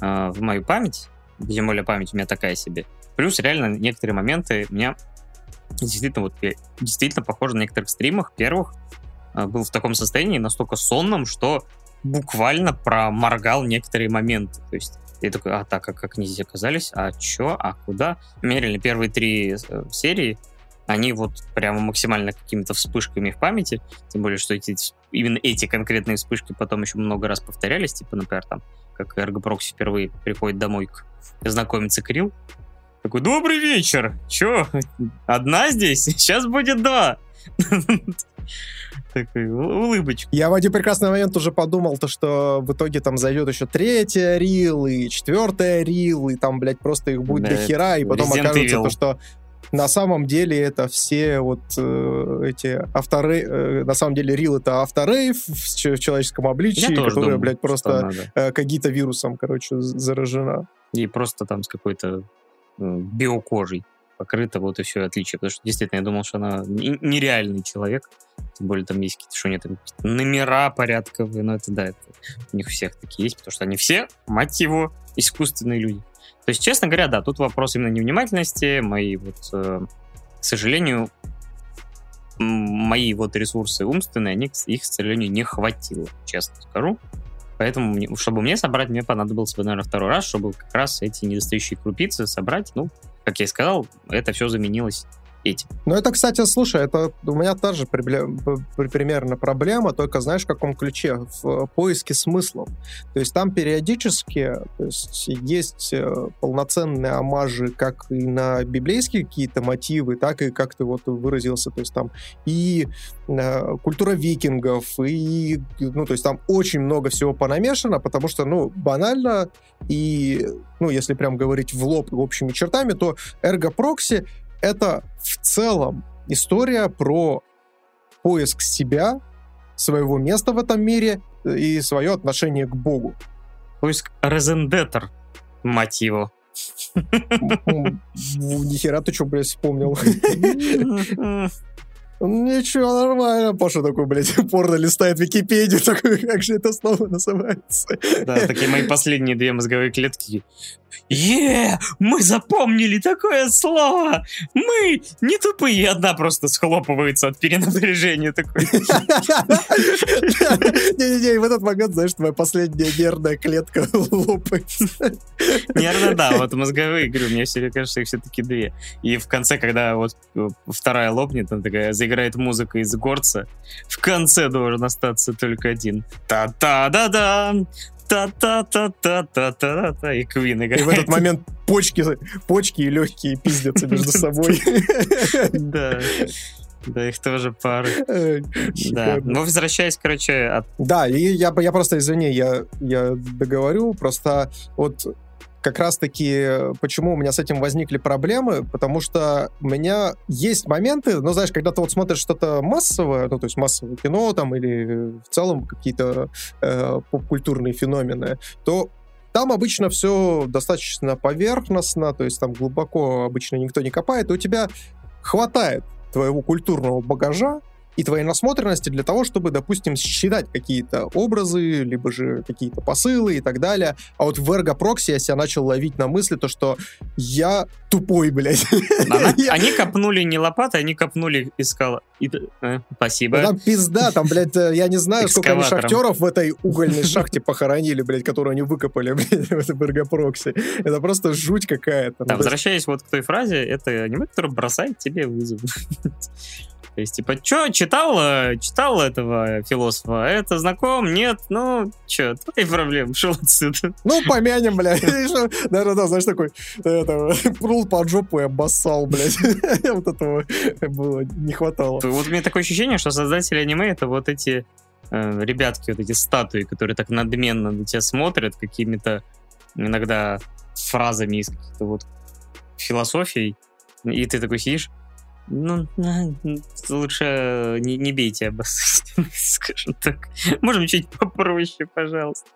э, в мою память, тем более память у меня такая себе. Плюс реально некоторые моменты меня действительно вот действительно похоже на некоторых стримах первых э, был в таком состоянии настолько сонном, что буквально проморгал некоторые моменты. То есть я такой, а так, а как они здесь оказались? А чё? А куда? Мерили первые три э, серии, они вот прямо максимально какими-то вспышками в памяти, тем более, что эти, именно эти конкретные вспышки потом еще много раз повторялись, типа, например, там, как Эргопрокси впервые приходит домой к знакомиться Крил, такой, добрый вечер, чё, одна здесь? Сейчас будет два. Такой улыбочку. Я в один прекрасный момент уже подумал, то, что в итоге там зайдет еще третья рил и четвертая рил, и там, блядь, просто их будет да, до хера, и потом Resident окажется Evil. то, что на самом деле это все вот э, эти авторы, э, на самом деле Рил это авторейв в, в человеческом обличии, которая, думаю, блядь, просто э, какие-то вирусом, короче, заражена. И просто там с какой-то э, биокожей покрыта, вот и все отличие. Потому что действительно я думал, что она нереальный человек. Тем более там есть какие-то, что у нее там номера порядковые, но это да, это у них всех такие есть, потому что они все, мать его, искусственные люди. То есть, честно говоря, да, тут вопрос именно невнимательности, мои вот, э, к сожалению, мои вот ресурсы умственные, они, их, к сожалению, не хватило, честно скажу. Поэтому, чтобы мне собрать, мне понадобился бы, наверное, второй раз, чтобы как раз эти недостающие крупицы собрать. Ну, как я и сказал, это все заменилось этим. Ну, это, кстати, слушай, это у меня тоже примерно проблема, только знаешь, в каком ключе? В поиске смыслов. То есть там периодически то есть, есть э, полноценные амажи как и на библейские какие-то мотивы, так и, как ты вот выразился, то есть там и э, культура викингов, и, ну, то есть там очень много всего понамешано, потому что, ну, банально, и, ну, если прям говорить в лоб общими чертами, то эрго-прокси это в целом история про поиск себя, своего места в этом мире и свое отношение к Богу. Поиск Резендетер, мать его. Нихера ты что, блядь, вспомнил? Ничего, нормально. Паша такой, блядь, порно листает Википедию, такой, как же это снова называется? Да, такие мои последние две мозговые клетки. Е, мы запомнили такое слово! Мы не тупые, одна просто схлопывается от перенапряжения такой. Не-не-не, в этот момент, знаешь, твоя последняя нервная клетка лопается. Нервно, да, вот мозговые, говорю, мне все кажется, их все-таки две. И в конце, когда вот э, вторая лопнет, она такая, заиграет музыка из горца, в конце должен остаться только один. Та-та-да-да! та-та-та-та-та-та-та, и Квин играет. И в этот момент почки, почки и легкие пиздятся между собой. Да. Да, их тоже пары. Да. Но возвращаясь, короче, от... Да, и я, я просто, извини, я, я договорю, просто вот как раз-таки, почему у меня с этим возникли проблемы, потому что у меня есть моменты, ну, знаешь, когда ты вот смотришь что-то массовое, ну, то есть массовое кино там или в целом какие-то э, поп-культурные феномены, то там обычно все достаточно поверхностно, то есть там глубоко обычно никто не копает, и у тебя хватает твоего культурного багажа, и твоей насмотренности для того, чтобы, допустим, считать какие-то образы, либо же какие-то посылы и так далее. А вот в эргопрокси я себя начал ловить на мысли, то, что я тупой, блядь. Она, они копнули не лопатой, они копнули искала. И, э, спасибо. Ну, там пизда, там, блядь, э, я не знаю, сколько они шахтеров в этой угольной шахте похоронили, блядь, которую они выкопали, блядь, в этом эргопрокси. Это просто жуть какая-то. Да, ну, возвращаясь вот к той фразе, это аниме, которое бросает тебе вызов. То есть, типа, что, читал, читал этого философа? Это знаком? Нет? Ну, что, твои проблемы, шел отсюда. Ну, помянем, блядь. Да-да-да, знаешь, такой, прул под жопу и обоссал, блядь. Вот этого было, не хватало. Вот у меня такое ощущение, что создатели аниме это вот эти э, ребятки, вот эти статуи, которые так надменно на тебя смотрят какими-то иногда фразами из каких-то вот философий, и ты такой сидишь, ну, лучше не, не бейте обоссать, скажем так. Можем чуть попроще, пожалуйста.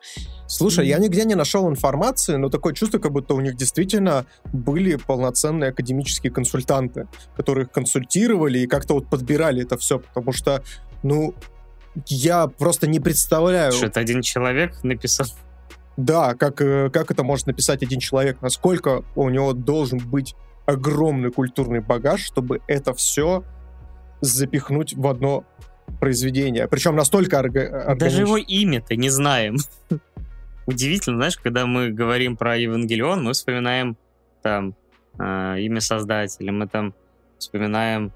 Слушай, я нигде не нашел информации, но такое чувство, как будто у них действительно были полноценные академические консультанты, которые их консультировали и как-то вот подбирали это все, потому что, ну, я просто не представляю... Что это один человек написал? Да, как, э, как это может написать один человек? Насколько у него должен быть огромный культурный багаж, чтобы это все запихнуть в одно произведение. Причем настолько орга- Даже его имя-то не знаем. Удивительно, знаешь, когда мы говорим про Евангелион, мы вспоминаем там э, имя создателя, мы там вспоминаем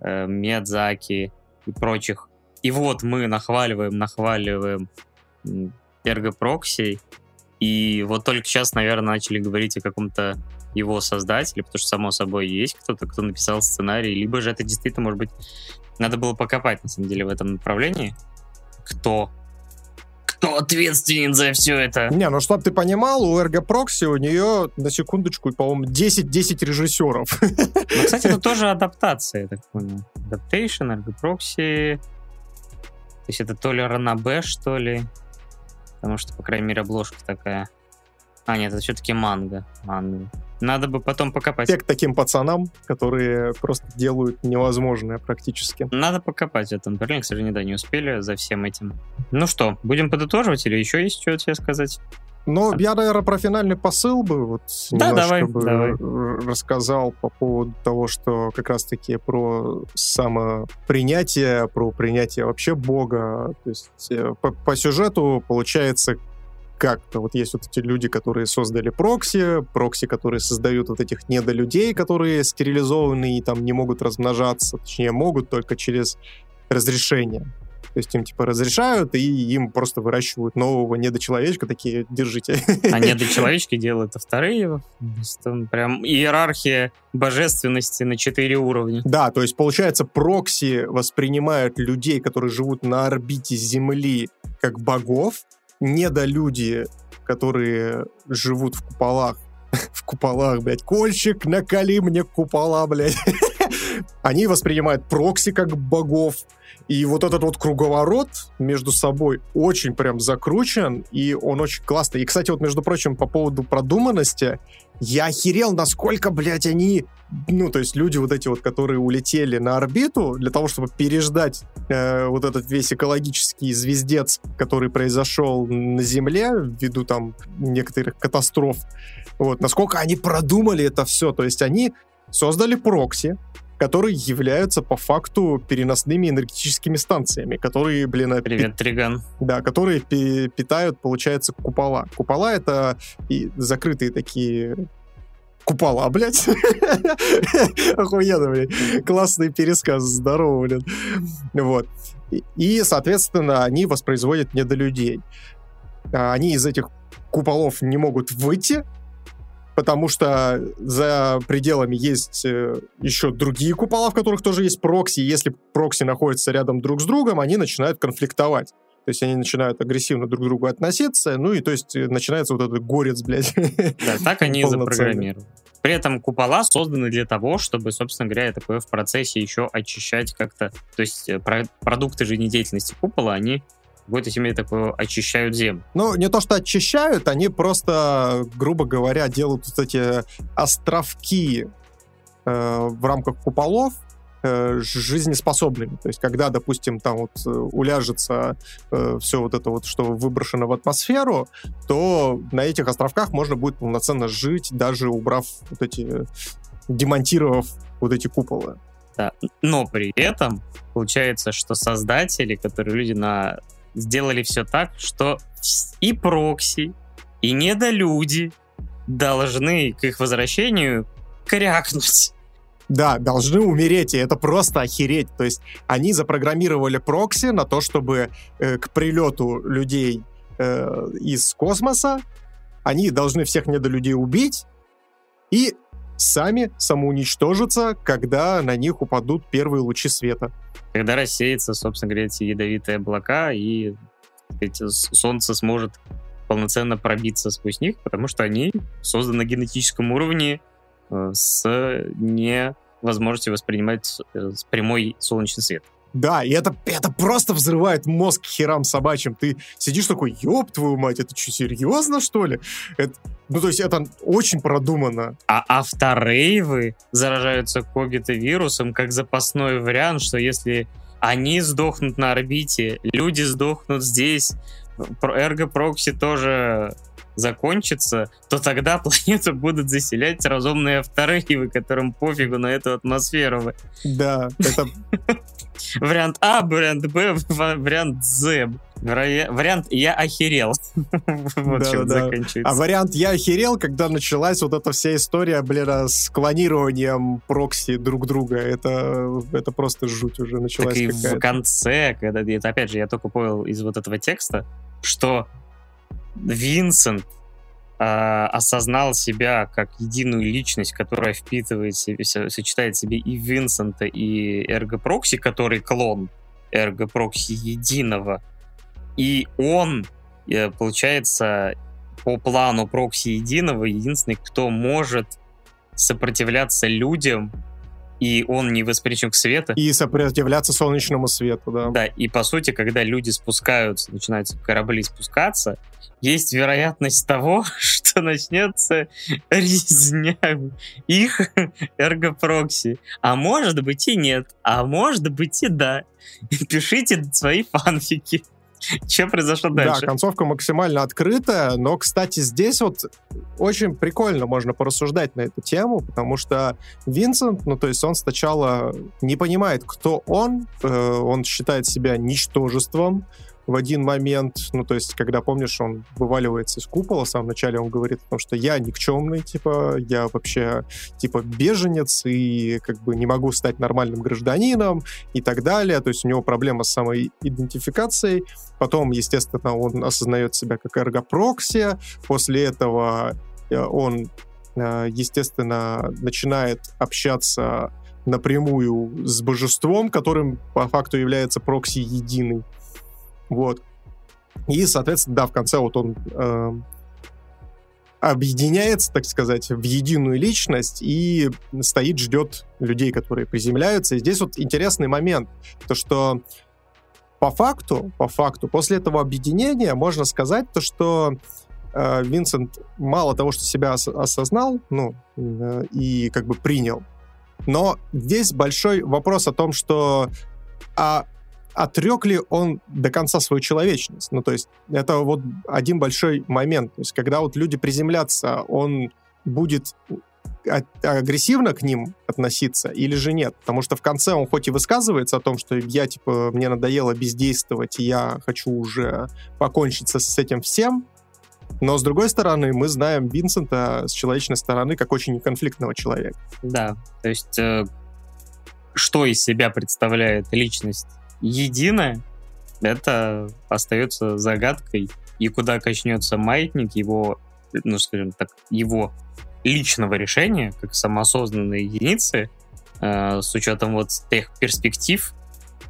э, Миядзаки и прочих. И вот мы нахваливаем, нахваливаем Эрго Прокси, и вот только сейчас, наверное, начали говорить о каком-то его создателя, потому что, само собой, есть кто-то, кто написал сценарий, либо же это действительно, может быть, надо было покопать, на самом деле, в этом направлении. Кто? Кто ответственен за все это? Не, ну чтобы ты понимал, у Эрго Прокси у нее, на секундочку, по-моему, 10-10 режиссеров. Ну, кстати, это тоже адаптация, я так понял. Adaptation, Эрго Прокси... То есть это то ли Ранабе, что ли? Потому что, по крайней мере, обложка такая. А, нет, это все-таки манга. Манга. Надо бы потом покопать. К таким пацанам, которые просто делают невозможное практически. Надо покопать в этом направлении. К сожалению, да, не успели за всем этим. Ну что, будем подытоживать или еще есть что тебе сказать? Ну, я, наверное, про финальный посыл бы вот да, давай, бы давай. рассказал по поводу того, что как раз-таки про самопринятие, про принятие вообще Бога. То есть э, по, по сюжету получается как-то. Вот есть вот эти люди, которые создали прокси, прокси, которые создают вот этих недолюдей, которые стерилизованы и там не могут размножаться, точнее могут только через разрешение. То есть им типа разрешают, и им просто выращивают нового недочеловечка, такие, держите. А недочеловечки делают а вторые. Там прям иерархия божественности на четыре уровня. Да, то есть получается прокси воспринимают людей, которые живут на орбите Земли, как богов, недолюди, которые живут в куполах, в куполах, блядь, кольчик, накали мне купола, блядь. Они воспринимают прокси как богов, и вот этот вот круговорот между собой очень прям закручен, и он очень классный. И, кстати, вот, между прочим, по поводу продуманности, я охерел, насколько, блядь, они... Ну, то есть люди вот эти вот, которые улетели на орбиту для того, чтобы переждать э, вот этот весь экологический звездец, который произошел на Земле ввиду там некоторых катастроф. Вот, насколько они продумали это все. То есть они создали прокси, которые являются по факту переносными энергетическими станциями, которые, блин... А, Привет, пи- Триган. Да, которые пи- питают, получается, купола. Купола — это и закрытые такие купола, блядь. Охуенно, блядь. Классный пересказ, здорово, блин. Вот. И, соответственно, они воспроизводят недолюдей. А, они из этих куполов не могут выйти, потому что за пределами есть э, еще другие купола, в которых тоже есть прокси. Если прокси находятся рядом друг с другом, они начинают конфликтовать. То есть они начинают агрессивно друг к другу относиться, ну и то есть э, начинается вот этот горец, блядь. Да, так они и запрограммированы. При этом купола созданы для того, чтобы, собственно говоря, такое в процессе еще очищать как-то. То есть э, продукты жизнедеятельности купола, они какой-то семье такое очищают землю. Ну, не то, что очищают, они просто, грубо говоря, делают вот эти островки э, в рамках куполов, э, жизнеспособными. То есть, когда, допустим, там вот э, уляжется э, все вот это вот, что выброшено в атмосферу, то на этих островках можно будет полноценно жить, даже убрав вот эти, демонтировав вот эти куполы. Да. Но при этом получается, что создатели, которые люди на сделали все так, что и прокси, и недолюди должны к их возвращению крякнуть. Да, должны умереть, и это просто охереть. То есть они запрограммировали прокси на то, чтобы э, к прилету людей э, из космоса они должны всех недолюдей убить и сами самоуничтожиться, когда на них упадут первые лучи света. Когда рассеются, собственно говоря, эти ядовитые облака, и эти, солнце сможет полноценно пробиться сквозь них, потому что они созданы на генетическом уровне э, с невозможностью воспринимать э, прямой солнечный свет. Да, и это, это просто взрывает мозг херам собачьим. Ты сидишь такой, ёб твою мать, это что, серьезно, что ли? Это, ну, то есть это очень продумано. А авторейвы заражаются когито-вирусом как запасной вариант, что если они сдохнут на орбите, люди сдохнут здесь, эрго-прокси тоже закончится, то тогда планету будут заселять разумные авторейвы, которым пофигу на эту атмосферу. Да, это... Вариант А, вариант Б, вариант З. Вариант «я охерел». вот да, чем да. заканчивается. А вариант «я охерел», когда началась вот эта вся история, блин, с клонированием прокси друг друга. Это, это просто жуть уже началась так и в конце, когда... Это, опять же, я только понял из вот этого текста, что Винсент осознал себя как единую личность, которая впитывает себе, сочетает в себе и Винсента, и Эрго-Прокси, который клон Эрго-Прокси единого. И он, э, получается, по плану Прокси единого, единственный, кто может сопротивляться людям и он не восприимчив к свету. И сопротивляться солнечному свету, да. Да, и по сути, когда люди спускаются, начинаются корабли спускаться, есть вероятность того, что начнется резня их эргопрокси. А может быть и нет, а может быть и да. Пишите свои фанфики. Что произошло дальше? Да, концовка максимально открытая, но, кстати, здесь вот очень прикольно можно порассуждать на эту тему, потому что Винсент, ну, то есть он сначала не понимает, кто он, э, он считает себя ничтожеством, в один момент, ну, то есть, когда, помнишь, он вываливается из купола, в самом начале он говорит о том, что я никчемный, типа, я вообще, типа, беженец и, как бы, не могу стать нормальным гражданином и так далее, то есть у него проблема с самоидентификацией, потом, естественно, он осознает себя как эргопрокси, после этого э, он, э, естественно, начинает общаться напрямую с божеством, которым по факту является прокси единый. Вот. И, соответственно, да, в конце вот он э, объединяется, так сказать, в единую личность и стоит, ждет людей, которые приземляются. И здесь вот интересный момент, то что по факту, по факту, после этого объединения можно сказать то, что э, Винсент мало того, что себя ос- осознал, ну, э, и как бы принял, но здесь большой вопрос о том, что а отрек ли он до конца свою человечность? Ну, то есть это вот один большой момент. То есть когда вот люди приземлятся, он будет агрессивно к ним относиться или же нет. Потому что в конце он хоть и высказывается о том, что я, типа, мне надоело бездействовать, я хочу уже покончить с этим всем, но, с другой стороны, мы знаем Винсента с человечной стороны как очень неконфликтного человека. Да, то есть э, что из себя представляет личность единое, это остается загадкой. И куда качнется маятник его, ну, скажем так, его личного решения, как самоосознанной единицы, э, с учетом вот тех перспектив,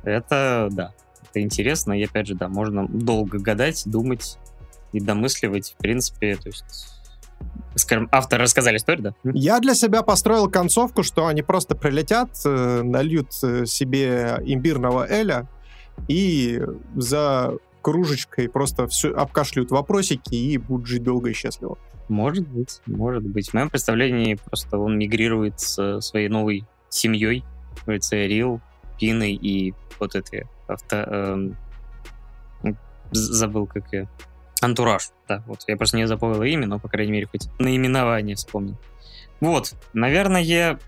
это, да, это интересно. И опять же, да, можно долго гадать, думать и домысливать, в принципе, то есть скажем, авторы рассказали историю, да? Я для себя построил концовку, что они просто прилетят, э, нальют э, себе имбирного Эля и за кружечкой просто все обкашляют вопросики и будут жить долго и счастливо. Может быть, может быть. В моем представлении просто он мигрирует со своей новой семьей говорится, Рил, Пины и вот эти авто... Эм, забыл, как я... Антураж, да, вот. Я просто не запомнил имя, но, по крайней мере, хоть наименование вспомнил. Вот, наверное, я,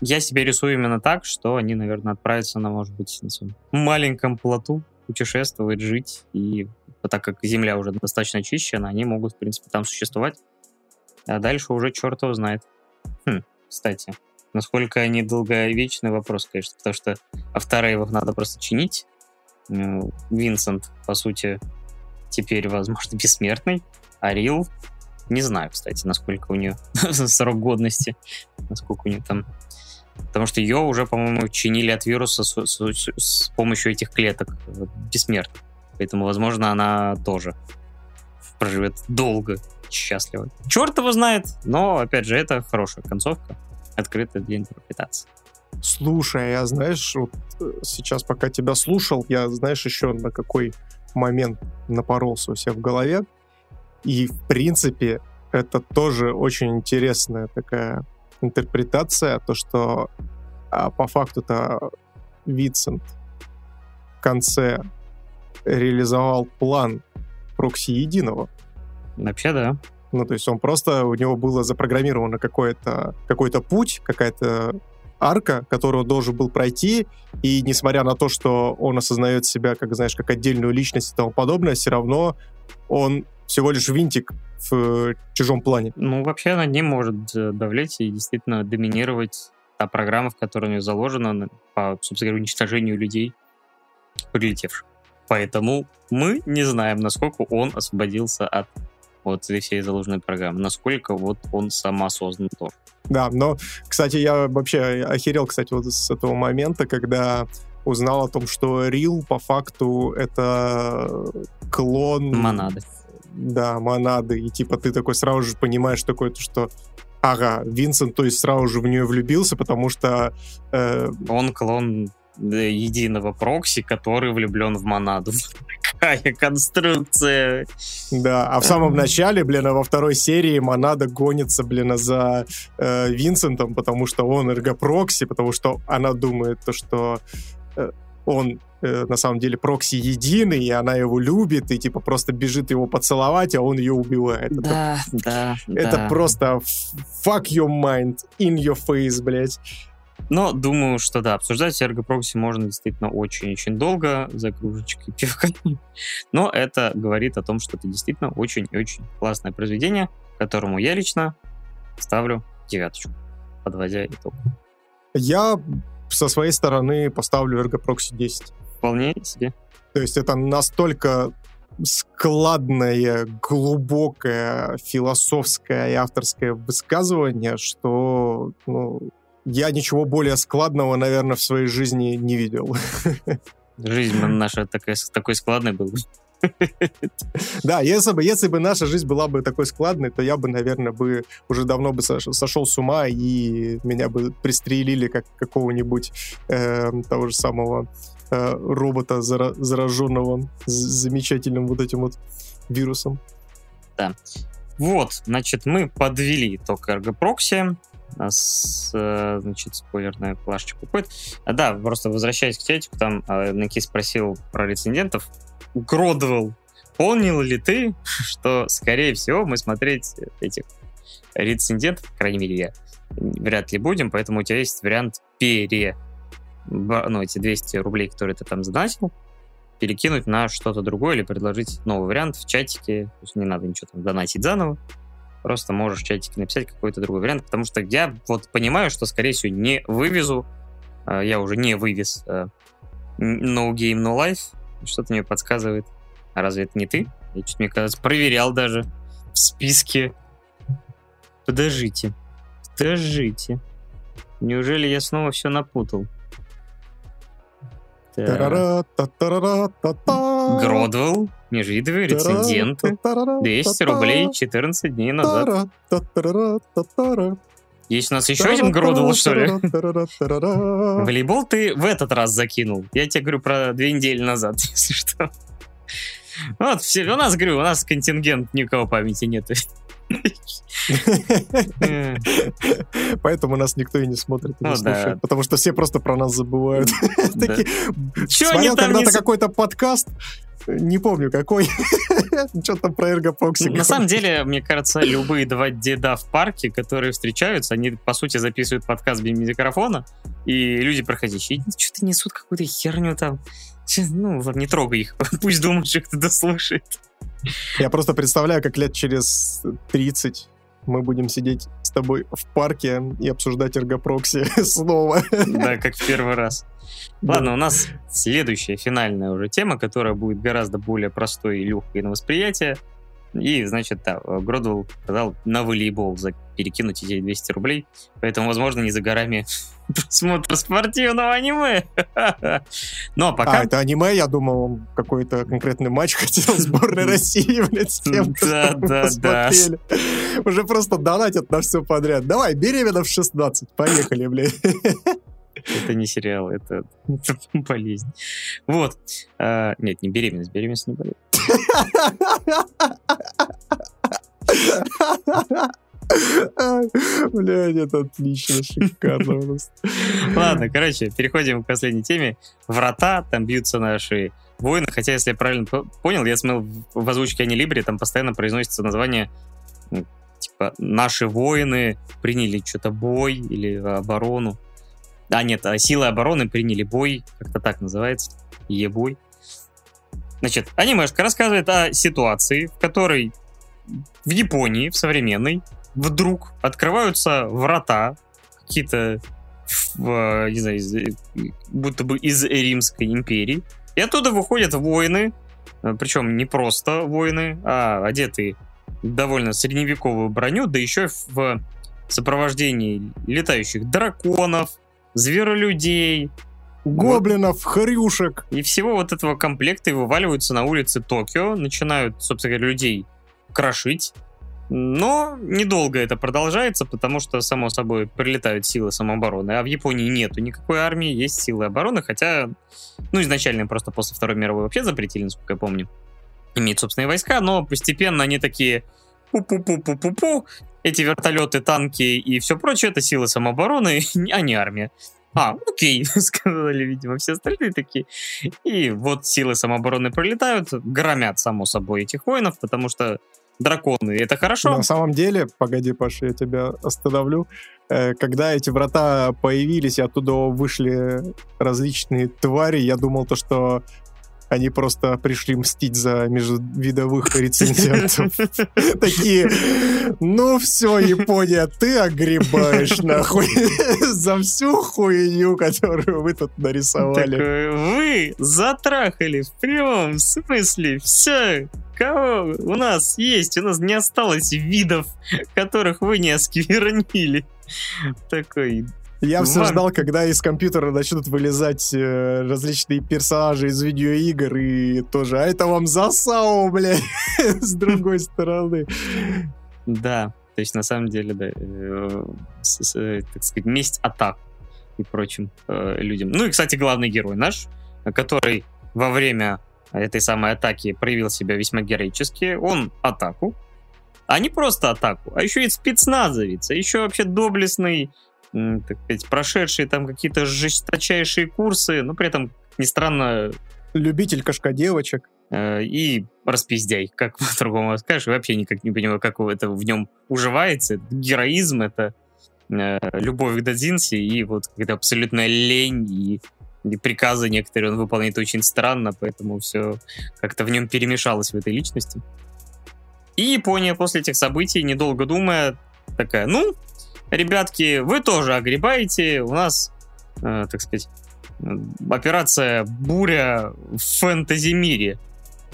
себе рисую именно так, что они, наверное, отправятся на, может быть, на своем маленьком плоту, путешествовать, жить, и так как Земля уже достаточно очищена, они могут, в принципе, там существовать. А дальше уже черт его знает. Хм, кстати, насколько они долговечный вопрос, конечно, потому что Авторейвов надо просто чинить. Винсент, по сути, теперь, возможно, бессмертный, а Рил не знаю, кстати, насколько у нее срок годности, насколько у нее там... Потому что ее уже, по-моему, чинили от вируса с, с, с помощью этих клеток бессмертных. Поэтому, возможно, она тоже проживет долго, счастливо. Черт его знает, но, опять же, это хорошая концовка, открытая для интерпретации. Слушай, я, знаешь, вот э, сейчас, пока тебя слушал, я, знаешь, еще на какой момент напоролся у себя в голове. И, в принципе, это тоже очень интересная такая интерпретация, то, что а, по факту-то Вицент в конце реализовал план прокси единого. Вообще, да. Ну, то есть он просто, у него было запрограммировано какой-то какой путь, какая-то арка, которую он должен был пройти, и несмотря на то, что он осознает себя, как, знаешь, как отдельную личность и тому подобное, все равно он всего лишь винтик в э, чужом плане. Ну, вообще над ним может э, давлеть и действительно доминировать та программа, в которой у нее заложена по, собственно говоря, уничтожению людей, прилетевших. Поэтому мы не знаем, насколько он освободился от вот всей заложенной программы, насколько вот он самоосознан тоже. Да, но, кстати, я вообще охерел, кстати, вот с этого момента, когда узнал о том, что Рил по факту это клон... Монады. Да, монады. И типа ты такой сразу же понимаешь такое, что ага, Винсент, то есть сразу же в нее влюбился, потому что... Э... Он клон единого прокси, который влюблен в монаду. Какая конструкция! Да, а в самом начале, блин, а во второй серии монада гонится, блин, за э, Винсентом, потому что он эргопрокси, потому что она думает то, что э, он э, на самом деле прокси единый, и она его любит, и типа просто бежит его поцеловать, а он ее убивает. Да, это, да. Это да. просто fuck your mind, in your face, блядь. Но думаю, что да, обсуждать эргопрокси можно действительно очень-очень долго за кружечкой пивка. Но это говорит о том, что это действительно очень и очень классное произведение, которому я лично ставлю девяточку, подводя итог. Я со своей стороны поставлю эргопрокси 10. Вполне себе. То есть это настолько складное, глубокое, философское и авторское высказывание, что ну, я ничего более складного, наверное, в своей жизни не видел. Жизнь наша такая, такой складной была. Да, если бы, если бы наша жизнь была бы такой складной, то я бы, наверное, бы уже давно бы сошел с ума, и меня бы пристрелили как какого-нибудь э, того же самого э, робота, зара зараженного замечательным вот этим вот вирусом. Да. Вот, значит, мы подвели итог эргопрокси нас, э, значит, спойлерная плашечка уходит. А, да, просто возвращаясь к чатику, там э, Наки спросил про рецендентов. Гродвелл, понял ли ты, что, скорее всего, мы смотреть этих рецендентов, по крайней мере, я, вряд ли будем, поэтому у тебя есть вариант пере... Ну, эти 200 рублей, которые ты там задонатил, перекинуть на что-то другое или предложить новый вариант в чатике. То есть не надо ничего там донатить заново просто можешь в чатике написать какой-то другой вариант, потому что я вот понимаю, что, скорее всего, не вывезу, а, я уже не вывез а, No Game No Life, что-то мне подсказывает. А разве это не ты? Я чуть мне кажется, проверял даже в списке. Подождите, подождите. Неужели я снова все напутал? Гродвелл, межвидовые рецензенты, 200 рублей 14 дней назад. Есть у нас еще один Гродвелл, что ли? Волейбол ты в этот раз закинул. Я тебе говорю про две недели назад, если что. Вот, все, у нас, говорю, у нас контингент, никого памяти нет. Поэтому нас никто и не смотрит и не Ну слушает. Потому что все просто про нас забывают. Смотрел когда-то какой-то подкаст, не помню какой, что там про эргопрокси. На самом деле, мне кажется, любые два деда в парке, которые встречаются, они, по сути, записывают подкаст без микрофона, и люди проходящие что-то несут какую-то херню там. Ну, ладно, не трогай их. Пусть думают, что кто-то слушает. Я просто представляю, как лет через 30 мы будем сидеть с тобой в парке и обсуждать эргопрокси снова. Да, как в первый раз. Ладно, у нас следующая финальная уже тема, которая будет гораздо более простой и легкой на восприятие. И, значит, да, Гродвелл сказал на волейбол за перекинуть эти 200 рублей. Поэтому, возможно, не за горами просмотр спортивного аниме. Ну, а А, пока... это аниме, я думал, он какой-то конкретный матч хотел сборной России, блядь, с кем Да, да, да. Уже просто донатят на все подряд. Давай, беременна в 16, поехали, блядь. Это не сериал, это, это болезнь. Вот. А, нет, не беременность, беременность не болезнь. Блядь, это отлично, шикарно нас. Ладно, короче, переходим к последней теме. Врата, там бьются наши воины, хотя, если я правильно по- понял, я смотрел в озвучке Ани Либри, там постоянно произносится название ну, типа «Наши воины приняли что-то бой» или оборону. А, нет, а силы обороны приняли бой, как-то так называется, Е-бой. Значит, анимешка рассказывает о ситуации, в которой в Японии, в современной, вдруг открываются врата, какие-то, не знаю, из- будто бы из Римской империи, и оттуда выходят воины, э, причем не просто воины, а одетые в довольно средневековую броню, да еще в сопровождении летающих драконов, зверолюдей, Гоблинов, хрюшек. и всего вот этого комплекта и вываливаются на улицы Токио, начинают, собственно говоря, людей крошить. Но недолго это продолжается, потому что, само собой, прилетают силы самообороны. А в Японии нету никакой армии, есть силы обороны, хотя, ну, изначально просто после Второй мировой вообще запретили, насколько я помню. Имеют собственные войска, но постепенно они такие пу-пу-пу-пу-пу-пу, эти вертолеты, танки и все прочее, это силы самообороны, а не армия. А, окей, сказали, видимо, все остальные такие. И вот силы самообороны пролетают, громят, само собой, этих воинов, потому что драконы — это хорошо. На самом деле, погоди, Паша, я тебя остановлю. Э, Когда эти врата появились и оттуда вышли различные твари, я думал то, что они просто пришли мстить за межвидовых рецензентов. Такие, ну все, Япония, ты огребаешь нахуй за всю хуйню, которую вы тут нарисовали. Вы затрахали в прямом смысле все, кого у нас есть, у нас не осталось видов, которых вы не осквернили. Такой, Я все ждал, когда из компьютера начнут вылезать э, различные персонажи из видеоигр и тоже, а это вам засау, бля, с другой стороны. да, то есть на самом деле, да, э, с- с, э, так сказать, месть атак и прочим э, людям. Ну и, кстати, главный герой наш, который во время этой самой атаки проявил себя весьма героически, он атаку, а не просто атаку, а еще и спецназовец, а еще вообще доблестный, так сказать, прошедший там какие-то жесточайшие курсы, но при этом, ни странно, Любитель кошка-девочек. э, и распиздяй, как по-другому скажешь, вообще никак не понимаю, как это в нем уживается, это героизм, это э, любовь к Дадзинси, и вот какая-то абсолютная лень, и, и приказы некоторые он выполняет очень странно, поэтому все как-то в нем перемешалось в этой личности. И Япония после этих событий, недолго думая, такая, ну, ребятки, вы тоже огребаете, у нас, э, так сказать, э, операция «Буря» в фэнтези-мире.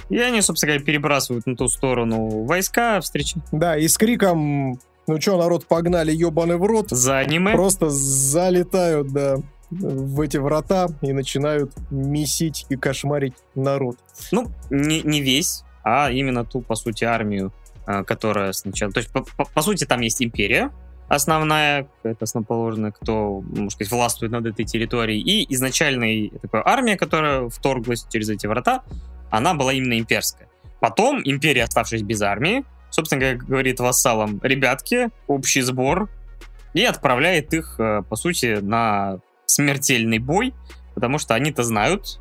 И они, собственно говоря, перебрасывают на ту сторону войска, встречи Да, и с криком, ну чё, народ, погнали, ебаный в рот. за аниме. Просто залетают, да, в эти врата и начинают месить и кошмарить народ. Ну, не, не весь, а именно ту, по сути, армию, а, которая сначала... То есть, по, по- по сути, там есть империя, основная, это основоположная, кто, можно сказать, властвует над этой территорией, и изначальная такая армия, которая вторглась через эти врата, она была именно имперская. Потом империя, оставшись без армии, собственно говоря, говорит вассалам, ребятки, общий сбор, и отправляет их, э, по сути, на смертельный бой, потому что они-то знают,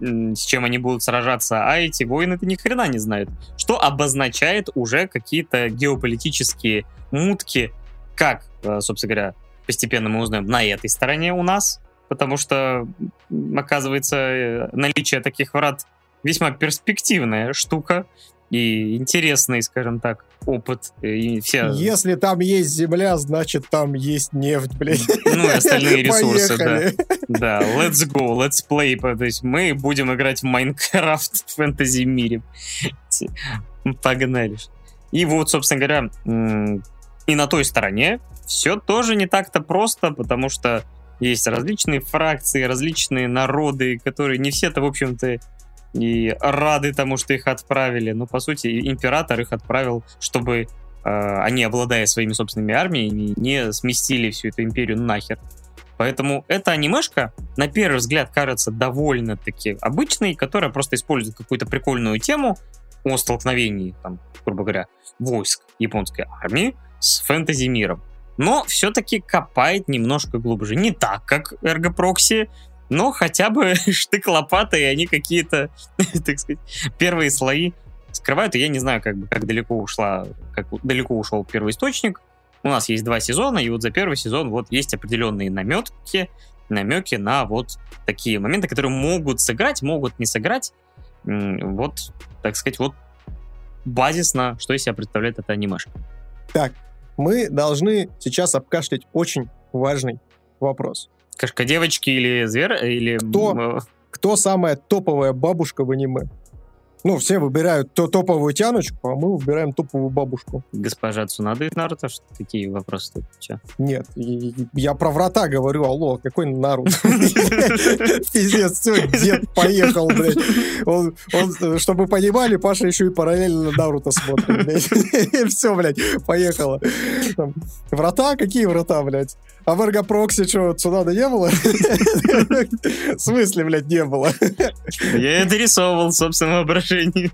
с чем они будут сражаться, а эти воины-то ни хрена не знают. Что обозначает уже какие-то геополитические мутки, как, э, собственно говоря, постепенно мы узнаем на этой стороне у нас, потому что, оказывается, э, наличие таких врат весьма перспективная штука и интересный, скажем так, опыт. И все... Если там есть земля, значит там есть нефть, блядь. Ну и остальные ресурсы, да. Да, let's go, let's play. То есть мы будем играть в Майнкрафт в фэнтези мире. Погнали. И вот, собственно говоря, и на той стороне все тоже не так-то просто, потому что есть различные фракции, различные народы, которые не все-то, в общем-то, и рады тому, что их отправили. Но, по сути, император их отправил, чтобы э, они, обладая своими собственными армиями, не сместили всю эту империю нахер. Поэтому эта анимешка, на первый взгляд, кажется довольно-таки обычной, которая просто использует какую-то прикольную тему о столкновении, там, грубо говоря, войск японской армии с фэнтези-миром. Но все-таки копает немножко глубже. Не так, как Эргопрокси, но хотя бы штык лопата, и они какие-то, так сказать, первые слои скрывают. И я не знаю, как, бы, как далеко ушла, как далеко ушел первый источник. У нас есть два сезона, и вот за первый сезон вот есть определенные наметки, намеки на вот такие моменты, которые могут сыграть, могут не сыграть. Вот, так сказать, вот базисно, что из себя представляет эта анимешка. Так, мы должны сейчас обкашлять очень важный вопрос. Кошка девочки или зверь? Или... Кто, кто самая топовая бабушка в аниме? Ну, все выбирают то топовую тяночку, а мы выбираем топовую бабушку. Госпожа Цунады из Наруто? Что такие вопросы тут? Че? Нет, я про врата говорю, алло, какой Наруто? Пиздец, все, дед поехал, блядь. Он, он, чтобы понимали, Паша еще и параллельно Наруто смотрит, блядь. Все, блядь, поехала. Врата? Какие врата, блядь? А в Эргопроксе что, Цунады не было? В смысле, блядь, не было? Я это рисовал в собственном воображении.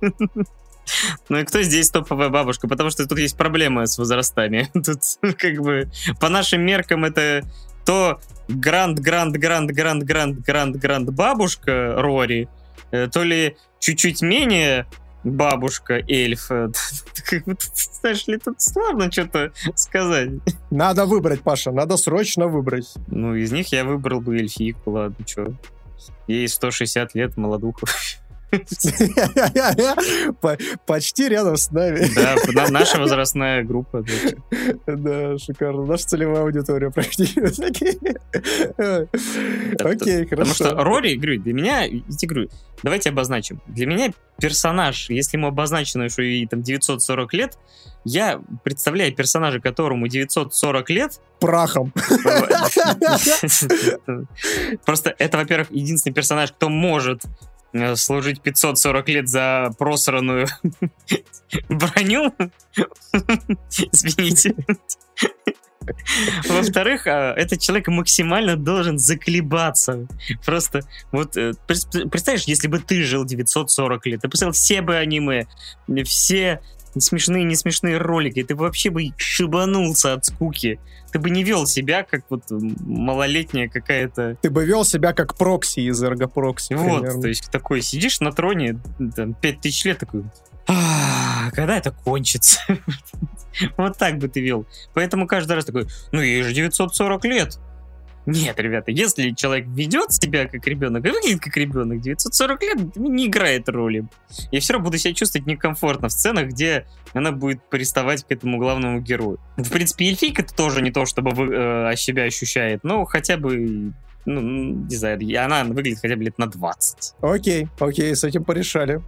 Ну и кто здесь топовая бабушка? Потому что тут есть проблемы с возрастами. Тут как бы по нашим меркам это то гранд, гранд, гранд, гранд, гранд, гранд, гранд бабушка Рори, э, то ли чуть-чуть менее бабушка эльф. Знаешь ли, тут сложно что-то сказать. Надо выбрать, Паша, надо срочно выбрать. Ну, из них я выбрал бы эльфийку, ладно, что. Ей 160 лет, молодуха. Почти рядом с нами. Да, наша возрастная группа. Да, шикарно. Наша целевая аудитория практически. Окей, хорошо. Потому что Рори, говорю, для меня, я говорю, давайте обозначим. Для меня персонаж, если ему обозначено, что ей там 940 лет, я представляю персонажа, которому 940 лет... Прахом. Просто это, во-первых, единственный персонаж, кто может служить 540 лет за просранную броню. Извините. Во-вторых, а, этот человек максимально должен заколебаться. Просто вот э, представляешь, если бы ты жил 940 лет, ты посмотрел все бы аниме, все смешные, не смешные ролики, ты вообще бы шибанулся от скуки. Ты бы не вел себя, как вот малолетняя какая-то... Ты бы вел себя как прокси из эргопрокси. Вот, примерно. то есть такой, сидишь на троне, там, 5000 лет, такой, а, когда это кончится? вот так бы ты вел. Поэтому каждый раз такой, ну ей же 940 лет. Нет, ребята, если человек ведет себя как ребенок и выглядит как ребенок, 940 лет не играет роли. Я все равно буду себя чувствовать некомфортно в сценах, где она будет приставать к этому главному герою. В принципе, эльфийка это тоже не то, чтобы вы, э, себя ощущает, но хотя бы ну, не знаю, она выглядит хотя бы лет на 20. Окей, окей, с этим порешали.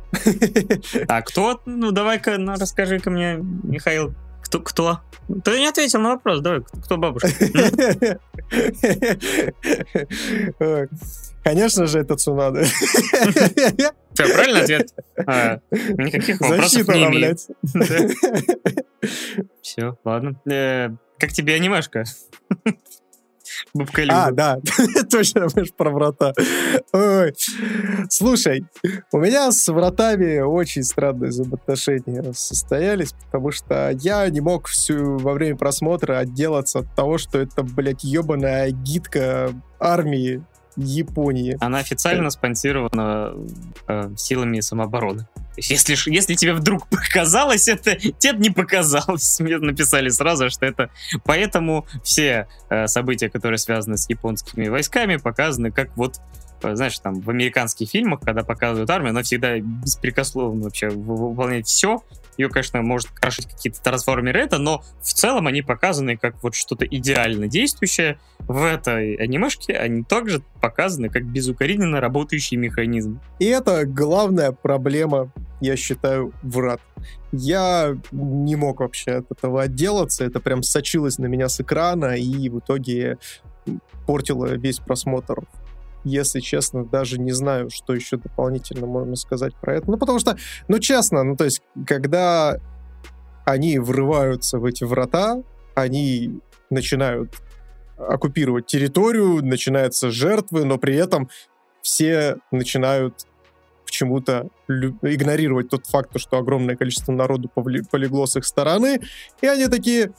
А кто? Ну, давай-ка, ну, расскажи-ка мне, Михаил, кто? Кто? Ты не ответил на вопрос. Давай, кто бабушка? Конечно же, это Цунада. Все, правильный ответ? А, никаких вопросов не имею. Все, ладно. Э, как тебе анимешка? А, да, точно, про врата. Слушай, у меня с вратами очень странные взаимоотношения состоялись, потому что я не мог всю во время просмотра отделаться от того, что это, блядь, ебаная гидка армии Японии. Она официально спонсирована э, силами самообороны. Если, если тебе вдруг показалось, это тебе не показалось. Мне написали сразу, что это... Поэтому все э, события, которые связаны с японскими войсками, показаны как вот э, знаешь, там в американских фильмах, когда показывают армию, она всегда беспрекословно вообще выполняет все, ее, конечно, может крашить какие-то трансформеры это, но в целом они показаны как вот что-то идеально действующее. В этой анимешке они также показаны как безукоризненно работающий механизм. И это главная проблема, я считаю, врат. Я не мог вообще от этого отделаться, это прям сочилось на меня с экрана, и в итоге портило весь просмотр если честно, даже не знаю, что еще дополнительно можно сказать про это. Ну, потому что, ну, честно, ну, то есть, когда они врываются в эти врата, они начинают оккупировать территорию, начинаются жертвы, но при этом все начинают почему-то игнорировать тот факт, что огромное количество народу полегло с их стороны, и они такие,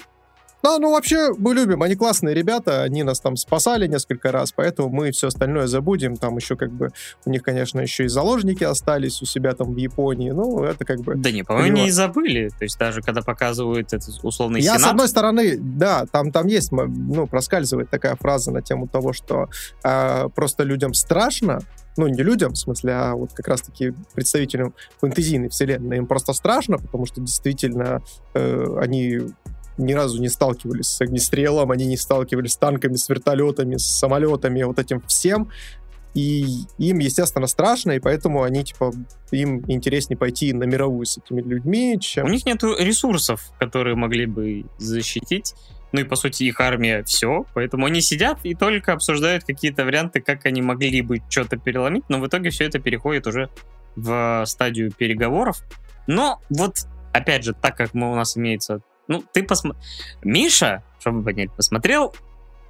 да, ну вообще мы любим, они классные ребята, они нас там спасали несколько раз, поэтому мы все остальное забудем. Там еще как бы у них, конечно, еще и заложники остались у себя там в Японии. Ну, это как бы... Да не, по-моему, они и забыли. То есть даже когда показывают этот условный Я, сенат... с одной стороны, да, там, там есть, ну, проскальзывает такая фраза на тему того, что э, просто людям страшно, ну, не людям, в смысле, а вот как раз-таки представителям фэнтезийной вселенной. Им просто страшно, потому что действительно э, они ни разу не сталкивались с огнестрелом, они не сталкивались с танками, с вертолетами, с самолетами, вот этим всем. И им, естественно, страшно, и поэтому они, типа, им интереснее пойти на мировую с этими людьми, чем... У них нет ресурсов, которые могли бы защитить. Ну и, по сути, их армия все. Поэтому они сидят и только обсуждают какие-то варианты, как они могли бы что-то переломить. Но в итоге все это переходит уже в стадию переговоров. Но вот, опять же, так как мы, у нас имеется ну, ты посмотри... Миша, чтобы вы поняли, посмотрел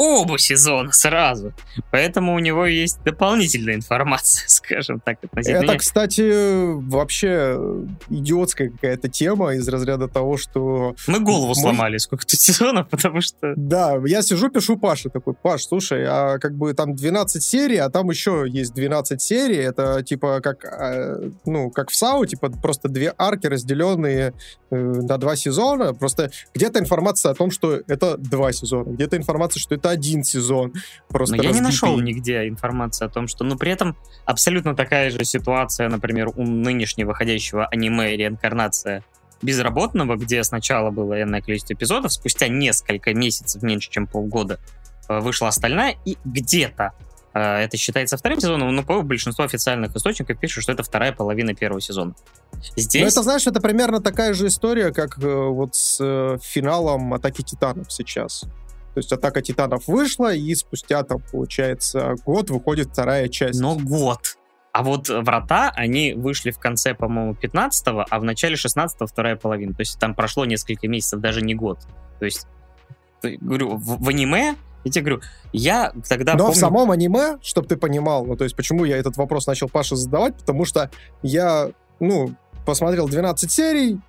оба сезона сразу. Поэтому у него есть дополнительная информация, скажем так, относительно. Это, кстати, вообще идиотская какая-то тема из разряда того, что... Мы голову Мой... сломали сколько-то сезонов, потому что... Да, я сижу, пишу Паше такой, Паш, слушай, а как бы там 12 серий, а там еще есть 12 серий, это типа как, а, ну, как в САУ, типа просто две арки, разделенные э, на два сезона, просто где-то информация о том, что это два сезона, где-то информация, что это один сезон. Просто Но я не нашел нигде информации о том, что... Но при этом абсолютно такая же ситуация, например, у нынешнего выходящего аниме «Реинкарнация безработного», где сначала было энное количество эпизодов, спустя несколько месяцев, меньше чем полгода, э, вышла остальная, и где-то э, это считается вторым сезоном, но по большинство официальных источников пишут, что это вторая половина первого сезона. Здесь... Ну, это, знаешь, это примерно такая же история, как э, вот с э, финалом «Атаки Титанов» сейчас. То есть «Атака Титанов» вышла, и спустя, там, получается, год выходит вторая часть. Но год. А вот «Врата», они вышли в конце, по-моему, 15-го, а в начале 16-го вторая половина. То есть там прошло несколько месяцев, даже не год. То есть, говорю, в, в аниме я тебе говорю, я тогда Но помню... в самом аниме, чтобы ты понимал, ну, то есть, почему я этот вопрос начал Паше задавать, потому что я, ну, посмотрел 12 серий,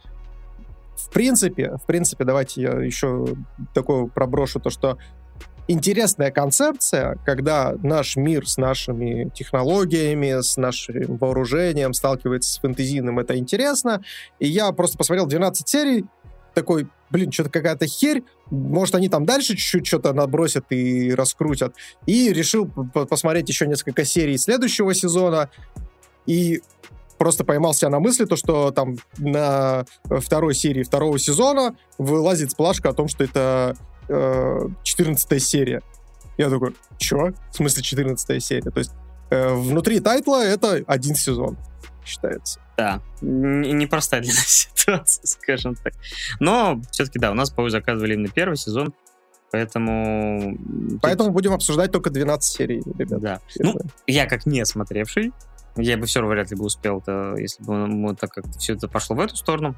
в принципе, в принципе, давайте я еще такое проброшу, то, что интересная концепция, когда наш мир с нашими технологиями, с нашим вооружением сталкивается с фэнтезийным, это интересно. И я просто посмотрел 12 серий, такой, блин, что-то какая-то херь, может, они там дальше чуть-чуть что-то набросят и раскрутят. И решил посмотреть еще несколько серий следующего сезона. И просто поймал себя на мысли, то, что там на второй серии второго сезона вылазит сплашка о том, что это э, 14 серия. Я такой, чё? В смысле 14 серия? То есть э, внутри тайтла это один сезон считается. Да, непростая для нас ситуация, скажем так. Но все-таки, да, у нас, по заказывали именно первый сезон, поэтому... Поэтому Тут... будем обсуждать только 12 серий, ребят. Да. Ну, я как не смотревший, я бы все равно вряд ли бы успел, -то, если бы мы так как все это пошло в эту сторону.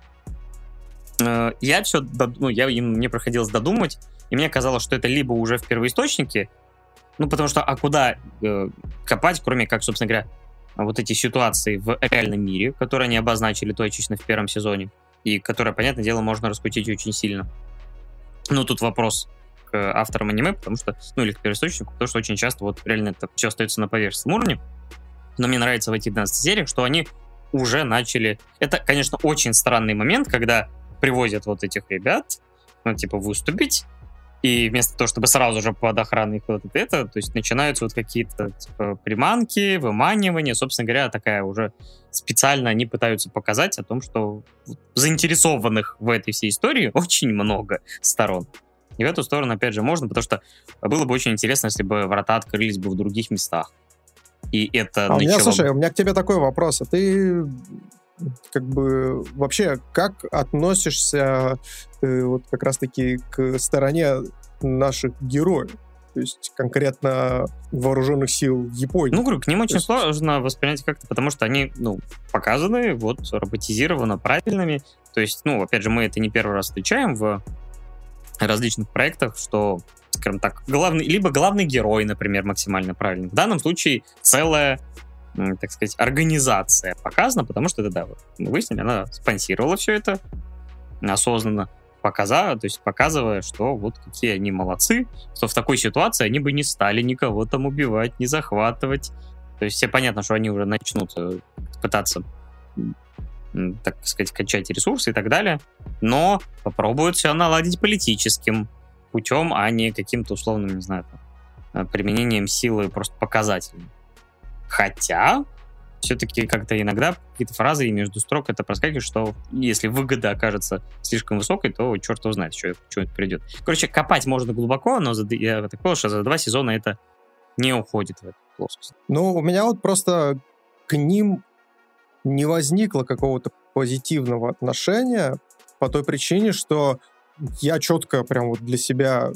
Э, я все, ну, я, мне приходилось додумать, и мне казалось, что это либо уже в первоисточнике, Ну, потому что, а куда э, копать, кроме как, собственно говоря, вот эти ситуации в реальном мире, которые они обозначили точечно в первом сезоне, и которые, понятное дело, можно раскрутить очень сильно. Ну, тут вопрос к авторам аниме, потому что, ну, или к первоисточнику, потому что очень часто вот реально это все остается на поверхностном уровне. Но мне нравится в этих 12 сериях, что они уже начали... Это, конечно, очень странный момент, когда привозят вот этих ребят, ну, типа, выступить, и вместо того, чтобы сразу же под охраной куда-то это, то есть начинаются вот какие-то типа, приманки, выманивания. Собственно говоря, такая уже специально они пытаются показать о том, что заинтересованных в этой всей истории очень много сторон. И в эту сторону, опять же, можно, потому что было бы очень интересно, если бы врата открылись бы в других местах. И это а у меня, слушай, у меня к тебе такой вопрос. А ты как бы вообще как относишься э, вот как раз-таки к стороне наших героев? То есть конкретно вооруженных сил Японии. Ну, говорю, к ним очень есть... сложно воспринять как-то, потому что они, ну, показаны, вот, роботизированы правильными. То есть, ну, опять же, мы это не первый раз встречаем в различных проектах, что, скажем так, главный, либо главный герой, например, максимально правильный. В данном случае целая так сказать, организация показана, потому что, это, да, вот, мы выяснили, она спонсировала все это осознанно, показала, то есть показывая, что вот какие они молодцы, что в такой ситуации они бы не стали никого там убивать, не захватывать. То есть все понятно, что они уже начнут э, пытаться так сказать, качать ресурсы и так далее, но попробуют все наладить политическим путем, а не каким-то условным, не знаю, э, применением силы просто показательным. Хотя, все-таки как-то иногда какие-то фразы и между строк это проскакивает, что если выгода окажется слишком высокой, то черт его знает, что, что это придет. Короче, копать можно глубоко, но за, я так понял, что за два сезона это не уходит в эту плоскость. Ну, у меня вот просто к ним не возникло какого-то позитивного отношения по той причине, что я четко прям вот для себя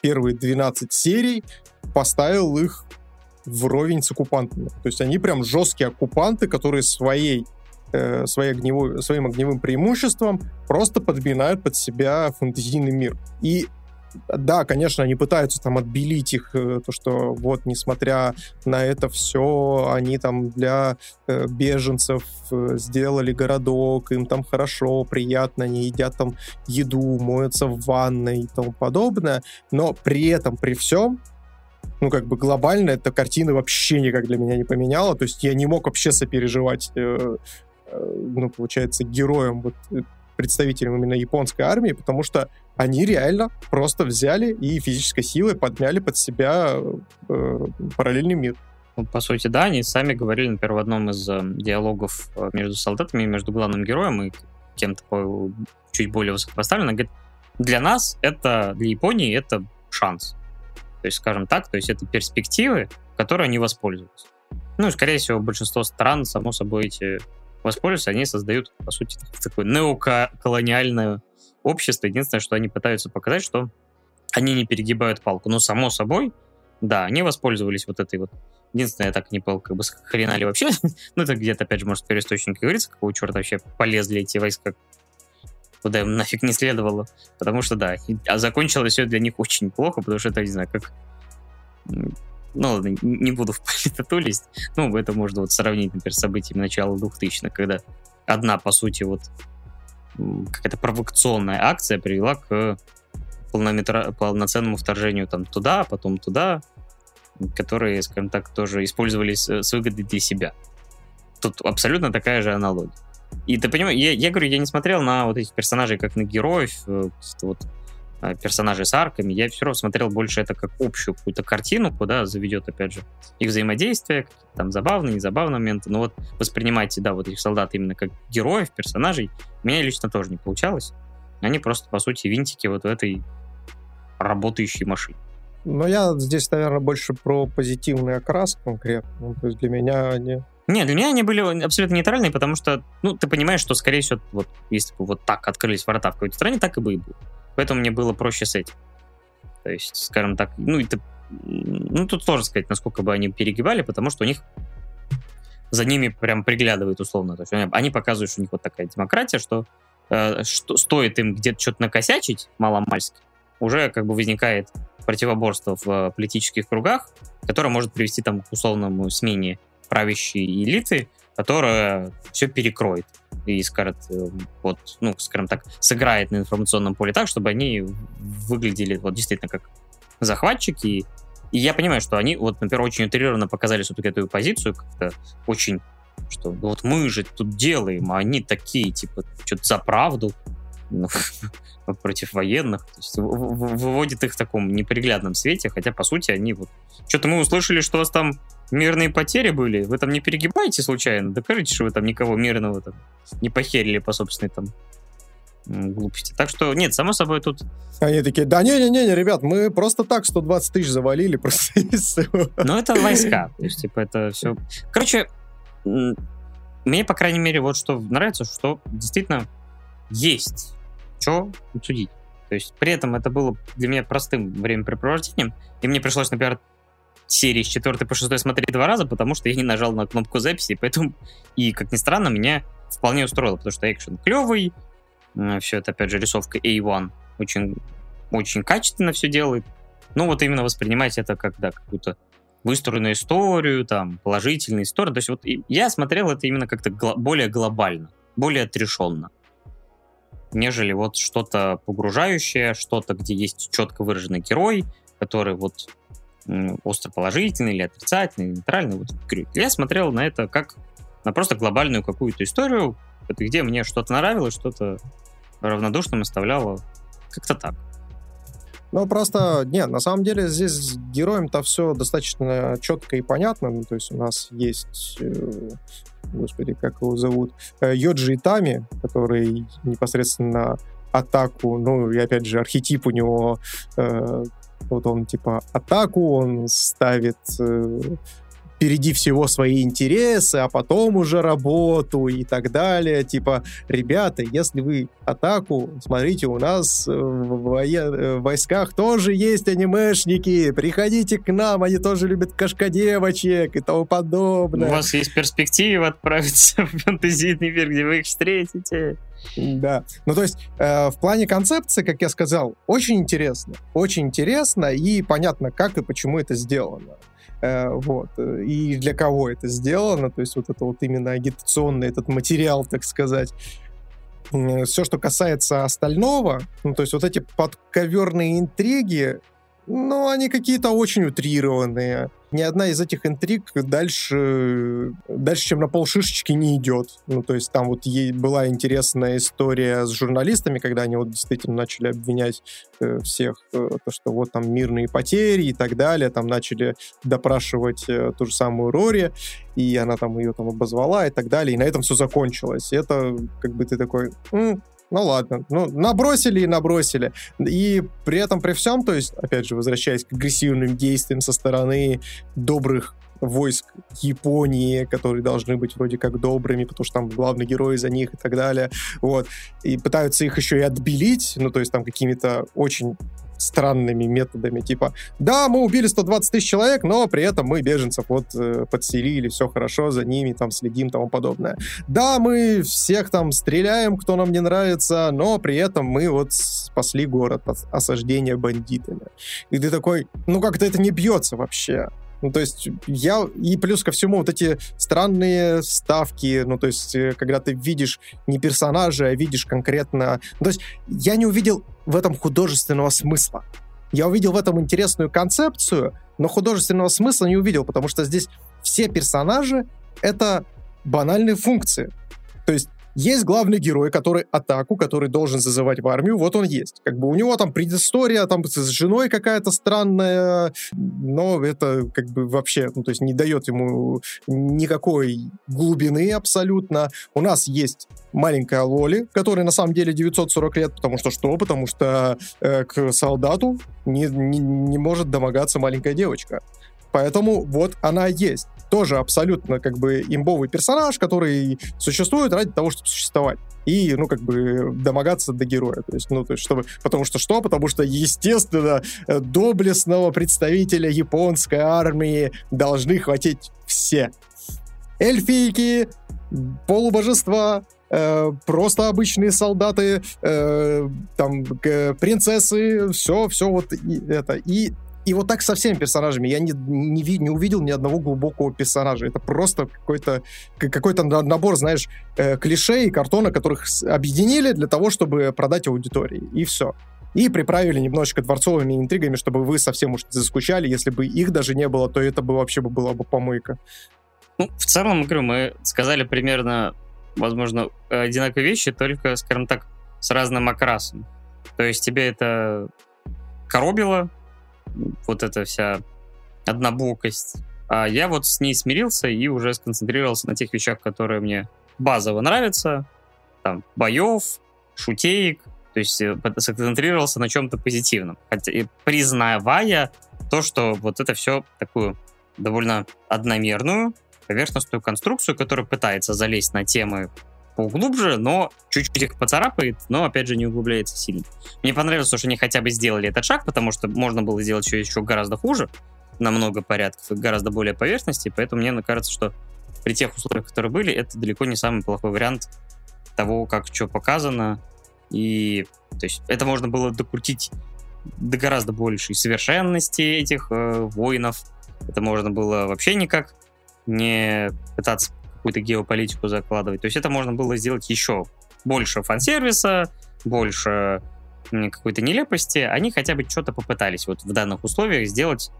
первые 12 серий поставил их вровень с оккупантами. То есть они прям жесткие оккупанты, которые своей э, своей огневой, своим огневым преимуществом просто подминают под себя фэнтезийный мир. И да, конечно, они пытаются там отбелить их, э, то, что вот, несмотря на это все, они там для э, беженцев э, сделали городок, им там хорошо, приятно, они едят там еду, моются в ванной и тому подобное, но при этом, при всем, ну, как бы глобально эта картина вообще никак для меня не поменяла. То есть я не мог вообще сопереживать, э, э, ну, получается, героям, вот, представителям именно японской армии, потому что они реально просто взяли и физической силой подмяли под себя э, параллельный мир. Ну, по сути, да, они сами говорили, например, в одном из э, диалогов э, между солдатами, между главным героем и кем-то чуть более высокопоставленным, говорит, для нас это, для Японии это шанс. То есть, скажем так, то есть это перспективы, которые они воспользуются. Ну, скорее всего, большинство стран, само собой, эти воспользуются, они создают, по сути, такое неоколониальное общество. Единственное, что они пытаются показать, что они не перегибают палку. Но, само собой, да, они воспользовались вот этой вот Единственное, я так не понял, как бы сохранали вообще. ну, это где-то, опять же, может, в переисточнике говорится, какого черта вообще полезли эти войска куда им нафиг не следовало. Потому что, да, а закончилось все для них очень плохо, потому что это, не знаю, как... Ну, ладно, не буду в политоту лезть. Ну, это можно вот сравнить, например, с событиями начала 2000-х, когда одна, по сути, вот какая-то провокационная акция привела к полнометра... полноценному вторжению там туда, потом туда, которые, скажем так, тоже использовались с выгодой для себя. Тут абсолютно такая же аналогия. И ты понимаешь, я, я говорю, я не смотрел на вот этих персонажей как на героев, э, вот э, персонажей с арками, я все равно смотрел больше это как общую какую-то картину, куда заведет, опять же, их взаимодействие, там забавные, незабавные моменты, но вот воспринимайте, да, вот этих солдат именно как героев, персонажей, у меня лично тоже не получалось. Они просто, по сути, винтики вот в этой работающей машине. Но я здесь, наверное, больше про позитивный окрас конкретно. Ну, то есть для меня они нет, для меня они были абсолютно нейтральные, потому что, ну, ты понимаешь, что, скорее всего, вот если бы вот так открылись ворота в какой-то стране, так и бы и было. Поэтому мне было проще с этим. То есть, скажем так, ну, это, ну, тут сложно сказать, насколько бы они перегибали, потому что у них за ними прям приглядывают условно. То есть они показывают, что у них вот такая демократия, что, э, что стоит им где-то что-то накосячить маломальски, уже как бы возникает противоборство в политических кругах, которое может привести там к условному смене правящей элиты, которая все перекроет и скажет, э, вот, ну, скажем так, сыграет на информационном поле так, чтобы они выглядели вот действительно как захватчики. И я понимаю, что они, вот, например, очень утрированно показали все-таки эту позицию, как-то очень, что вот мы же тут делаем, а они такие, типа, что-то за правду, ну, против военных, то есть выводит их в таком неприглядном свете, хотя, по сути, они вот... Что-то мы услышали, что у вас там мирные потери были, вы там не перегибаете случайно? Докажите, что вы там никого мирного там не похерили по собственной там глупости. Так что, нет, само собой тут... Они такие, да не-не-не, ребят, мы просто так 120 тысяч завалили, просто Ну, это войска, то есть, типа, это все... Короче, мне, по крайней мере, вот что нравится, что действительно есть что обсудить. То есть при этом это было для меня простым времяпрепровождением, и мне пришлось, например, серии с 4 по 6 смотреть два раза, потому что я не нажал на кнопку записи, поэтому, и, как ни странно, меня вполне устроило, потому что экшен клевый, все это, опять же, рисовка A1 очень, очень качественно все делает. Ну, вот именно воспринимать это как, да, какую-то выстроенную историю, там, положительную историю. То есть вот я смотрел это именно как-то гл- более глобально, более отрешенно нежели вот что-то погружающее, что-то, где есть четко выраженный герой, который вот остро положительный или отрицательный, или нейтральный. Вот, я смотрел на это как на просто глобальную какую-то историю, где мне что-то нравилось, что-то равнодушным оставляло. Как-то так. Ну, просто, нет, на самом деле здесь с героем-то все достаточно четко и понятно. Ну, то есть у нас есть, э, господи, как его зовут, э, Йоджи Итами, который непосредственно атаку, ну, и опять же, архетип у него, э, вот он типа атаку, он ставит э, впереди всего свои интересы, а потом уже работу и так далее. Типа, ребята, если вы атаку, смотрите, у нас э, в. Э, в войсках тоже есть анимешники, приходите к нам, они тоже любят кошкодевочек и тому подобное. У вас есть перспектива отправиться в фэнтезийный мир, где вы их встретите. Да. Ну, то есть, э, в плане концепции, как я сказал, очень интересно. Очень интересно и понятно, как и почему это сделано. Э, вот. И для кого это сделано, то есть вот это вот именно агитационный этот материал, так сказать. Все, что касается остального, ну, то есть вот эти подковерные интриги, ну, они какие-то очень утрированные ни одна из этих интриг дальше, дальше чем на полшишечки не идет. Ну, то есть там вот ей была интересная история с журналистами, когда они вот действительно начали обвинять э, всех, э, то, что вот там мирные потери и так далее, там начали допрашивать э, ту же самую Рори, и она там ее там обозвала и так далее, и на этом все закончилось. И это как бы ты такой, М, ну ладно, ну набросили и набросили. И при этом, при всем, то есть, опять же, возвращаясь к агрессивным действиям со стороны добрых войск Японии, которые должны быть вроде как добрыми, потому что там главный герой за них и так далее, вот, и пытаются их еще и отбелить, ну, то есть там какими-то очень странными методами, типа, да, мы убили 120 тысяч человек, но при этом мы беженцев вот э, подселили, все хорошо, за ними там следим, тому подобное. Да, мы всех там стреляем, кто нам не нравится, но при этом мы вот спасли город от осаждения бандитами. И ты такой, ну как-то это не бьется вообще. Ну, то есть я... И плюс ко всему вот эти странные ставки, ну, то есть э, когда ты видишь не персонажа, а видишь конкретно... Ну, то есть я не увидел в этом художественного смысла. Я увидел в этом интересную концепцию, но художественного смысла не увидел, потому что здесь все персонажи — это банальные функции. То есть есть главный герой, который атаку, который должен зазывать в армию, вот он есть. Как бы у него там предыстория, там с женой какая-то странная, но это как бы вообще, ну, то есть не дает ему никакой глубины абсолютно. У нас есть маленькая Лоли, которая на самом деле 940 лет, потому что что? Потому что э, к солдату не, не, не может домогаться маленькая девочка. Поэтому вот она есть тоже абсолютно как бы имбовый персонаж, который существует ради того, чтобы существовать. И, ну, как бы домогаться до героя. То есть, ну, то есть, чтобы... Потому что что? Потому что, естественно, доблестного представителя японской армии должны хватить все. Эльфийки, полубожества, э, просто обычные солдаты, э, там, принцессы, все, все вот это. И и вот так со всеми персонажами. Я не, не, не увидел ни одного глубокого персонажа. Это просто какой-то какой набор, знаешь, э, клише и картона, которых объединили для того, чтобы продать аудитории. И все. И приправили немножечко дворцовыми интригами, чтобы вы совсем уж заскучали. Если бы их даже не было, то это бы вообще была бы помойка. Ну, в целом, говорю, мы сказали примерно, возможно, одинаковые вещи, только, скажем так, с разным окрасом. То есть тебе это коробило, вот эта вся однобокость. А я вот с ней смирился и уже сконцентрировался на тех вещах, которые мне базово нравятся. Там, боев, шутеек, то есть э, сконцентрировался на чем-то позитивном. Хотя, признавая то, что вот это все такую довольно одномерную поверхностную конструкцию, которая пытается залезть на темы поуглубже, но чуть-чуть их поцарапает, но, опять же, не углубляется сильно. Мне понравилось, что они хотя бы сделали этот шаг, потому что можно было сделать еще, еще гораздо хуже, намного порядков, и гораздо более поверхности, поэтому мне кажется, что при тех условиях, которые были, это далеко не самый плохой вариант того, как что показано, и то есть это можно было докрутить до гораздо большей совершенности этих э, воинов. Это можно было вообще никак не пытаться какую-то геополитику закладывать. То есть это можно было сделать еще больше фан-сервиса, больше какой-то нелепости. Они хотя бы что-то попытались вот в данных условиях сделать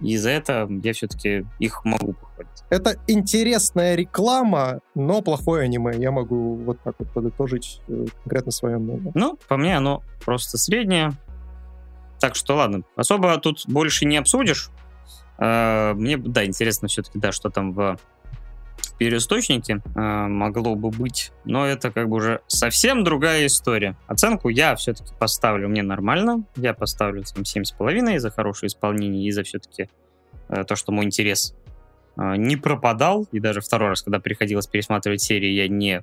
и за это я все-таки их могу похвалить. Это интересная реклама, но плохое аниме. Я могу вот так вот подытожить э, конкретно свое мнение. Ну, по мне оно просто среднее. Так что ладно, особо тут больше не обсудишь. А, мне, да, интересно все-таки, да, что там в переисточнике э, могло бы быть, но это как бы уже совсем другая история. Оценку я все-таки поставлю мне нормально, я поставлю там 7,5 за хорошее исполнение и за все-таки э, то, что мой интерес э, не пропадал, и даже второй раз, когда приходилось пересматривать серии, я не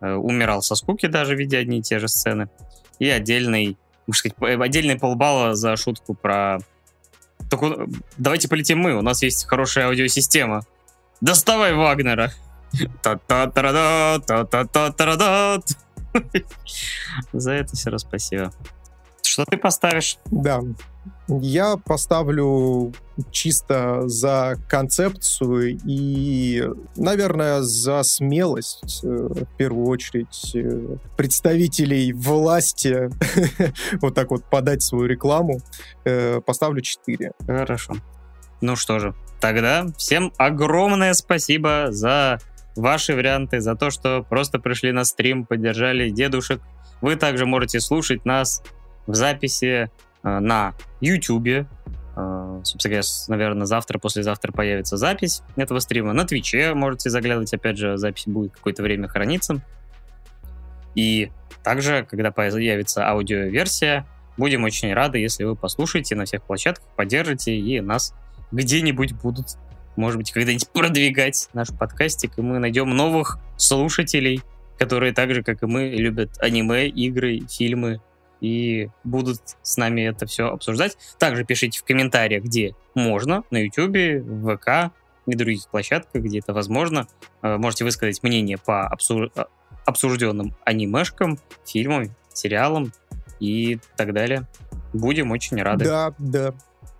э, умирал со скуки даже, видя одни и те же сцены. И отдельный, можно сказать, отдельный полбалла за шутку про только давайте полетим мы, у нас есть хорошая аудиосистема. Доставай Вагнера. За это все раз спасибо. Что ты поставишь? Да. Я поставлю чисто за концепцию и, наверное, за смелость, э, в первую очередь, э, представителей власти вот так вот подать свою рекламу. Э, поставлю 4. Хорошо. Ну что же, тогда всем огромное спасибо за ваши варианты, за то, что просто пришли на стрим, поддержали дедушек. Вы также можете слушать нас в записи э, на YouTube. Э, собственно наверное, завтра, послезавтра появится запись этого стрима. На Твиче можете заглядывать, опять же, запись будет какое-то время храниться. И также, когда появится аудиоверсия, будем очень рады, если вы послушаете на всех площадках, поддержите и нас где-нибудь будут, может быть, когда-нибудь продвигать наш подкастик, и мы найдем новых слушателей, которые так же, как и мы, любят аниме, игры, фильмы, и будут с нами это все обсуждать. Также пишите в комментариях, где можно, на YouTube, в ВК и других площадках, где это возможно. Э, можете высказать мнение по обсуж... Э, обсужденным анимешкам, фильмам, сериалам и так далее. Будем очень рады. Да, да.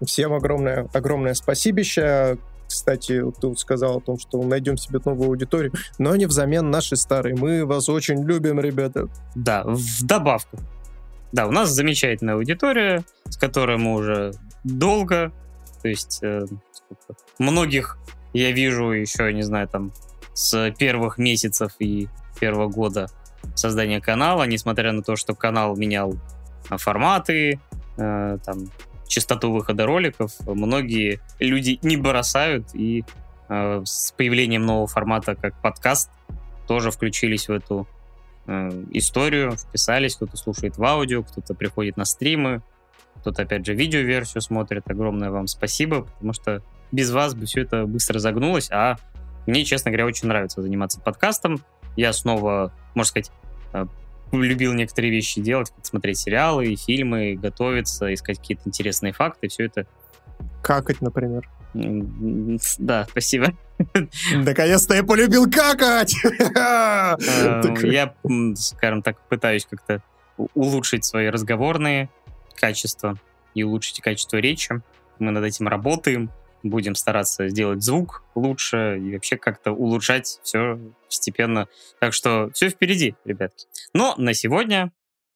Всем огромное, огромное спасибище. Кстати, ты сказал о том, что найдем себе новую аудиторию, но не взамен нашей старой. Мы вас очень любим, ребята. Да, в добавку. Да, у нас замечательная аудитория, с которой мы уже долго, то есть э, многих я вижу еще, не знаю, там, с первых месяцев и первого года создания канала, несмотря на то, что канал менял форматы, э, там, частоту выхода роликов, многие люди не бросают и э, с появлением нового формата, как подкаст, тоже включились в эту э, историю, вписались, кто-то слушает в аудио, кто-то приходит на стримы, кто-то, опять же, видеоверсию смотрит. Огромное вам спасибо, потому что без вас бы все это быстро загнулось, а мне, честно говоря, очень нравится заниматься подкастом. Я снова, можно сказать, э, любил некоторые вещи делать, как смотреть сериалы, фильмы, готовиться, искать какие-то интересные факты, все это. Какать, например. Да, спасибо. Наконец-то я полюбил какать! Э, я, скажем так, пытаюсь как-то улучшить свои разговорные качества и улучшить качество речи. Мы над этим работаем, будем стараться сделать звук лучше и вообще как-то улучшать все постепенно. Так что все впереди, ребятки. Но на сегодня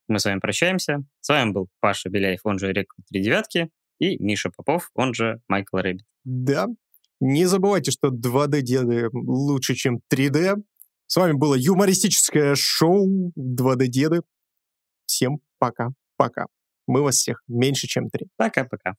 мы с вами прощаемся. С вами был Паша Беляев, он же Рекрут 3 девятки, и Миша Попов, он же Майкл Рэббит. Да, не забывайте, что 2D-деды лучше, чем 3D. С вами было юмористическое шоу 2D-деды. Всем пока-пока. Мы вас всех меньше, чем три. Пока-пока.